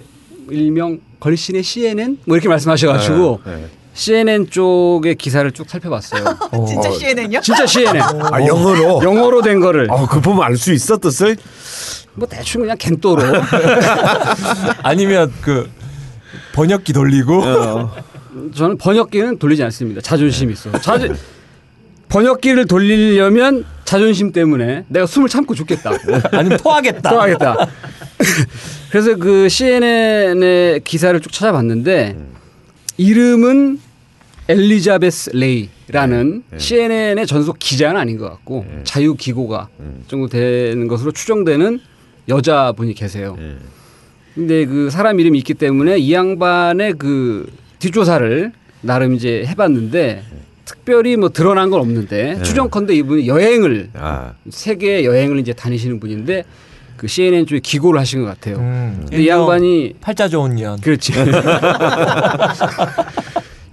일명 걸신의 CNN 뭐 이렇게 말씀하셔가지고 네. CNN 쪽의 기사를 쭉 살펴봤어요. 진짜 CNN요? 진짜 CNN 아 영어로. 영어로 된 거를 어, 그 보면 알 수 있어 뜻을. 뭐 대충 그냥 겐또로 *laughs* 아니면 그 번역기 돌리고 저는 번역기는 돌리지 않습니다. 자존심이 있어. 자존 번역기를 돌리려면 자존심 때문에 내가 숨을 참고 죽겠다. *laughs* 아니면 토하겠다. 또 하겠다. *laughs* 그래서 그 CNN의 기사를 쭉 찾아봤는데 이름은 엘리자베스 레이라는 CNN의 전속 기자는 아닌 것 같고 자유 기고가 정도 되는 것으로 추정되는 여자분이 계세요. 근데 그 사람 이름이 있기 때문에 이 양반의 그 뒷조사를 나름 이제 해봤는데 특별히 뭐 드러난 건 없는데 추정컨대 이분이 여행을 아. 세계 여행을 이제 다니시는 분인데 그 CNN 쪽에 기고를 하신 것 같아요. 음, 근데 이 양반이 팔자 좋은 년. 그렇지. *laughs*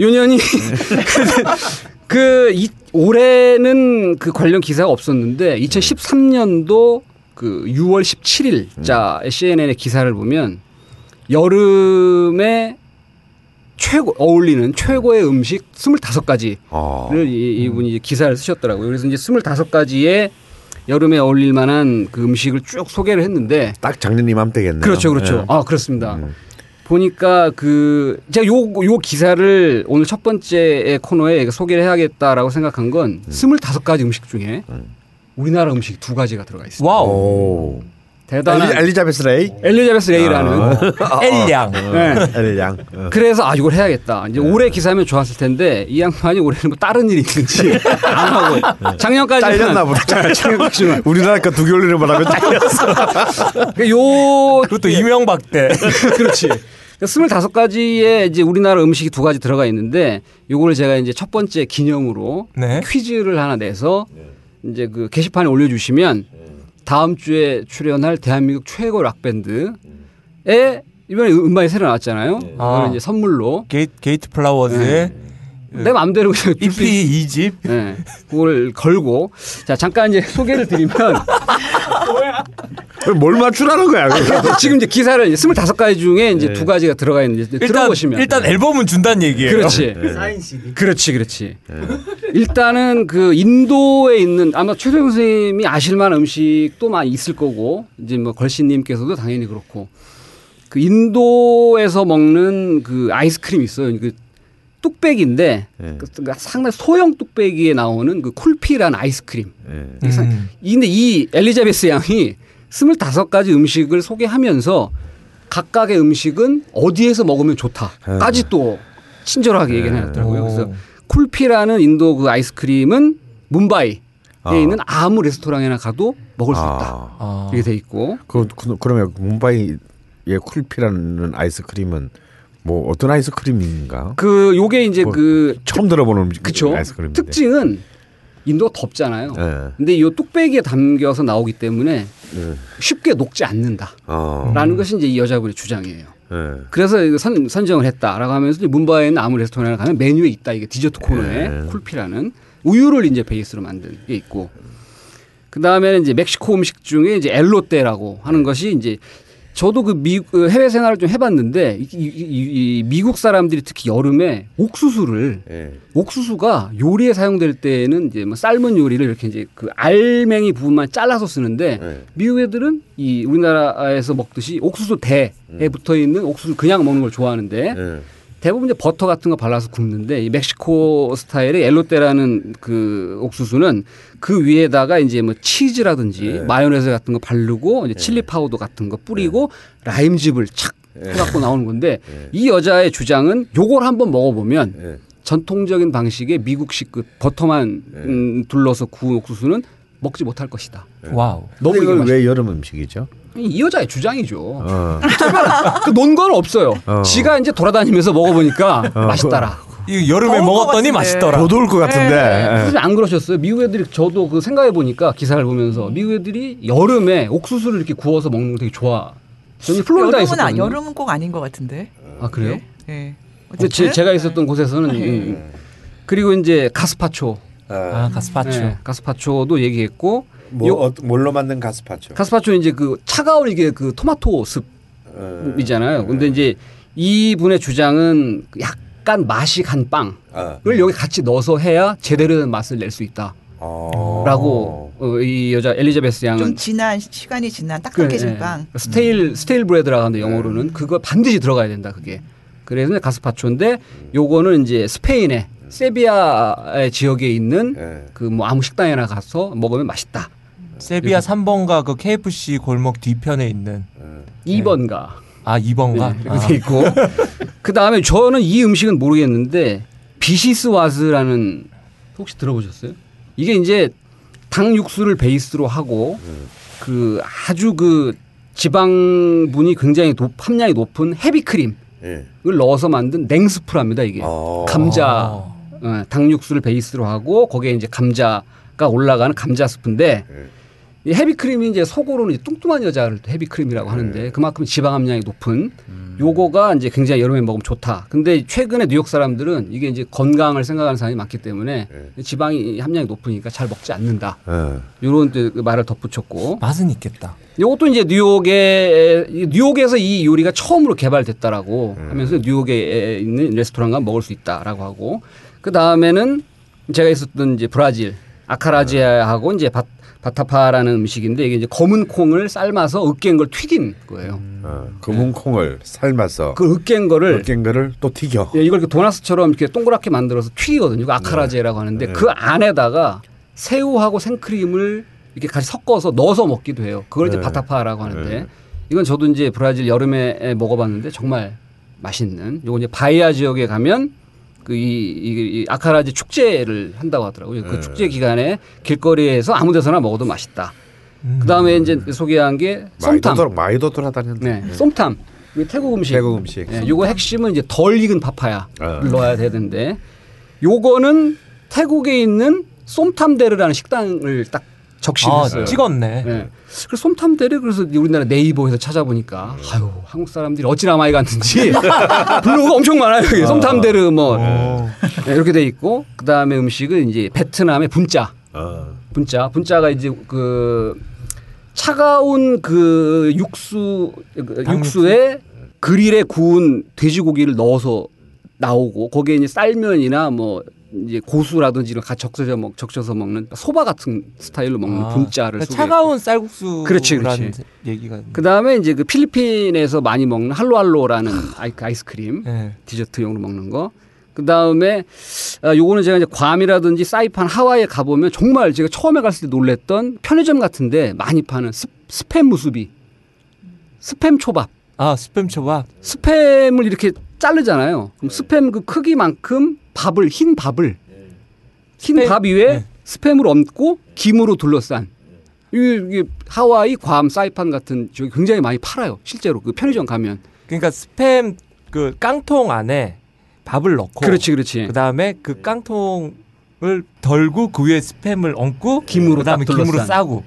요년이 *laughs* 그 이, 올해는 그 관련 기사가 없었는데 2013년도 그 6월 17일자 CNN의 기사를 보면 여름에 최고 어울리는 최고의 음식 25가지를 어. 이, 이분이 기사를 쓰셨더라고요. 그래서 이제 25가지의 여름에 어울릴 만한 그 음식을 쭉 소개를 했는데 딱 작년 이맘때겠네요. 그렇죠, 그렇죠. 예. 아 그렇습니다. 음. 보니까 그 제가 요 요 기사를 오늘 첫 번째 코너에 소개를 해야겠다라고 생각한 건 스물다섯 가지 음식 중에 우리나라 음식 두 가지가 들어가 있어요. 와우. 오. 대단한 엘리, 엘리 자베스 레이. 엘리자베스 레이라는 *laughs* 엘량. 네. 엘리 양. 어. 그래서 아 이걸 해야겠다. 이제 올해 기사면 좋았을 텐데 이 양반이 올해는 뭐 다른 일이 있는지 *laughs* 안 하고 작년까지만 잘렸나 보다. 작년까지만 우리나라 거두 개 올리는 바람에 잘렸어. 그러니까 요 그것도 이명박 때. *laughs* 그렇지. 스물다섯 가지의 이제 우리나라 음식이 두 가지 들어가 있는데 요거를 제가 이제 첫 번째 기념으로 네. 퀴즈를 하나 내서 이제 그 게시판에 올려주시면 다음 주에 출연할 대한민국 최고 락 밴드에 이번에 음반이 새로 나왔잖아요. 아. 이제 선물로 게이트, 게이트 플라워즈의 내 마음대로 그냥 *laughs* EP 2집. 네, 그걸 걸고 자 잠깐 이제 소개를 드리면 뭘 맞추라는 거야. 그거. 지금 이제 기사를 이제 25가지 중에 이제 두 가지가 들어가 있는데 일단, 들어보시면 일단 앨범은 준다는 얘기예요. 그렇지. 그렇지, 그렇지. 일단은 그 인도에 있는 아마 최소영 선생님이 아실 만한 음식도 많이 있을 거고 이제 뭐 걸신님께서도 당연히 그렇고 그 인도에서 먹는 그 아이스크림 있어요. 그 뚝배기인데 네. 그 상당히 소형 뚝배기에 나오는 그 쿨피라는 아이스크림. 예. 음. 근데 이 엘리자베스 양이 25가지 음식을 소개하면서 각각의 음식은 어디에서 먹으면 좋다까지 또 친절하게 얘기를 해놨더라고요. 그래서 쿨피라는 인도 그 아이스크림은 뭄바이에 아. 있는 아무 레스토랑에나 가도 먹을 수 있다. 아. 아. 이렇게 돼 있고 그, 그 그러면 뭄바이의 쿨피라는 아이스크림은 뭐 어떤 아이스크림인가? 그 요게 이제 뭐, 그 처음 들어보는 음식 그쵸 아이스크림인데. 특징은 인도가 덥잖아요. 예. 근데 이 뚝배기에 담겨서 나오기 때문에 예. 쉽게 녹지 않는다라는 어. 것이 이제 이 여자분의 주장이에요. 예. 그래서 선, 선정을 했다라고 하면서 이제 문바이에 있는 아무 레스토랑에 가면 메뉴에 있다. 이게 디저트 코너에 네. 쿨피라는 우유를 이제 베이스로 만든 게 있고 그 다음에는 이제 멕시코 음식 중에 이제 엘로떼라고 하는 것이 이제 저도 그 미, 그 해외 생활을 좀 해봤는데 이, 이, 이, 이 미국 사람들이 특히 여름에 옥수수를 예. 옥수수가 요리에 사용될 때는 이제 뭐 삶은 요리를 이렇게 이제 그 알맹이 부분만 잘라서 쓰는데 네. 미국 애들은 이 우리나라에서 먹듯이 옥수수 대에 붙어 있는 옥수수 그냥 먹는 걸 좋아하는데 예. 대부분 이제 버터 같은 거 발라서 굽는데 이 멕시코 스타일의 elote라는 그 옥수수는 그 위에다가 이제 뭐 치즈라든지 네. 마요네즈 같은 거 바르고 이제 chili powder 같은 거 뿌리고 라임즙을 착 해갖고 나오는 건데 *laughs* 네. 이 여자의 주장은 요걸 한번 먹어보면 예. 전통적인 방식의 미국식 그 버터만 네. 음, 둘러서 구운 옥수수는 먹지 못할 것이다. 와우. 너무 맛있- 왜 여름 음식이죠? 이 여자의 주장이죠. 어. 그런 건 없어요. 어. 지가 이제 돌아다니면서 먹어보니까 어. 맛있더라. 이 여름에 먹었더니. 맛있더라. 더 더울 것 같은데. 예. 선생님 안 그러셨어요? 미국 애들이 저도 그 생각해 보니까 기사를 보면서 미국 애들이 여름에 옥수수를 이렇게 구워서 먹는 거 되게 좋아. 저는 플로리다에 여름은 아, 있었거든요. 여름은 꼭 아닌 것 같은데. 아 그래요? 예. 예. 근데 제. 제가 있었던 곳에서는 음, 그리고 이제 가스파초, 아 가스파초. 네, 가스파초도 얘기했고 뭐 요- 어, 뭘로 만든 가스파초? 가스파초 이제 그 차가운 이게 그 토마토 어. 수프잖아요. 근데 이제 이 분의 주장은 약간 맛이 간 빵을 어. 여기 같이 넣어서 해야 제대로 된 맛을 낼 수 있다 라고 어. 어, 이 여자 엘리자베스 좀 양은 지난 시간이 지난 그, 딱딱해진 예. 빵. stale stale bread라고 하는데 영어로는 그거 반드시 들어가야 된다 그게. 그래서 가스파초인데 요거는 이제 스페인의 세비야의 지역에 있는 예. 그뭐 아무 식당에나 가서 먹으면 맛있다. 세비야 3번가 그 KFC 골목 뒤편에 있는 2번가. 아 2번가. 네, 이렇게 돼 있고. 그 다음에 저는 이 음식은 모르겠는데 비시스 와즈라는 혹시 들어보셨어요? 이게 이제 당 육수를 베이스로 하고 그 아주 그 지방분이 굉장히 높, 함량이 높은 헤비 크림을 예. 넣어서 만든 냉스프랍니다 이게 어. 감자 어. 어, 당 육수를 베이스로 하고 거기에 이제 감자가 올라가는 감자 스프인데 네. 이 헤비크림이 이제 속으로는 이제 뚱뚱한 여자를 또 헤비크림이라고 하는데 그만큼 지방 함량이 높은 요거가 이제 굉장히 여름에 먹으면 좋다. 근데 최근에 뉴욕 사람들은 이게 이제 건강을 생각하는 사람이 많기 때문에 지방이 함량이 높으니까 잘 먹지 않는다. 예. 요런 그 말을 덧붙였고 맛은 있겠다. 요것도 이제 뉴욕에 이 뉴욕에서 이 요리가 처음으로 개발됐다라고 하면서 뉴욕에 있는 레스토랑 가면 먹을 수 있다라고 하고 그 다음에는 제가 있었던 이제 브라질 아카라지아하고 이제 바, 바타파라는 음식인데 이게 이제 검은 콩을 삶아서 으깬 걸 튀긴 거예요. 어. 검은 콩을 삶아서 그 으깬 거를 으깬 거를 또 튀겨. 예, 이걸 이렇게 도나스처럼 이렇게 동그랗게 만들어서 튀기거든요. 이거 아카라지에라고 하는데 그 안에다가 새우하고 생크림을 이렇게 같이 섞어서 넣어서 먹기도 해요. 그걸 이제 네. 바타파라고 하는데 네. 이건 저도 이제 브라질 여름에 먹어봤는데 정말 맛있는. 요거 이제 바이아 지역에 가면 그 이 이, 이 아카라지 축제를 한다고 하더라고요. 그 네. 축제 기간에 길거리에서 아무 데서나 먹어도 맛있다. 음. 그 다음에 이제 소개한 게. 돌아 많이도 돌아다녔네. 네, 솜탐. 이게 태국 음식. 태국 음식. 예, 요거 핵심은 이제 덜 익은 파파야를 어. 넣어야 되는데 요거는 태국에 있는 솜탐데르라는 식당을 딱 적시했어요. 아, 찍었네. 예. 그래서 솜탐데르 그래서 우리나라 네이버에서 찾아보니까 아유 한국 사람들이 어찌나 많이 갔는지 *laughs* 블로그가 엄청 많아요. 여기 솜탐데르 뭐 예, 이렇게 돼 있고 그 다음에 음식은 이제 베트남의 분짜. 어. 분짜 분짜가 이제 그 차가운 그 육수 그 육수에 그릴에 구운 돼지고기를 넣어서 나오고 거기에 이제 쌀면이나 뭐 이제 고수라든지 이런 같이 적셔서 먹 적셔서 먹는 소바 같은 스타일로 먹는 아, 분짜를 그러니까. 차가운 쌀국수라는 그렇지, 그렇지. 얘기가 그 다음에 이제 그 필리핀에서 많이 먹는 할로할로라는 아이- 아이스크림 네. 디저트용으로 먹는 거. 그 다음에 아, 요거는 제가 이제 괌이라든지 사이판 하와이에 가 보면 정말 제가 처음에 갔을 때 놀랬던 편의점 같은데 많이 파는 스, 스팸 무수비, 스팸 초밥. 아 스팸 초밥. 스팸을 이렇게 자르잖아요. 그럼 스팸 그 크기만큼 밥을 흰 밥을 흰 스팸? 밥 위에 네. 스팸을 얹고 김으로 둘러싼 이게, 이게 하와이, 괌, 사이판 같은 지역이 굉장히 많이 팔아요. 실제로 그 편의점 가면. 그러니까 스팸 그 깡통 안에 밥을 넣고 그렇지, 그렇지. 그다음에 그 깡통을 덜고 그 위에 스팸을 얹고 김으로 그다음에 딱 김으로 둘러싼. 싸고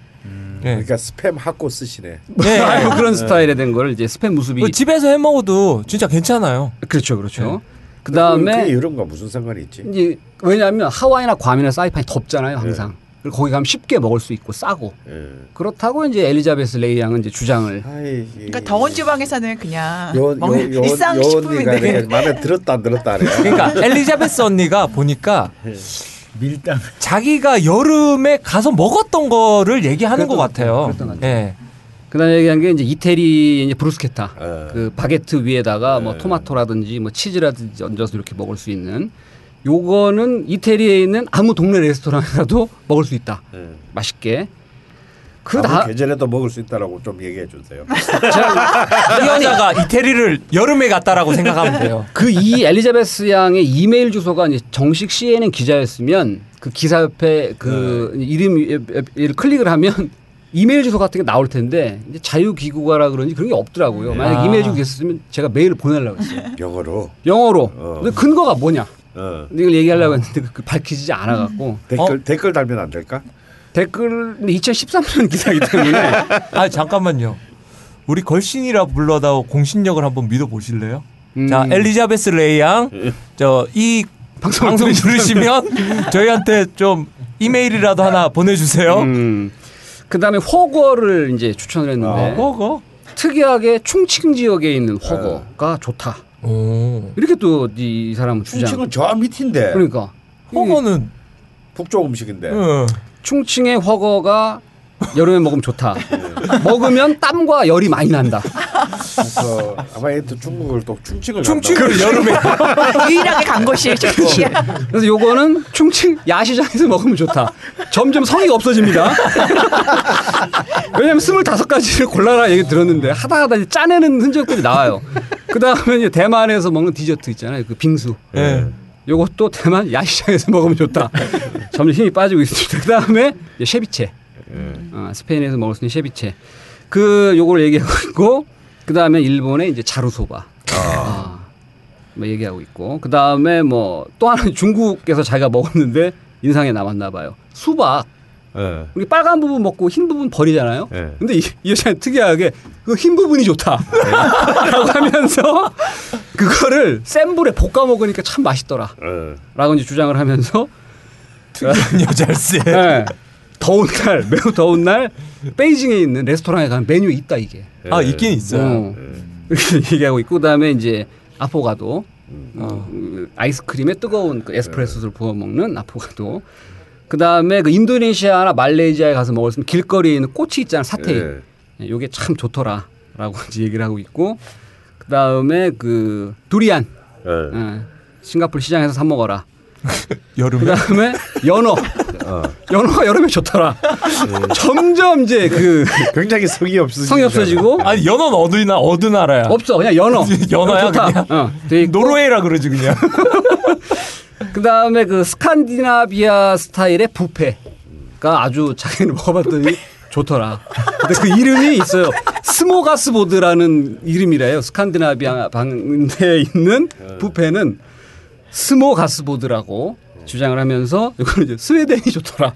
네. 그러니까 스팸 학고 쓰시네. 네. *laughs* 아유, 그런 스타일의 된 거를 이제 스팸 무수비. 그 집에서 해 먹어도 진짜 괜찮아요. 그렇죠, 그렇죠. 네. 그 그게 다음에 이런과 무슨 상관이 있지? 이제 왜냐하면 하와이나 괌이나 사이판이 덥잖아요, 항상. 그리고 거기 가면 쉽게 먹을 수 있고 싸고 예. 그렇다고 이제 엘리자베스 레이 양은 이제 주장을 아이, 그러니까 더운 지방에서는 그냥 요, 먹는 요, 요, 일상 식품인데 마음에 들었다 안 들었다 하네. 그러니까 엘리자베스 언니가 보니까 밀당. 자기가 여름에 가서 먹었던 거를 얘기하는 그랬던 것 같아요. 예. 그다음에 얘기한 게 이제 이태리 이제 브루스케타 예. 그 바게트 위에다가 뭐 네. 토마토라든지 뭐 치즈라든지 얹어서 이렇게 먹을 수 있는 요거는 이태리에 있는 아무 동네 레스토랑에서도 *laughs* 먹을 수 있다. 예. 맛있게. 그 아무 다 계절에도 먹을 수 있다라고 좀 얘기해 주세요. *laughs* 이 여자가 이태리를 여름에 갔다라고 생각하면 돼요. *laughs* 그 이 엘리자베스 양의 이메일 주소가 이제 정식 CNN 기자였으면 그 기사 옆에 그 네. 이름 을 클릭을 하면 이메일 주소 같은 게 나올 텐데 이제 자유기구가라 그런지 그런 게 없더라고요. 만약 아. 이메일 주소 있었으면 제가 메일을 보내려고 했어요. *laughs* 영어로. 영어로. 어. 근데 근거가 뭐냐? 어. 이걸 얘기하려고 했는데 그 밝히지 않아 갖고 댓글 댓글 달면 안 될까? 댓글 2013년 기사이기 때문에 *laughs* 아 잠깐만요. 우리 걸신이라 불러다오 공신력을 한번 믿어 보실래요? 음. 자 엘리자베스 레이 양 저이 방송을 방송 들으시면 들으시면 저희한테 좀 이메일이라도 하나 보내주세요. 음. 그다음에 허거를 이제 추천을 했는데 뭐고? 특이하게 충칭 지역에 있는 허거가 좋다. 오. 이렇게 또 이 사람은 주장. 충칭은 저 밑인데 그러니까 허거는 북쪽 음식인데. 어. 충칭의 허거가 여름에 먹으면 좋다. 먹으면 땀과 열이 많이 난다. 그래서 아바이트 중국을 또 충칭을 충칭을 여름에 *laughs* 유일하게 간 곳이 저기야. 그래서 요거는 충칭 야시장에서 먹으면 좋다. 점점 성의가 없어집니다. 왜냐면 스물다섯 가지를 골라라 얘기 들었는데 하다 하다 이제 짜내는 흔적들이 나와요. 그 다음에 이제 대만에서 먹는 디저트 있잖아요. 그 빙수. 예. 요것도 대만 야시장에서 먹으면 좋다. 점점 힘이 빠지고 있습니다. 그 다음에 쉐비체. 어, 스페인에서 먹을 수 있는 쉐비체. 그 요걸 얘기하고 *laughs* 있고 그 다음에 일본의 이제 자루소바. 아. 뭐 얘기하고 있고 그 다음에 뭐 또 하나 *laughs* 중국에서 자기가 먹었는데 인상에 남았나 봐요. 수박. 예. 우리 빨간 부분 먹고 흰 부분 버리잖아요. 예. 근데 이, 이 여자는 특이하게 그 흰 부분이 좋다. *laughs* 라고 하면서 그거를 센 불에 볶아 먹으니까 참 맛있더라. 예. 라고 이제 주장을 하면서 특이한 여자일세. 예, 더운 날 *laughs* 매우 더운 날 베이징에 있는 레스토랑에 가면 메뉴에 있다 이게. 아 있긴 있어요. 어. 이렇게 *laughs* 얘기하고 있고 그다음에 이제 아포가도 어, 그 아이스크림에 뜨거운 그 에스프레소를 부어 먹는 아포가도. 그다음에 그 인도네시아나 말레이시아에 가서 먹을 수 있는 길거리에 있는 꽃이 있잖아. 예. 예, 요게 참 좋더라라고 이제 얘기를 하고 있고 그다음에 그 두리안 예. 예, 싱가포르 시장에서 사 먹어라. *laughs* 여름에 그다음에 연어. 어. 연어가 여름에 좋더라. 점점 이제 그 굉장히 성의 없으시 성이 없어지고 아니 연어는 어디나 어느 나라야? 없어 그냥 연어. *laughs* 연어야, 좋다. 그냥? 어. 노르웨이라 그러지 그냥. *laughs* 그다음에 그 스칸디나비아 스타일의 뷔페가 아주 자기는 먹어봤더니 좋더라. 근데 그 이름이 있어요. smorgasbord라는 이름이래요. 스칸디나비아 방에 있는 뷔페는 smorgasbord라고 주장을 하면서 이거는 이제 스웨덴이 좋더라.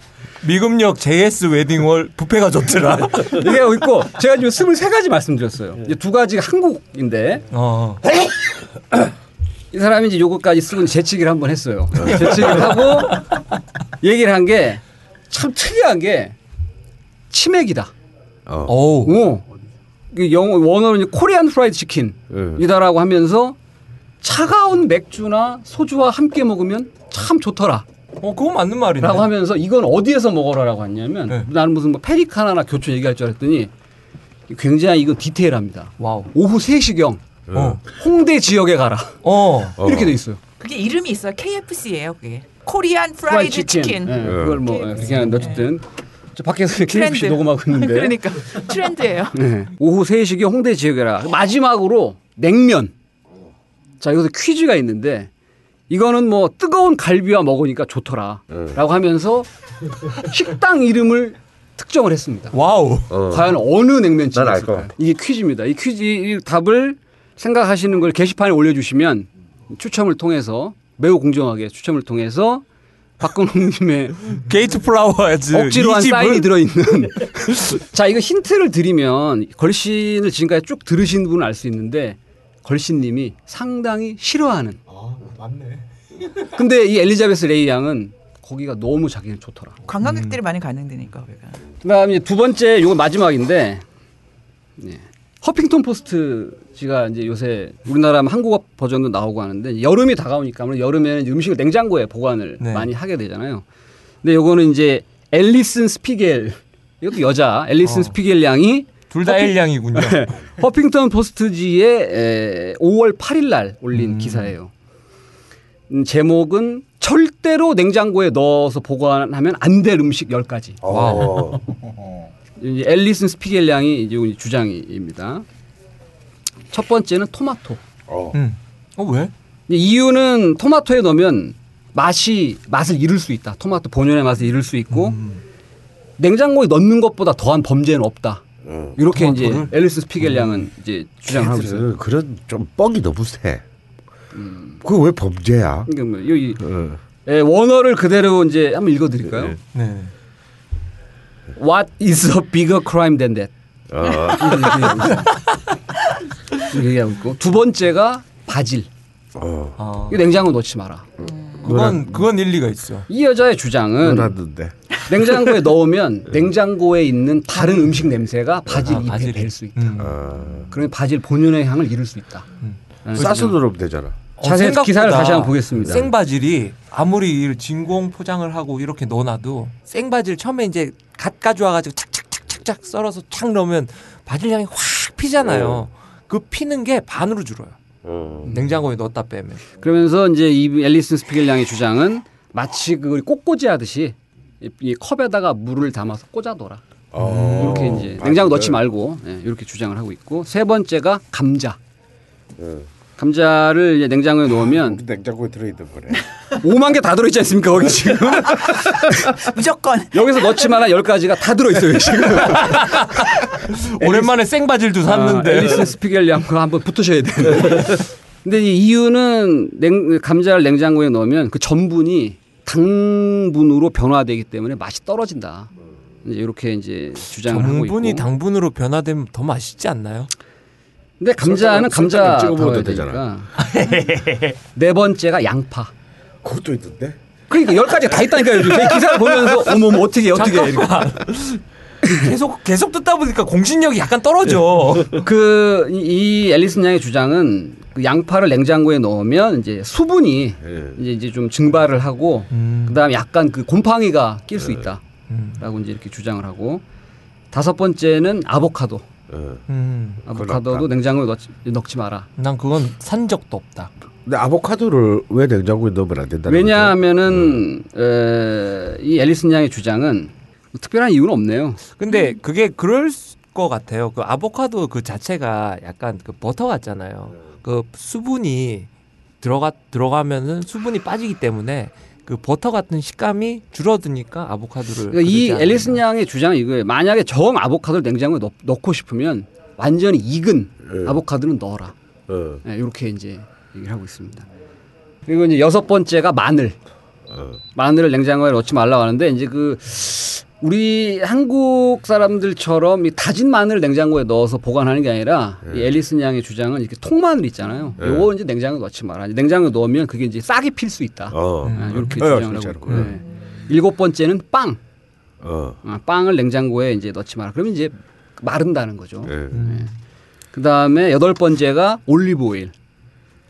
미금역 JS 웨딩홀 뷔페가 좋더라. 얘기하고 있고 제가 지금 23가지 말씀드렸어요. 이제 두 가지가 한국인데 어. 이 사람이 이제 요거까지 쓰고 재채기를 한번 했어요. 재채기를 하고 얘기를 한 게 참 특이한 게 치맥이다. 어. 오. 그 영어 이제 Korean fried chicken이다라고 하면서 차가운 맥주나 소주와 함께 먹으면 참 좋더라. 어 그거 맞는 말이네. 라고 하면서 이건 어디에서 먹어라라고 했냐면 네. 나는 무슨 뭐 페리카나나 교촌 얘기할 줄 알았더니 굉장히 이건 디테일합니다. 와우. 오후 3시경 어. 홍대 지역에 가라. 어. *laughs* 이렇게 돼 있어요. 그게 이름이 있어요. KFC예요. 그게 Korean fried chicken. 예, 그걸 뭐 예, 그렇게 하는데 어쨌든 저 밖에서 KFC 트렌드. 녹음하고 있는데 *laughs* 그러니까 트렌드예요. 네. 오후 3시경 홍대 지역에라. 마지막으로 냉면. 자, 여기서 퀴즈가 있는데 이거는 뭐 뜨거운 갈비와 먹으니까 좋더라. 라고 하면서 식당 이름을 특정을 했습니다. 와우. 어. 과연 어느 같아. 이게 퀴즈입니다. 이 퀴즈 이 답을 생각하시는 걸 게시판에 올려주시면 추첨을 통해서 매우 공정하게 추첨을 통해서 박근홍님의 *laughs* 게이트 플라워즈 억지로 한 사인이 들어있는. *laughs* 자, 이거 힌트를 드리면 걸신을 지금까지 쭉 들으신 분은 알 수 있는데 걸신님이 상당히 싫어하는. 아, 맞네. 근데 이 엘리자베스 레이 양은 거기가 너무 자기는 좋더라. 관광객들이 많이 가는 데니까 거기가. 그다음에 이제 두 번째 요거 마지막인데 네. 허핑턴 포스트지가 이제 요새 우리나라 한국어 버전도 나오고 하는데 여름이 다가오니까 아무래도 여름에는 음식을 냉장고에 보관을 네. 많이 하게 되잖아요. 근데 요거는 이제 앨리슨 스피겔 이것도 여자 앨리슨 어. 스피겔 양이 둘다 L량이군요. *laughs* 허핑턴 포스트지에 에, 5월 8일 날 올린 음. 기사예요. 음, 제목은 절대로 냉장고에 넣어서 보관하면 안 될 음식 10가지. 어. *laughs* 이제 앨리슨 스피겔량이 이제 주장입니다. 첫 번째는 토마토. 어. 음. 어 왜? 이유는 토마토에 넣으면 맛이 맛을 잃을 수 있다. 토마토 본연의 맛을 잃을 수 있고 음. 냉장고에 넣는 것보다 더한 범죄는 없다. 어. 이렇게 이제 토마토를? 음. 앨리슨 스피겔량은 이제 주장을 하고 있어요. 걔들은 그런 좀 뻑이 너무 세. 그거 왜 범죄야? 그러니까 뭐 여기 어. 예, 원어를 그대로 이제 한번 읽어드릴까요? 네. What is a bigger crime than that? 어. 이렇게 얘기하고 있고 두 번째가 바질. 어. 아, 냉장고 넣지 마라. 그건 그건 일리가 있어. 이 여자의 주장은 놀았는데. 냉장고에 넣으면 *laughs* 냉장고에 있는 다른 음식 냄새가 바질 아, 잎에 바질이. 벨수 있다. 음. 어. 그러면 바질 본연의 향을 잃을 수 있다. 네. 싸서 넣으면 되잖아. 자세히 생각보다 기사를 다시 한번 보겠습니다. 생바질이 아무리 이 진공 포장을 하고 이렇게 넣어놔도 생바질 처음에 이제 갓 가져와가지고 착착착착착 썰어서 착 넣으면 바질 향이 확 피잖아요. 그 피는 게 반으로 줄어요. 어. 냉장고에 넣었다 빼면. 그러면서 이제 이 앨리슨 스피겔 양의 주장은 마치 그 꽃꽂이 하듯이 이- 이 컵에다가 물을 담아서 꽂아둬라. 어. 이렇게 이제 바질을. 냉장고 넣지 말고 예, 이렇게 주장을 하고 있고 세 번째가 감자. 어. 감자를 이제 냉장고에 넣으면 우리 냉장고에 들어있는 거네. *laughs* 5만 개 다 들어있지 않습니까 거기 지금 *laughs* 무조건 여기서 넣지 말한 10가지가 다 들어있어요 지금 *laughs* 오랜만에 생바질도 아, 샀는데. 앨리슨 스피겔 양과 한번 붙으셔야 돼요 근데 이 이유는 냉, 감자를 냉장고에 넣으면 그 전분이 당분으로 변화되기 때문에 맛이 떨어진다 이제 이렇게 이제 주장을 하고 있고 전분이 당분으로 변화되면 더 맛있지 않나요? 근데 감자는 감자 찍어 먹어도 넣어야 되잖아. *laughs* 네 번째가 양파 그것도 있던데. 그러니까 열 가지가 다 있다니까요. 제 기사를 보면서 *laughs* 어머 어떻게 어떻게 이렇게. 계속 계속 듣다 보니까 공신력이 약간 떨어져. 그이 이 앨리슨 양의 주장은 그 양파를 냉장고에 넣으면 이제 수분이 예. 이제 이제 좀 증발을 하고 음. 그다음에 약간 그 곰팡이가 낄수 음. 있다라고 이제 이렇게 주장을 하고 다섯 번째는 아보카도. 어. 음, 아보카도도 냉장고에 넣지, 넣지 마라. 난 그건 산 적도 없다. 근데 아보카도를 왜 냉장고에 넣으면 안 된다는 거죠? 왜냐하면은 에, 이 앨리슨 양의 주장은 특별한 이유는 없네요. 근데 그게 그럴 것 같아요. 그 아보카도 그 자체가 약간 그 버터 같잖아요. 그 수분이 들어가 들어가면은 수분이 빠지기 때문에 그 버터 같은 식감이 줄어드니까 아보카도를 그러니까 이. 앨리슨 양의 주장은 이거예요. 만약에 정 아보카도를 냉장고에 넣, 넣고 싶으면 완전히 익은 예. 아보카도는 넣어라. 어. 네, 이렇게 이제 얘기를 하고 있습니다. 그리고 이제 여섯 번째가 마늘. 어. 마늘을 냉장고에 넣지 말라고 하는데 이제 그 우리 한국 사람들처럼 이 다진 마늘을 냉장고에 넣어서 보관하는 게 아니라 이 앨리슨 양의 주장은 이렇게 통마늘 있잖아요. 예. 요거 이제 냉장고에 넣지 마라. 냉장고에 넣으면 그게 이제 싹이 필 수 있다. 어. 아, 이렇게 어, 주장을 하고. 있고. 네. 일곱 번째는 빵. 어. 아, 빵을 냉장고에 이제 넣지 마라. 그러면 이제 마른다는 거죠. 예. 그 다음에 여덟 번째가 올리브 오일.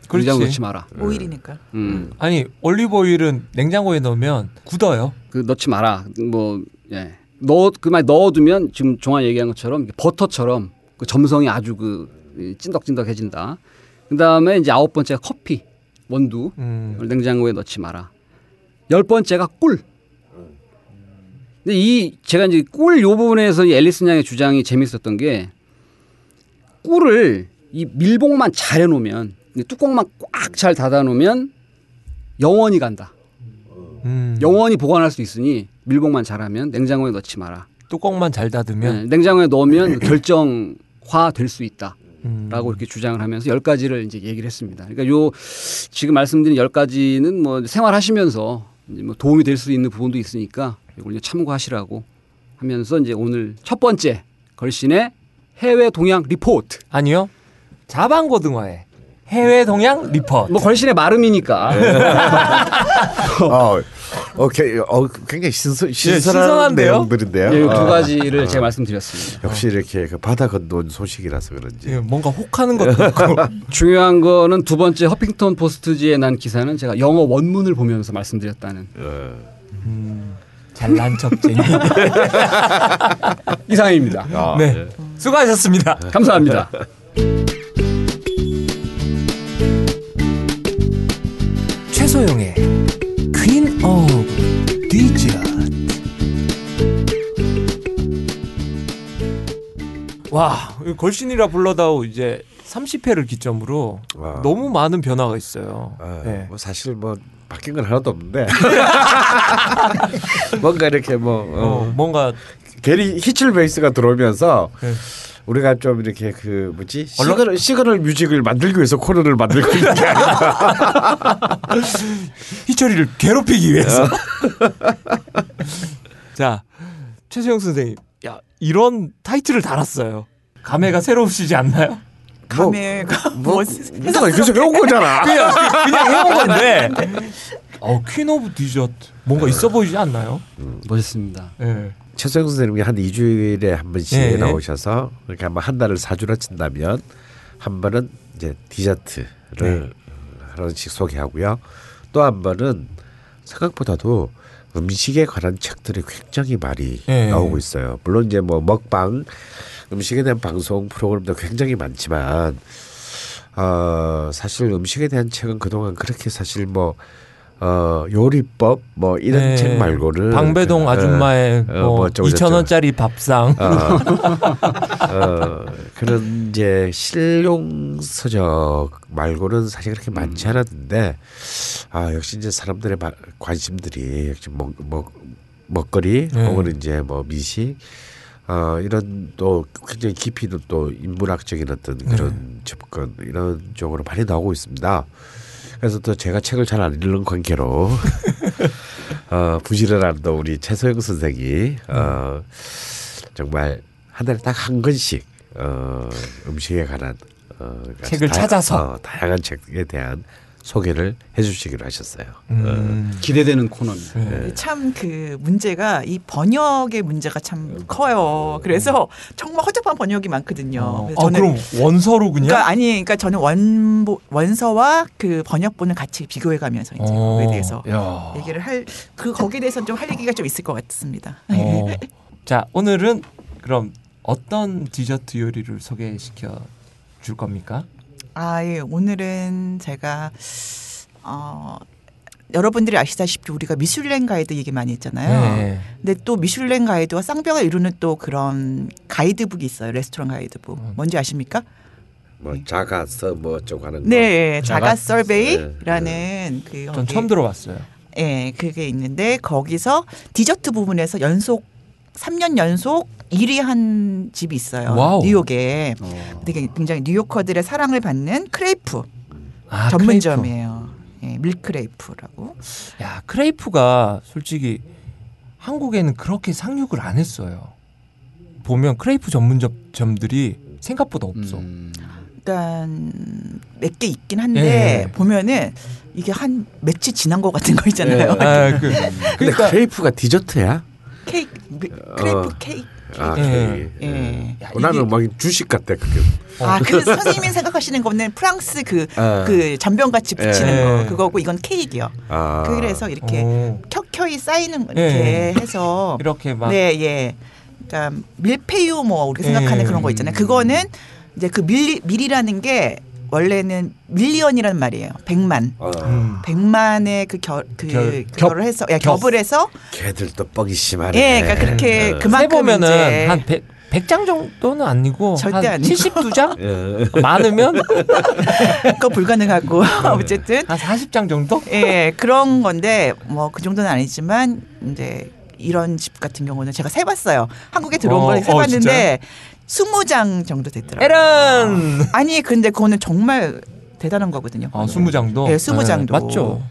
그렇지. 냉장고 넣지 마라. 오일이니까. 음. 아니 올리브 오일은 냉장고에 넣으면 굳어요. 그 넣지 마라. 뭐 예. 넣어 그만 넣어두면 지금 종아 얘기한 것처럼 버터처럼 그 점성이 아주 그 이, 찐덕찐덕해진다. 그 다음에 이제 아홉 번째가 커피 원두 음. 냉장고에 넣지 마라. 열 번째가 꿀. 근데 이 제가 이제 꿀 요 부분에서 이 앨리슨 양의 주장이 재밌었던 게 꿀을 이 밀봉만 잘 해놓으면 이 뚜껑만 꽉 잘 닫아놓으면 영원히 간다. 음. 영원히 보관할 수 있으니 밀봉만 잘하면 냉장고에 넣지 마라. 뚜껑만 잘 닫으면 네, 냉장고에 넣으면 결정화 될 수 있다. 음. 라고 이렇게 주장을 하면서 열 가지를 이제 얘기를 했습니다. 그러니까 요 지금 말씀드린 열 가지는 뭐 생활하시면서 이제 뭐 도움이 될 수 있는 부분도 있으니까 이걸 이제 참고하시라고 하면서 이제 오늘 첫 번째 걸신의 해외 동향 리포트. 아니요. 자방고등어의 해외 동향 리포트. 뭐 걸신의 마음이니까. 어. *laughs* 오케이. 어, 굉장히 신선, 신선한 신선한데요? 내용들인데요. 예, 두 어. 가지를 제가 말씀드렸습니다. 역시 이렇게 그 바다 건너온 소식이라서 그런지. 예, 뭔가 혹하는 것도 *laughs* 있고. 중요한 거는 두 번째 허핑턴 포스트지에 난 기사는 제가 영어 원문을 보면서 말씀드렸다는. 어. 잘난 척쟁이. *laughs* 이상입니다. 아, 네. 예. 수고하셨습니다. 감사합니다. *laughs* 와, 이 걸신이라 불러다오 이제 30회를 기점으로 와. 너무 많은 변화가 있어요. 아, 네. 뭐 사실 뭐 바뀐 건 하나도 없는데 *laughs* 뭔가 이렇게 뭐 어, 어, 뭔가 게리 히칠 베이스가 들어오면서 네. 우리가 좀 이렇게 그 뭐지 시그널, 시그널 뮤직을 만들기 위해서 코너를 만들고 있는 게 아닌가 *laughs* 희철이를 괴롭히기 위해서. *laughs* 자, 최수영 선생님, 야 이런 타이틀을 달았어요. 감회가 새로우시지 않나요? 감회가 뭐뭐 누가 계속 해온 거잖아 *laughs* 그냥 그냥 해온 건데. *laughs* 어, Queen of Dessert 뭔가 있어 보이지 않나요? 멋있습니다. 예. 최소영 선생님이 한 2주일에 한 번씩 예, 예. 나오셔서 이렇게 한번 한 달을 4주라 친다면 한 번은 이제 디저트를 네. 하나씩 소개하고요. 또 한 번은 생각보다도 음식에 관한 책들이 굉장히 많이 예. 나오고 있어요. 물론 이제 뭐 먹방 음식에 대한 방송 프로그램도 굉장히 많지만 어 사실 음식에 대한 책은 그동안 그렇게 사실 뭐 어, 요리법 뭐 이런 네. 책 말고는 방배동 그, 아줌마의 어, 뭐뭐 어쩌고 2천 저쩌고. 원짜리 밥상. 어, 어, 그런 이제 실용 서적 말고는 사실 그렇게 많지 않았는데 아 역시 이제 사람들의 마- 관심들이 역시 먹, 먹 먹거리 네. 혹은 이제 뭐 미식 어 이런 또 굉장히 깊이 있는 또 인문학적인 어떤 그런 접근 이런 쪽으로 많이 나오고 있습니다. 그래서 또 제가 책을 잘 안 읽는 관계로 *laughs* 어, 부지런한 또 우리 최소영 선생이 어, 정말 한 달에 딱 한 권씩 어, 음식에 관한 어, 책을 다- 찾아서. 어, 다양한 책에 대한 소개를 해주시기로 하셨어요. 음. 기대되는 코너입니다. 네. 참그 문제가 이 번역의 문제가 참 커요. 그래서 정말 허접한 번역이 많거든요. 어. 그래서 아, 저는 그럼 원서로 그냥? 그러니까 아니, 그러니까 저는 원보, 원서와 그 번역본을 같이 비교해가면서 이제 어. 그거에 대해서 야. 얘기를 할 그 거기에 대해서 좀 할 얘기가 좀 있을 것 같습니다. 어. 자, 오늘은 그럼 어떤 디저트 요리를 소개시켜 줄 겁니까? 아, 예. 오늘은 제가 어 여러분들이 아시다시피 우리가 미슐랭 가이드 얘기 많이 했잖아요. 네. 근데 또 미슐랭 가이드와 쌍벽을 이루는 또 그런 가이드북이 있어요. 레스토랑 가이드북. 음. 뭔지 아십니까? 뭐 작아서 뭐 어쩌고 하는 거. 네, 자가 자가- 서베이라는 그전 처음 들어봤어요. 예, 그게 있는데 거기서 디저트 부분에서 연속 3년 연속 1위 한 집이 있어요. wow. 뉴욕에. 어. 되게 굉장히 New Yorker들의 사랑을 받는 크레이프 아, 전문점이에요. 예, mille crêpe라고. 크레이프. 야, 크레이프가 솔직히 한국에는 그렇게 상륙을 안 했어요. 보면 크레이프 전문점들이 생각보다 없어. 음. 그러니까 몇개 있긴 한데 예. 보면은 이게 한 며칠 지난 것 같은 거 있잖아요. 아, 그, *laughs* 근데 그러니까 크레이프가 디저트야? 케이크 미- 크레이프 어. 케이크. 아, 예. 케이크. 예. 야, 어, 나는 막 주식 같아 그게. 아, 그 선생님이 생각하시는 거는 프랑스 그그 어. 전병같이 부치는 예. 거 그거고 이건 케이크요. 아. 그래서 이렇게 오, 켜켜이 쌓이는 거 예. 이렇게 해서 이렇게 막 네, 예. 그러니까 mille-feuille 뭐 우리가 생각하는 예. 그런 거 있잖아요. 그거는 이제 그 mille, mille이라는 게 원래는 million이라는 말이에요. 백만. 어. 백만의 그, 결, 그 결을 해서 야, 겹. 을 해서 걔들도 뻥이 심하네. 예, 그러니까 그렇게 어. 그만큼 보면은 한 100, 100장 정도는 아니고 절대 한 아니고. 72장 *laughs* 많으면 *laughs* 그거 불가능하고 네. *laughs* 어쨌든 한 40장 정도? 예, 그런 건데 뭐 그 정도는 아니지만 이제 이런 집 같은 경우는 제가 세봤어요. 한국에 들어온 어, 걸 어, 세봤는데 어, 20장 정도 됐더라고요. 에런! 아니 근데 그거는 정말 대단한 거거든요. 아, 20장도? 예, 네, 20장도. 맞죠.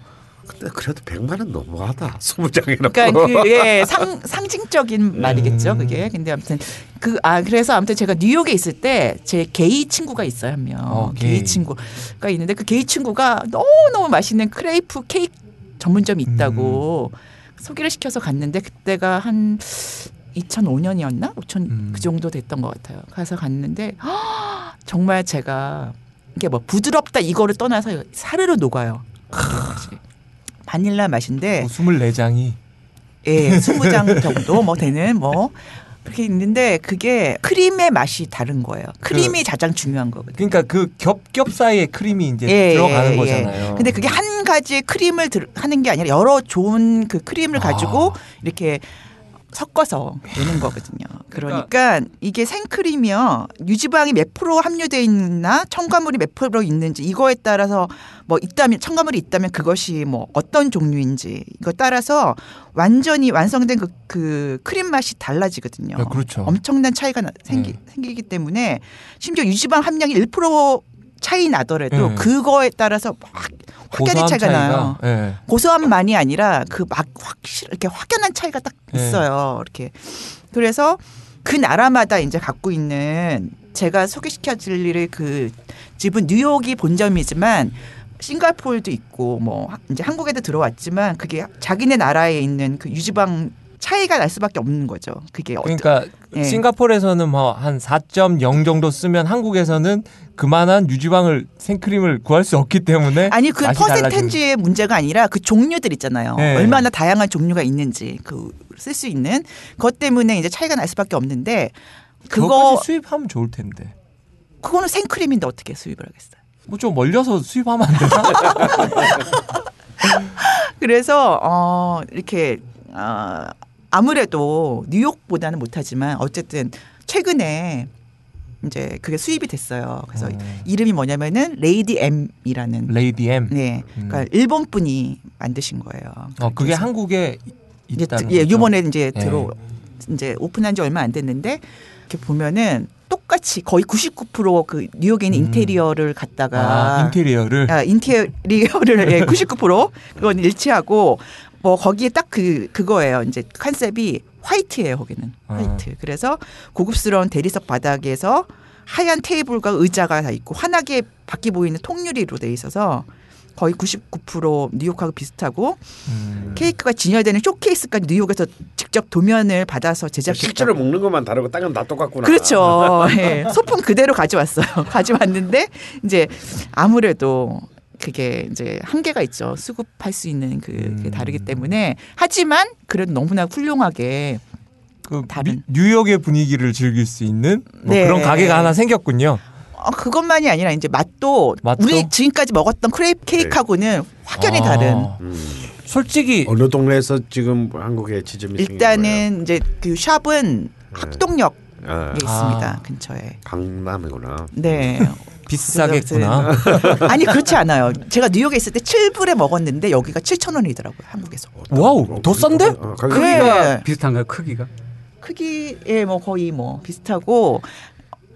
근데 그래도 100만은 너무하다. 20장이나. 그러니까 그, 예, *laughs* 상, 상징적인 말이겠죠. 음. 그게. 근데 아무튼 그, 아, 그래서 아무튼 제가 뉴욕에 있을 때 제 게이 친구가 있어요. 한 명. 어, 게이 친구가 있는데 그 게이 친구가 너무너무 맛있는 크레이프 케이크 전문점이 있다고 음. 소개를 시켜서 갔는데 그때가 한 2005년이었나? 5천 음. 그 정도 됐던 것 같아요. 가서 갔는데 정말 제가 이게 뭐 부드럽다 이거를 떠나서 사르르 녹아요. 바닐라 맛인데 어, 24장이. 예, 20장 정도 뭐 되는 뭐 그렇게 있는데 그게 크림의 맛이 다른 거예요. 크림이 가장 중요한 거거든요. 그러니까 그 겹겹 사이에 크림이 이제 예, 들어가는 예, 거잖아요. 근데 그게 한 가지 크림을 들, 하는 게 아니라 여러 좋은 그 크림을 가지고 이렇게 섞어서 내는 거거든요. 그러니까 이게 생크림이요. 유지방이 몇 프로 함유돼 있나 첨가물이 몇 프로 있는지 이거에 따라서 뭐 있다면 첨가물이 있다면 그것이 뭐 어떤 종류인지 이거 따라서 완전히 완성된 그, 그 크림 맛이 달라지거든요. 네, 그렇죠. 엄청난 차이가 나- 생기, 네. 생기기 때문에 심지어 유지방 함량이 1% 차이 나더라도 네. 그거에 따라서 확 확연히 고소함 차이가, 나요. 예. 고소함만이 아니라 그 막 확실 이렇게 확연한 차이가 딱 네. 있어요. 이렇게 그래서 그 나라마다 이제 갖고 있는 제가 소개시켜 드릴 그 집은 뉴욕이 본점이지만 싱가포르도 있고 뭐 이제 한국에도 들어왔지만 그게 자기네 나라에 있는 그 유지방 차이가 날 수밖에 없는 거죠. 그게 그러니까 예. 싱가포르에서는 뭐 한 4.0 정도 쓰면 한국에서는 그만한 유지방을 생크림을 구할 수 없기 때문에 아니 그 퍼센텐지의 문제가 아니라 그 종류들 있잖아요. 네. 얼마나 다양한 종류가 있는지 그 쓸 수 있는 그것 때문에 이제 차이가 날 수밖에 없는데 그거 수입하면 좋을 텐데. 그거는 생크림인데 어떻게 수입을 하겠어요? 뭐 좀 멀려서 수입하면 안 되나? *laughs* 그래서 어 이렇게 어 아무래도 뉴욕보다는 못하지만 어쨌든 최근에 이제 그게 수입이 됐어요. 그래서 어. 이름이 뭐냐면은 Lady M이라는 Lady M. 네, 그러니까 일본 분이 만드신 거예요. 어, 그게 한국에 이제 있다는 예, 거죠? 이번에 이제 예. 들어 이제 오픈한 지 얼마 안 됐는데 이렇게 보면은 똑같이 거의 99%그 뉴욕에 있는 음. 인테리어를 갖다가 아, 인테리어를 아, 인테리어를 예, 99% 그건 일치하고 뭐 거기에 딱 그 그거예요. 이제 concept이 화이트예요. 거기는 아. 화이트. 그래서 고급스러운 대리석 바닥에서 하얀 테이블과 의자가 다 있고 환하게 밖이 보이는 통유리로 돼 있어서 거의 99% 뉴욕하고 비슷하고 음. 케이크가 진열되는 쇼케이스까지 뉴욕에서 직접 도면을 받아서 제작했다. 실제로 먹는 것만 다르고 딴건다 똑같구나. 그렇죠. 예. 소품 그대로 가져왔어요. *laughs* 가져왔는데 이제 아무래도 그게 이제 한계가 있죠. 수급할 수 있는 그 그게 음. 다르기 때문에 하지만 그래도 너무나 훌륭하게 그 다른. 미- 뉴욕의 분위기를 즐길 수 있는 뭐 네. 그런 가게가 하나 생겼군요. 어, 그것만이 아니라 이제 맛도, 맛도? 우리 지금까지 먹었던 크레이프 케이크하고는 확연히 아. 다른. 음. 솔직히 어느 동네에서 지금 한국에 지점이 일단은 이제 그 샵은 학동역에 거예요? 예. 있습니다. 아. 근처에. 강남이구나. 네. 비싸겠구나. *laughs* 아니 그렇지 않아요. 제가 뉴욕에 있을 때 7불에 먹었는데 여기가 7천 원이더라고요. 한국에서. Wow, 더 싼데? 어, 가격- 네. 비슷한가요 크기가? 크기에 뭐 거의 뭐 비슷하고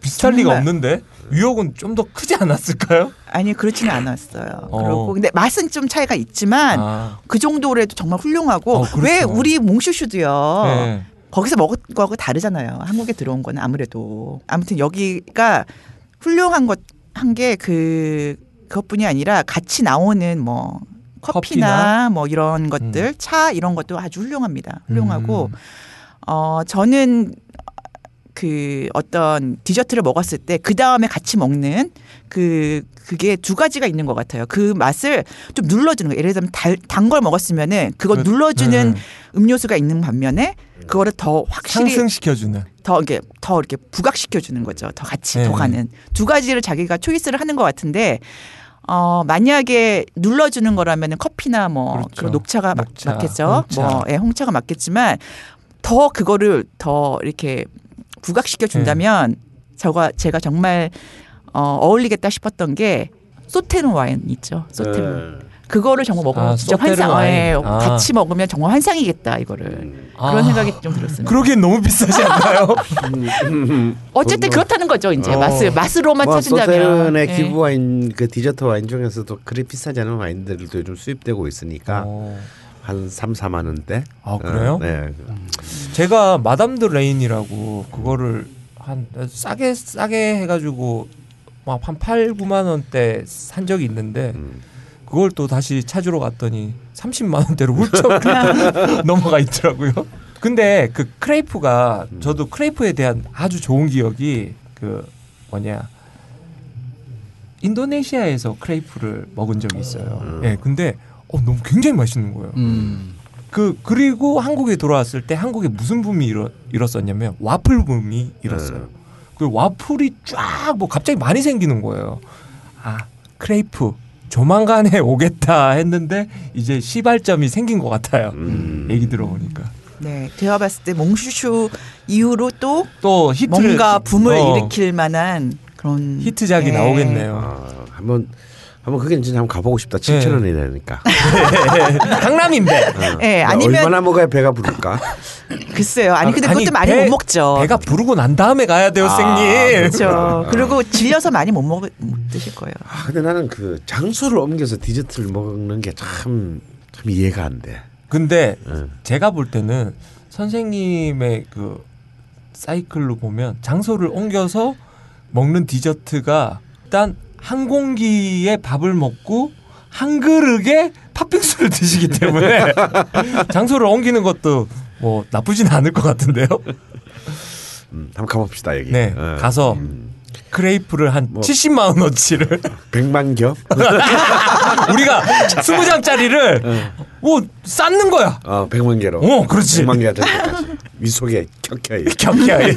리가 정말. 없는데 뉴욕은 좀 더 크지 않았을까요? 아니 그렇지는 않았어요. 어. 그렇고 근데 맛은 좀 차이가 있지만 아, 그 정도로 해도 정말 훌륭하고 어, 그렇죠. 왜 우리 Mon Chou Chou도요. 네. 거기서 먹은 거하고 다르잖아요. 한국에 들어온 거는 아무래도 아무튼 여기가 훌륭한 것 한 게 그 그것뿐이 아니라 같이 나오는 뭐 커피나, 커피나? 뭐 이런 것들 음. 차 이런 것도 아주 훌륭합니다. 훌륭하고 음. 어 저는 그 어떤 디저트를 먹었을 때 그 다음에 같이 먹는 그 그게 두 가지가 있는 것 같아요. 그 맛을 좀 눌러주는 거예요. 예를 들면 단 걸 먹었으면은 그거 그- 눌러주는 음. 음료수가 있는 반면에 그거를 더 확실히 상승시켜주는. 더 이게 더 이렇게 부각시켜 주는 거죠. 더 같이 네. 더 가는 두 가지를 자기가 초이스를 하는 것 같은데 어 만약에 눌러주는 거라면은 커피나 뭐 그렇죠. 그런 녹차가 맞- 녹차, 맞 겠죠. 홍차. 뭐 예, 홍차가 맞겠지만 더 그거를 더 이렇게 부각시켜 준다면 네. 저가 제가 정말 어, 어울리겠다 싶었던 게 소테르 와인 있죠. 소테르. 네. 그거를 정말 먹으면 아, 진짜 환상. 와인. 예, 아. 같이 먹으면 정말 환상이겠다 이거를 음. 그런 아, 생각이 좀 들었습니다. 그러기엔 너무 비싸지 않나요? *laughs* 어쨌든 그렇다는 거죠. 이제 어. 맛을 맛으로만 뭐 찾은다면. 소테른의 예. 귀부 와인 그 디저트 와인 중에서도 그리 비싸지 않은 와인들도 요즘 수입되고 있으니까 어. 한 3, 4만 원대. 아, 그래요? 어, 네. 제가 Madame de Rayne이라고 그거를 한 싸게 싸게 해가지고 막 한 8, 9만 원대 산 적이 있는데 음. 그걸 또 다시 찾으러 갔더니 30만 원대로 훌쩍 *laughs* 넘어가 있더라고요. 근데 그 크레이프가 저도 크레이프에 대한 아주 좋은 기억이 그 뭐냐 인도네시아에서 크레이프를 먹은 적이 있어요. 예, 근데 어, 너무 굉장히 맛있는 거예요. 음. 그 그리고 한국에 돌아왔을 때 한국에 무슨 붐이 일어, 일었었냐면 와플 붐이 일었어요. 그 와플이 쫙 뭐 갑자기 많이 생기는 거예요. 아 크레이프 조만간에 *laughs* 오겠다 했는데 이제 시발점이 생긴 것 같아요. 음. 얘기 들어보니까 네, 제가 봤을 때 몽슈슈 이후로 또 또 히트를 뭔가 붐을 어, 일으킬 만한 그런 히트작이 네. 나오겠네요. 아, 한번 한번 그게 진짜 한번 가보고 싶다. 7천 원이 되니까. *laughs* 강남인데 네, 아니면 얼마나 먹어야 배가 부를까? *laughs* 글쎄요. 아니 근데 아니, 그것도 많이 배- 못 먹죠. 배가 부르고 난 다음에 가야 돼요, 아, 생님. 그렇죠. 그리고 질려서 많이 못 먹, 못 드실 거예요. 아, 근데 나는 그 장소를 옮겨서 디저트를 먹는 게 참참 이해가 안 돼. 근데 응. 제가 볼 때는 선생님의 그 사이클로 보면 장소를 옮겨서 먹는 디저트가 일단 한 공기에 밥을 먹고 한 그릇에 팥빙수를 드시기 때문에 *laughs* 장소를 옮기는 것도 뭐 나쁘진 않을 것 같은데요. 음, 한번 가봅시다 여기. 네, 어. 가서 음, 크레이프를 한 뭐. 70만 원어치를 100만 겹. *laughs* 우리가 20장짜리를 뭐 쌓는 거야. 어, 100만 개로. 어, 그렇지. 100만 개가 될 때까지. 위 속에 켜켜이. 겹겨이.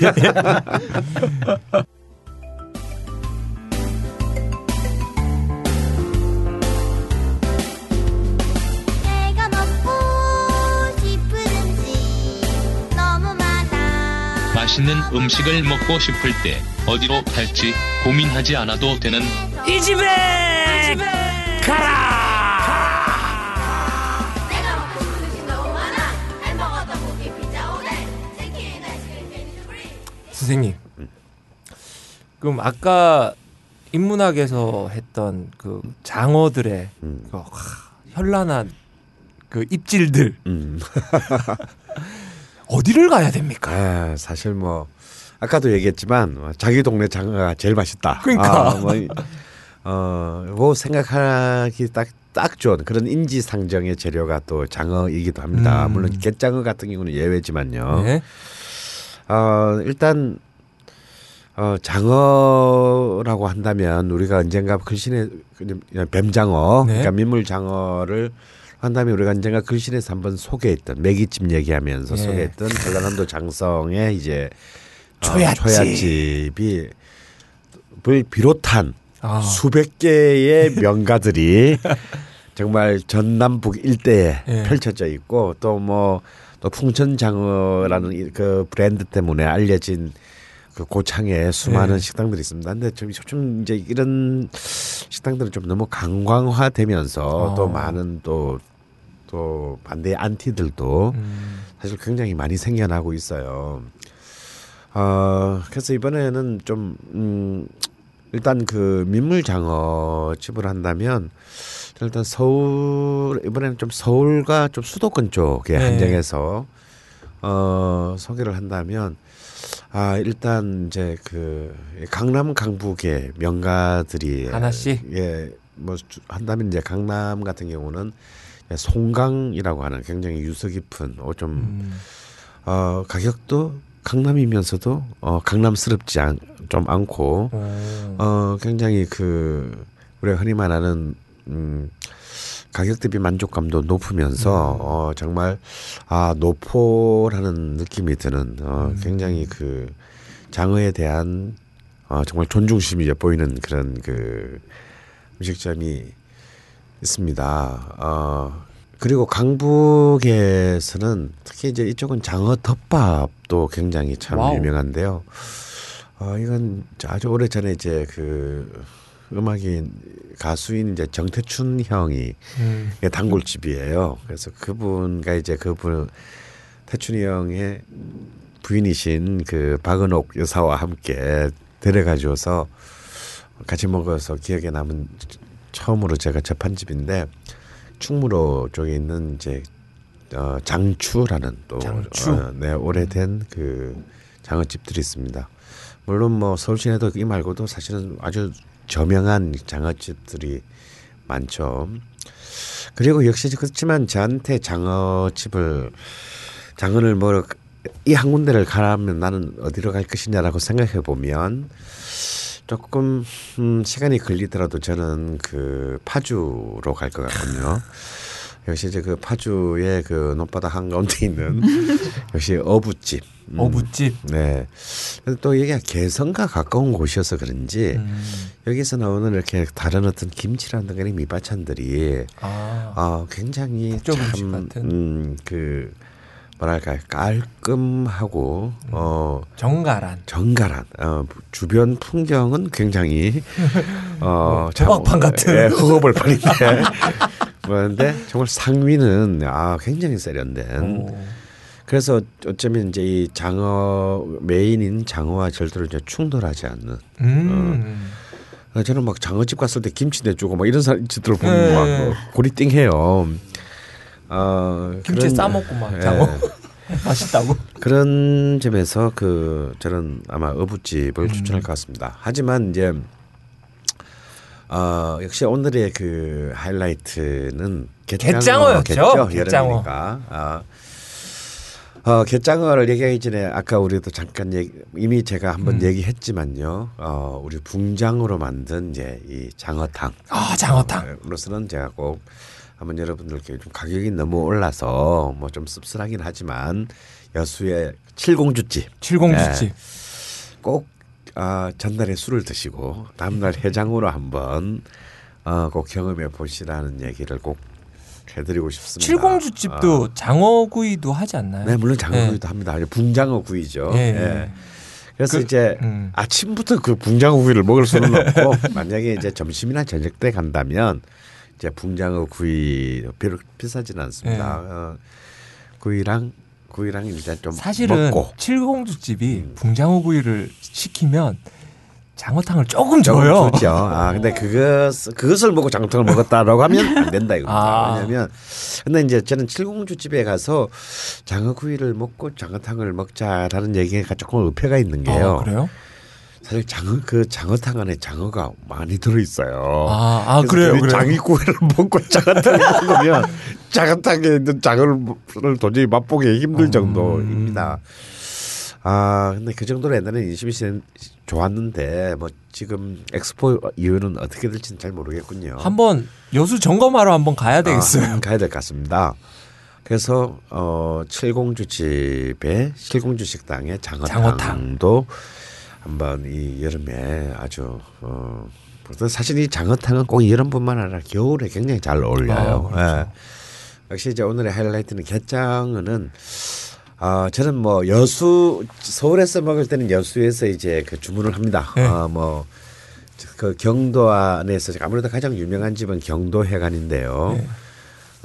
맛있는 음식을 먹고 싶을 때 어디로 갈지 고민하지 않아도 되는 이 집에 치킨 아이스크림 캔디브리 선생님. 그럼 아까 인문학에서 했던 그 장어들의 음. 그 하, 현란한 그 입질들 음. *laughs* 어디를 가야 됩니까? 아, 사실 뭐 아까도 얘기했지만 어, 자기 동네 장어가 제일 맛있다. 그러니까. 아, 뭐, 이- 어, 뭐 생각하기 딱. 딱 좋은 그런 인지상정의 재료가 또 장어이기도 합니다. 음. 물론 갯장어 같은 경우는 예외지만요. 네. 어, 일단 어, 장어라고 한다면 우리가 언젠가 글신에 그냥 뱀장어, 네. 그러니까 민물장어를 한다면 우리가 언젠가 글신에서 한번 소개했던 매기집 얘기하면서 예. 소개했던 전라남도 장성의 이제 어, 초야집. 초야집이 을 비롯한 아. 수백 개의 *laughs* 명가들이 정말 전남북 일대에 예. 펼쳐져 있고 또뭐또 풍천장어라는 이- 그 브랜드 때문에 알려진 그 고창에 수많은 예. 식당들이 있습니다. 근데 좀, 좀 이제 이런 식당들은 좀 너무 관광화되면서 또 어. 많은 또 또 반대의 안티들도 음. 사실 굉장히 많이 생겨나고 있어요. 어, 그래서 이번에는 좀, 음, 일단 그 민물 장어 집을 한다면 일단 서울, 이번에는 좀 서울과 좀 수도권 쪽에 네. 한정해서 어, 소개를 한다면 아, 일단 이제 그 강남 강북의 명가들이 하나씩? 예, 뭐 주- 한다면 이제 강남 같은 경우는 송강이라고 하는 굉장히 유서 깊은 어, 좀 음. 어, 가격도 강남이면서도 어, 강남스럽지 않, 좀 않고 어. 어, 굉장히 그 우리가 흔히 말하는 음, 가격 대비 만족감도 높으면서 음. 어, 정말 아 노포라는 느낌이 드는 어, 음. 굉장히 그 장어에 대한 어, 정말 존중심이 보이는 그런 그 음식점이 있습니다. 어, 그리고 강북에서는 특히 이제 이쪽은 장어 덮밥도 굉장히 참 wow. 유명한데요. 어, 이건 아주 오래 전에 이제 그 음악인 가수인 이제 정태춘 형이 음. 예, 단골집이에요. 그래서 그분과 이제 그분 태춘이 형의 부인이신 그 박은옥 여사와 함께 데려가줘서 같이 먹어서 기억에 남은 처음으로 제가 접한 집인데 충무로 쪽에 있는 이제 어, 장추라는 또 장추. 어, 네, 오래된 그 장어집들이 있습니다. 물론 뭐 서울 시내도 이 말고도 사실은 아주 저명한 장어집들이 많죠. 그리고 역시 그렇지만 저한테 장어집을 장어를 뭐 이 한 군데를 가라면 나는 어디로 갈 것이냐라고 생각해 보면 조금 음, 시간이 걸리더라도 저는 그 파주로 갈 것 같거든요. 역시 이제 그 파주의 그 논바다 한가운데 있는 *laughs* 역시 어부집. 음, 어부집. 네. 또 여기가 개성과 가까운 곳이어서 그런지 음. 여기서 나오는 이렇게 다른 어떤 김치라든가 이런 밑반찬들이 아. 아 굉장히 국적 음식 참, 같은. 음, 그 뭐랄까 깔끔하고 어 정갈한. 정갈한 어, 주변 풍경은 굉장히 *laughs* 어 호박판 같은. 예, 호박판인데 *laughs* 그런데 정말 상위는 아 굉장히 세련된 오. 그래서 어쩌면 이제 이 장어 메인인 장어와 절대로 이제 충돌하지 않는 음. 어, 저는 막 장어집 갔을 때 김치 내주고 막 이런 사람들을 보면 네. 막 고리띵해요. 어, 그런- 싸 먹고 막 예. 장어 *laughs* 맛있다고. 그런 점에서 그 저는 아마 음. 어부집을 추천할 것 같습니다. 하지만 이제 어, 역시 오늘의 그 하이라이트는 갯장어, 갯장어였죠. 갯장어. 아, 어, 갯장어를 얘기하기 전에 아까 우리도 잠깐 얘기, 이미 제가 한번 음. 얘기했지만요. 어, 우리 붕장으로 만든 이제 이 장어탕. 아 장어탕. 로서는 제가 꼭 한번 여러분들께 좀 가격이 너무 올라서 뭐 좀 씁쓸하긴 하지만 여수의 칠공주집 칠공주집. 네. 꼭 아, 전날에 술을 드시고 다음날 해장으로 한번 어, 꼭 경험해 보시라는 얘기를 꼭 해드리고 싶습니다. 칠공주 집도 아, 장어구이도 하지 않나요? 네 물론 장어구이도 합니다. 아니, 붕장어 구이죠. 예, 예. 예. 그래서 그- 이제 음. 아침부터 그 붕장어 구이를 먹을 수는 없고 *laughs* 만약에 이제 점심이나 저녁 때 간다면 이제 붕장어 구이 비록 비싸지는 않습니다. 네. 어, 구이랑 구이랑 이제 좀 사실은 먹고 칠공주집이 음. 붕장어 구이를 시키면 장어탕을 조금 줘요. 좋죠. 아 근데 그것 그것을 먹고 장어탕을 먹었다라고 하면 안 된다 이겁니다. 아. 왜냐하면 근데 이제 저는 칠공주 집에 가서 장어구이를 먹고 장어탕을 먹자라는 얘기가 조금 의표가 있는 게요. 아, 그래요? 사실 장어 그 장어탕 안에 장어가 많이 들어 있어요. 아, 아 그래요, 그래요. 장이구이를 *laughs* 먹고 장어탕을 먹으면 장어탕에 있는 장어를 도저히 맛보기 힘들 음. 정도입니다. 아 근데 그 정도로 옛날에 21세기 좋았는데 뭐 지금 엑스포 이후는 어떻게 될지는 잘 모르겠군요. 한번 여수 점검하러 한번 가야 되겠어요. 아, 가야 될 것 같습니다. 그래서 어 칠공주 집의 칠공주 식당의 장어탕도 장어탕. 한번 이 여름에 아주 어 그래서 사실 이 장어탕은 꼭 여름뿐만 아니라 겨울에 굉장히 잘 어울려요. 아, 그렇죠. 예. 역시 이제 오늘의 하이라이트는 갯장어는 아 저는 뭐 여수 서울에서 먹을 때는 여수에서 이제 그 주문을 합니다. 네. 아 뭐 그 경도 안에서 아무래도 가장 유명한 집은 경도회관인데요. 네.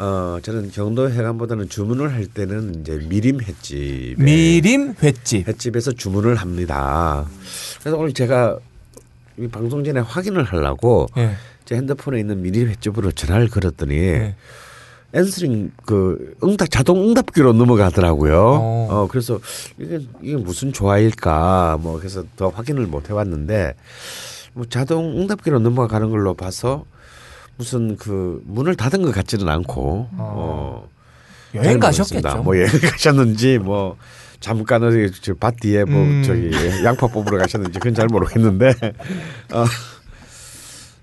어 저는 경도회관보다는 주문을 할 때는 이제 미림 횟집 미림 횟집. 횟집에서 주문을 합니다. 그래서 오늘 제가 이 방송 전에 확인을 하려고 예. 제 핸드폰에 있는 미림 횟집으로 전화를 걸었더니 예. answering 그 응답 자동 응답기로 넘어가더라고요. 어. 어, 그래서 이게 이게 무슨 조화일까 뭐 그래서 더 확인을 못 해봤는데 뭐 자동 응답기로 넘어가는 걸로 봐서 무슨 그 문을 닫은 것 같지는 않고 어. 잘 여행. 가셨겠죠. 뭐 여행 *laughs* 가셨는지 뭐 잠깐 어디 저밭 뒤에 뭐 음. 저기 양파 뽑으러 가셨는지 그건 잘 모르겠는데 *laughs* 어.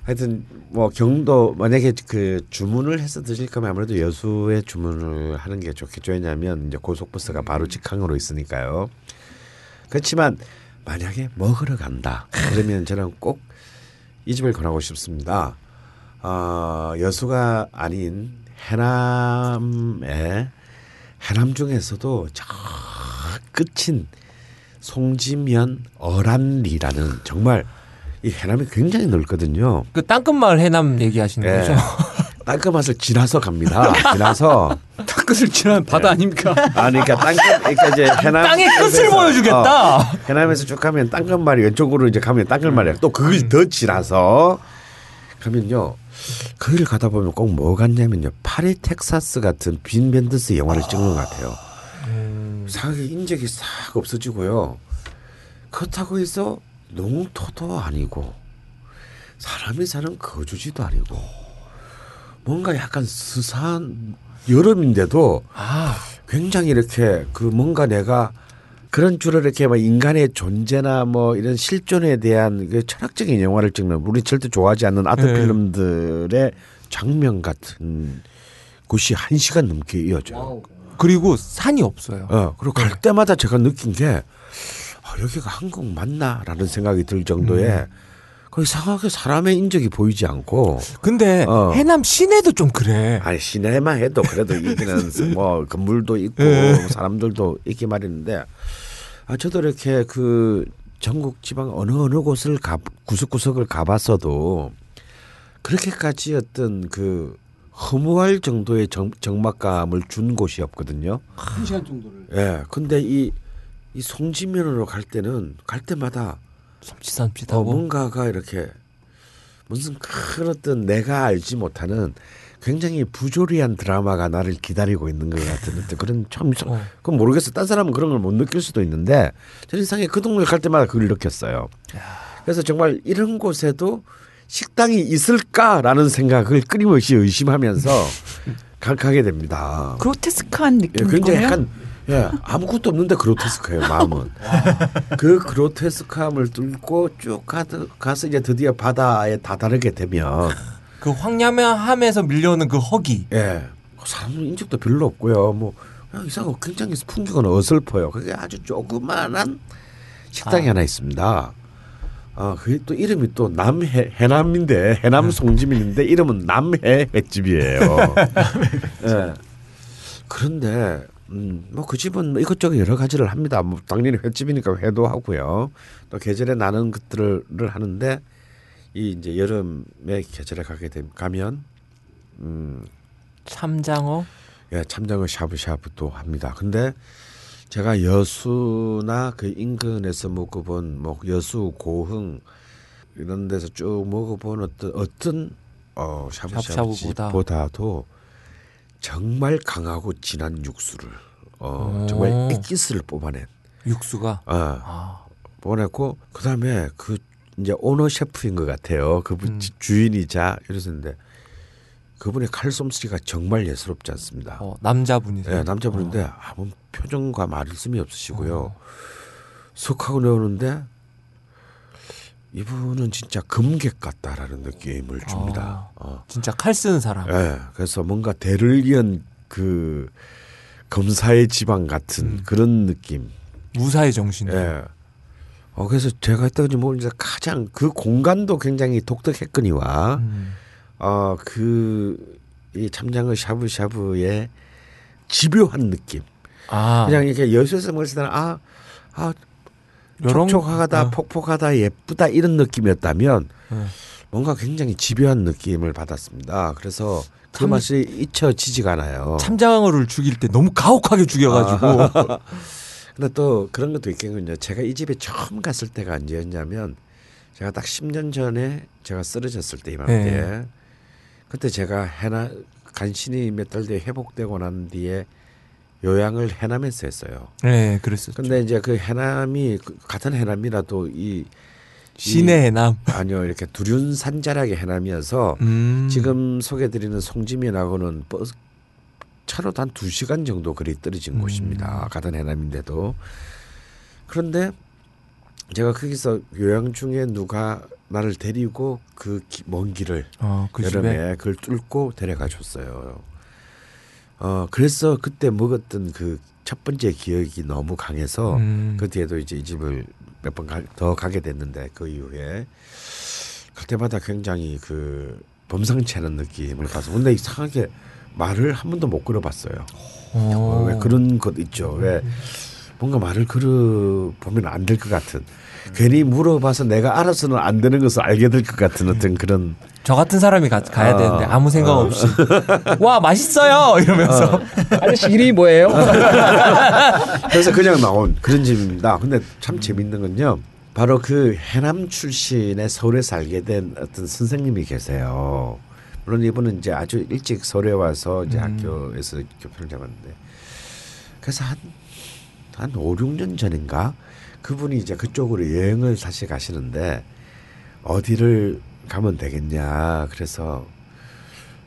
하여튼 뭐 경도 만약에 그 주문을 해서 드실 거면 아무래도 여수에 주문을 하는 게 좋겠죠. 왜냐하면 이제 고속버스가 바로 직항으로 있으니까요. 그렇지만 만약에 먹으러 간다 그러면 저는 꼭 이 집을 권하고 싶습니다. 어, 여수가 아닌 해남에 해남 중에서도 저 끝인 송지면 어란리라는 정말 이 해남이 굉장히 넓거든요. 그 땅끝마을 해남 얘기하시는 예. 거죠? *laughs* 땅끝 맛을 지나서 갑니다. 지나서 *laughs* 끝을 지난 바다 아닙니까? 아니 그러니까 땅끝 그러니까 이제 해남 땅의 끝을 보여주겠다. 어, 해남에서 쭉 가면 땅끝말이 왼쪽으로 이제 가면 땅끝말이야. 또 그걸 더 지나서 가면요. 거기를 가다 보면 꼭 뭐 같냐면요. 파리 텍사스 같은 빈 밴드스 영화를 찍는 것 같아요. 상하게 인적이 싹 없어지고요. 그렇다고 해서 농토도 아니고 사람이 사는 거주지도 아니고 뭔가 약간 스산 여름인데도 아, 굉장히 이렇게 그 뭔가 내가 그런 주로 이렇게 막 인간의 존재나 뭐 이런 실존에 대한 그 철학적인 영화를 찍는 우리 절대 좋아하지 않는 아트 네. 필름들의 장면 같은 곳이 한 시간 넘게 이어져요. 그리고 산이 없어요. 어, 그리고 갈 때마다 제가 느낀 게 아, 여기가 한국 맞나라는 생각이 들 정도의 음. 거의 이상하게 사람의 인적이 보이지 않고 근데 어. 해남 시내도 좀 그래. 아니 시내만 해도 그래도 이기는 *laughs* 뭐 건물도 있고 예. 사람들도 있기 마련인데 아 저도 이렇게 그 전국 지방 어느 어느 곳을 가 구석구석을 가봤어도 그렇게까지 어떤 그 허무할 정도의 정, 적막감을 준 곳이 없거든요. 한 시간 정도를. 예. 근데 이, 이 송지면으로 갈 때는 갈 때마다 섬찟섬찟하고 어, 뭔가가 이렇게 무슨 큰 어떤 내가 알지 못하는 굉장히 부조리한 드라마가 나를 기다리고 있는 것 같은 어떤 그런 참 어. 그건 모르겠어. 딴 사람은 그런 걸 못 느낄 수도 있는데 저는 이상하게 그 동네 갈 때마다 그걸 느꼈어요. 그래서 정말 이런 곳에도 식당이 있을까라는 생각을 끊임없이 의심하면서 *laughs* 가, 가게 됩니다. 그로테스크한 예, 느낌이군요. 굉장히 약간 예, 아무것도 없는데 그로테스크해요 마음은. 그 그로테스크함을 뚫고 쭉 가, 가서 이제 드디어 바다에 다다르게 되면 그 황야함에서 밀려오는 그 허기. 예, 사람 인적도 별로 없고요. 뭐 이상하고 굉장히 풍경은 어설퍼요. 그게 아주 조그만한 식당이 아. 하나 있습니다. 아, 그게 또 이름이 또 남해 해남인데 해남 송지민인데 이름은 남해 횟집이에요. *laughs* 예. 그런데 음, 뭐 그 집은 뭐 이것저것 여러 가지를 합니다. 뭐 당연히 횟집이니까 회도 하고요. 또 계절에 나는 것들을 하는데 이 이제 여름에 계절에 가게 되면 가면 음, 참장어. 예, 참장어 샤브샤브도 합니다. 근데 제가 여수나 그 인근에서 먹어본 뭐 여수 고흥 이런 데서 쭉 먹어본 어떤 어떤 어 샤브샤브보다. 샤브샤브보다도 정말 강하고 진한 육수를 어 오. 정말 액기스를 뽑아낸 육수가. 어, 아. 뽑아냈고 그다음에 그 이제 오너 셰프인 것 같아요. 그분 음. 주인이자 이러셨는데 그분의 칼솜씨가 정말 예스럽지 않습니다. 어, 남자분이세요. 네, 남자분인데 아무 표정과 말씀이 없으시고요. 석 하고 나오는데 이분은 진짜 금객 같다라는 느낌을 줍니다. 어. 진짜 칼 쓰는 사람. 예, 그래서 뭔가 대를 이은 그 검사의 지방 같은 그런 느낌. 무사의 정신. 예. 어, 그래서 제가 했던 뭐 이제 가장 그 공간도 굉장히 독특했거니와 음. 어, 그, 이 참장어 샤브샤브의 집요한 느낌. 아. 그냥 이렇게 여수에서 먹을 때는 아, 아, 촉촉하다, 어. 폭폭하다, 예쁘다 이런 느낌이었다면 네. 뭔가 굉장히 집요한 느낌을 받았습니다. 그래서 그 참- 맛이 잊혀지지가 않아요. 참장어를 죽일 때 너무 가혹하게 죽여가지고. 아. *laughs* 근데 또 그런 것도 있겠군요. 제가 이 집에 처음 갔을 때가 언제였냐면 제가 딱 10년 전에 제가 쓰러졌을 때 이맘때 네. 그때 제가 해나 간신히 몇 달 뒤에 회복되고 난 뒤에 요양을 해남에서 했어요. 네, 그랬었죠. 근데 이제 그 해남이 그 같은 해남이라도 이 시내 이- 해남. *laughs* 아니요 이렇게 두륜 산자락의 해남이어서 음. 지금 소개드리는 송지면하고는 버스 차로도 한두 시간 정도 거리 떨어진 음. 곳입니다. 같은 해남인데도 그런데 제가 거기서 요양 중에 누가 나를 데리고 그 먼 길을 어, 그 여름에 집에. 그걸 뚫고 데려가 줬어요. 어 그래서 그때 먹었던 그 첫 번째 기억이 너무 강해서 음. 그 뒤에도 이제 이 집을 몇 번 더 가게 됐는데 그 이후에 갈 때마다 굉장히 그 범상치 않은 느낌을 받아서 근데 이상하게 말을 한 번도 못 걸어봤어요. 어, 왜 그런 것 있죠. 왜 뭔가 말을 걸어 보면 안 될 것 같은 괜히 물어봐서 내가 알아서는 안 되는 것을 알게 될 것 같은 어떤 그런 저 같은 사람이 가, 가야 아, 되는데 아무 생각 어. 없이 와 맛있어요 이러면서 아저씨 이름이 뭐예요? *laughs* 그래서 그냥 나온 그런 집입니다. 근데 참 재밌는 건요. 바로 그 해남 출신의 서울에 살게 된 어떤 선생님이 계세요. 물론 이분은 이제 아주 일찍 서울에 와서 이제 학교에서 교편을 잡았는데 그래서 한, 한 5, 6년 전인가 그분이 이제 그쪽으로 여행을 다시 가시는데 어디를 가면 되겠냐. 그래서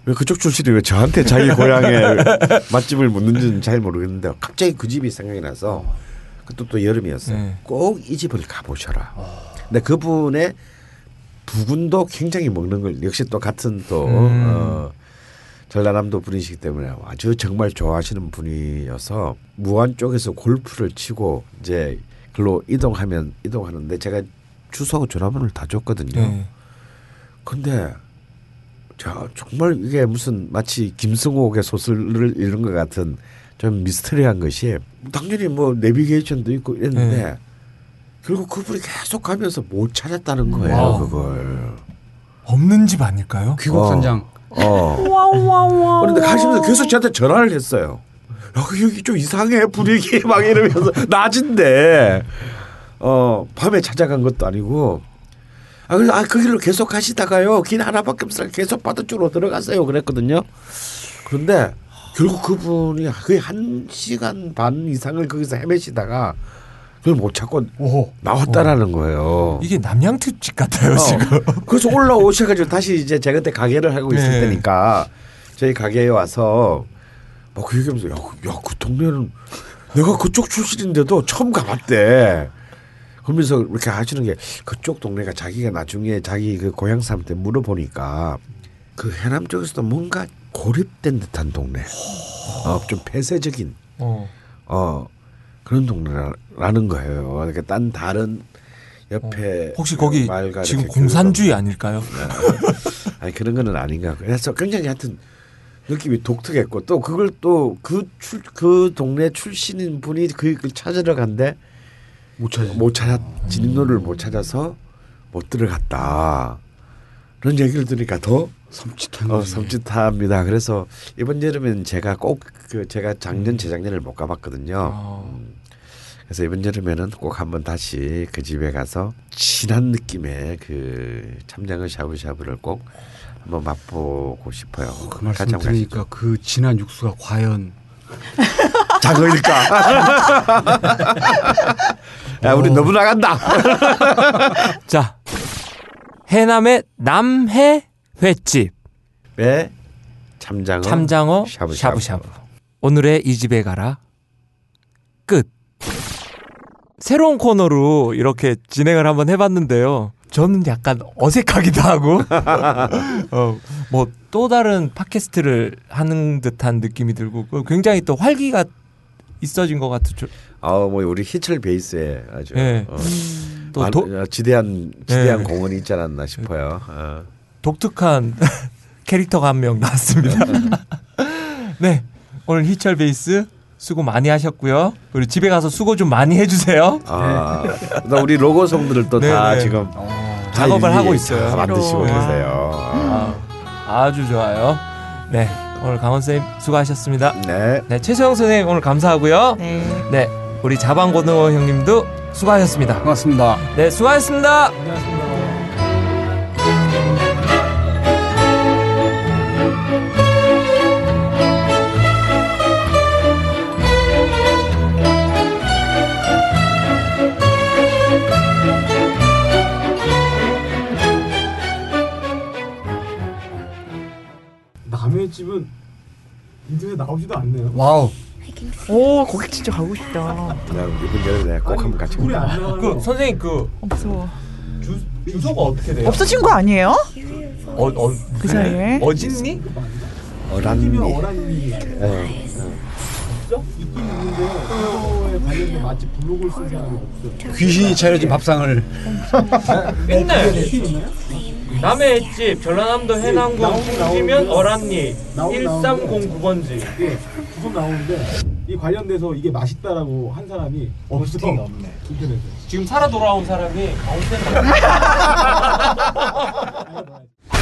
왜 그쪽 출신이 왜 저한테 자기 고향의 *laughs* 맛집을 묻는지는 잘 모르겠는데 갑자기 그 집이 생각이 나서 그것도 또 여름이었어요. 네. 꼭이 집을 가보셔라. 근데 그분의 부군도 굉장히 먹는 걸 역시 또 같은 또 음. 어, 전라남도 분이시기 때문에 아주 정말 좋아하시는 분이어서 무안 쪽에서 골프를 치고 이제 글로 이동하면 이동하는데 제가 주소하고 전화번호를 다 줬거든요. 네. 근데 자 정말 이게 무슨 마치 김승옥의 소설을 읽는 것 같은 좀 미스터리한 것이 당연히 뭐 내비게이션도 있고 이랬는데 네. 결국 그분이 계속 가면서 못 찾았다는 거예요 와. 그걸 없는 집 아닐까요? 귀곡선장. 어. 그런데 가시면서 계속 저한테 전화를 했어요. 야, 그 여기 좀 이상해 분위기 막 이러면서 *laughs* 낮인데 어 밤에 찾아간 것도 아니고 아 그래서 아 그 길로 계속 가시다가요 길 하나밖에 없으니까 계속 바다 쪽으로 들어갔어요 그랬거든요. 그런데 결국 그분이 거의 한 시간 반 이상을 거기서 헤매시다가 그걸 못 찾고 나왔다라는 거예요. 이게 남양 특집 같아요 어. 지금. *laughs* 그래서 올라오셔가지고 다시 이제 제가 그때 가게를 하고 있을 네. 때니까 저희 가게에 와서 막 그 얘기하면서 야그 동네는 내가 그쪽 출신인데도 처음 가봤대. 그러면서 이렇게 하시는 게 그쪽 동네가 자기가 나중에 자기 그 고향 사람한테 물어보니까 그 해남 쪽에서도 뭔가 고립된 듯한 동네, 어, 좀 폐쇄적인 어. 어 그런 동네라는 거예요. 그러니까 딴 다른 옆에 혹시 거기 말과 지금 공산주의 아닐까요? *laughs* 아니 그런 거는 아닌가. 그래서 굉장히 하여튼 느낌이 독특했고 또 그걸 또 그 출 그 동네 출신인 분이 그, 그 찾으러 간데 못 찾아 못 찾아 진로를 못 찾아서 못 들어갔다. 그런 얘기를 들으니까 더 섬찟한 어. 섬찟합니다. 그래서 이번 여름엔 제가 꼭 그 제가 작년 재작년을 못 가봤거든요. 아. 음. 그래서 이번 여름에는 꼭 한번 다시 그 집에 가서 진한 느낌의 그 참장어 샤브샤브를 꼭 한번 맛보고 싶어요. 그 말씀 들으니까 그 진한 육수가 과연 *laughs* 장어일까? *laughs* 야, 우리 너무 나간다. *laughs* 자 해남의 남해 횟집 네, 참장어, 참장어 샤브샤브. 샤브샤브. 오늘의 이 집에 가라 끝. 새로운 코너로 이렇게 진행을 한번 해봤는데요. 저는 약간 어색하기도 하고, *laughs* 어, 뭐 또 다른 팟캐스트를 하는 듯한 느낌이 들고, 그 굉장히 또 활기가 있어진 것 같은. 저- 어, 뭐 우리 희철 베이스에 아주 네. 어, 또 많- 도- 어, 지대한 지대한 네. 공헌이 있지 않았나 싶어요. 어. 독특한 *laughs* 캐릭터가 한 명 나왔습니다. *laughs* 네, 오늘 희철 베이스 수고 많이 하셨고요. 우리 집에 가서 수고 좀 많이 해주세요. 아, 나 우리 로고송들을 또다 네, 네. 지금 작업을 다 하고 있어요. 다 만드시고 네. 계세요. 아, 아주 좋아요. 네, 오늘 강원 쌤 수고하셨습니다. 네. 네, 최소영 선생님 오늘 감사하고요. 네. 네, 우리 자방고등어 형님도 수고하셨습니다. 고맙습니다. 네, 수고하셨습니다. 남의 집은 인터넷 나오지도 않네요. 와우. 오 거기 진짜 가고 싶다. 나 이번 여름에 꼭 한번 같이 우리 안 가자. 나와요. 그 선생님 그 없어. 주, 주소가 어떻게 돼요? 없어진 거 아니에요? 어, 어, 그 사이에? 어딨니? 어란미. 팀이 어란이 네. 있긴 있는데 그거에 관련된 맛집 블로그를 쓴 사람이 없어요. 귀신이 차려진 밥상을 있네. 남해 집 전라남도 해남군 풍지면 어란리 나오긴 1309번지. 예, 구성 나오는데 이 관련돼서 이게 맛있다라고 한 사람이 없어. 없네. 인터넷에. 지금 살아 돌아온 사람이 가운데 *laughs*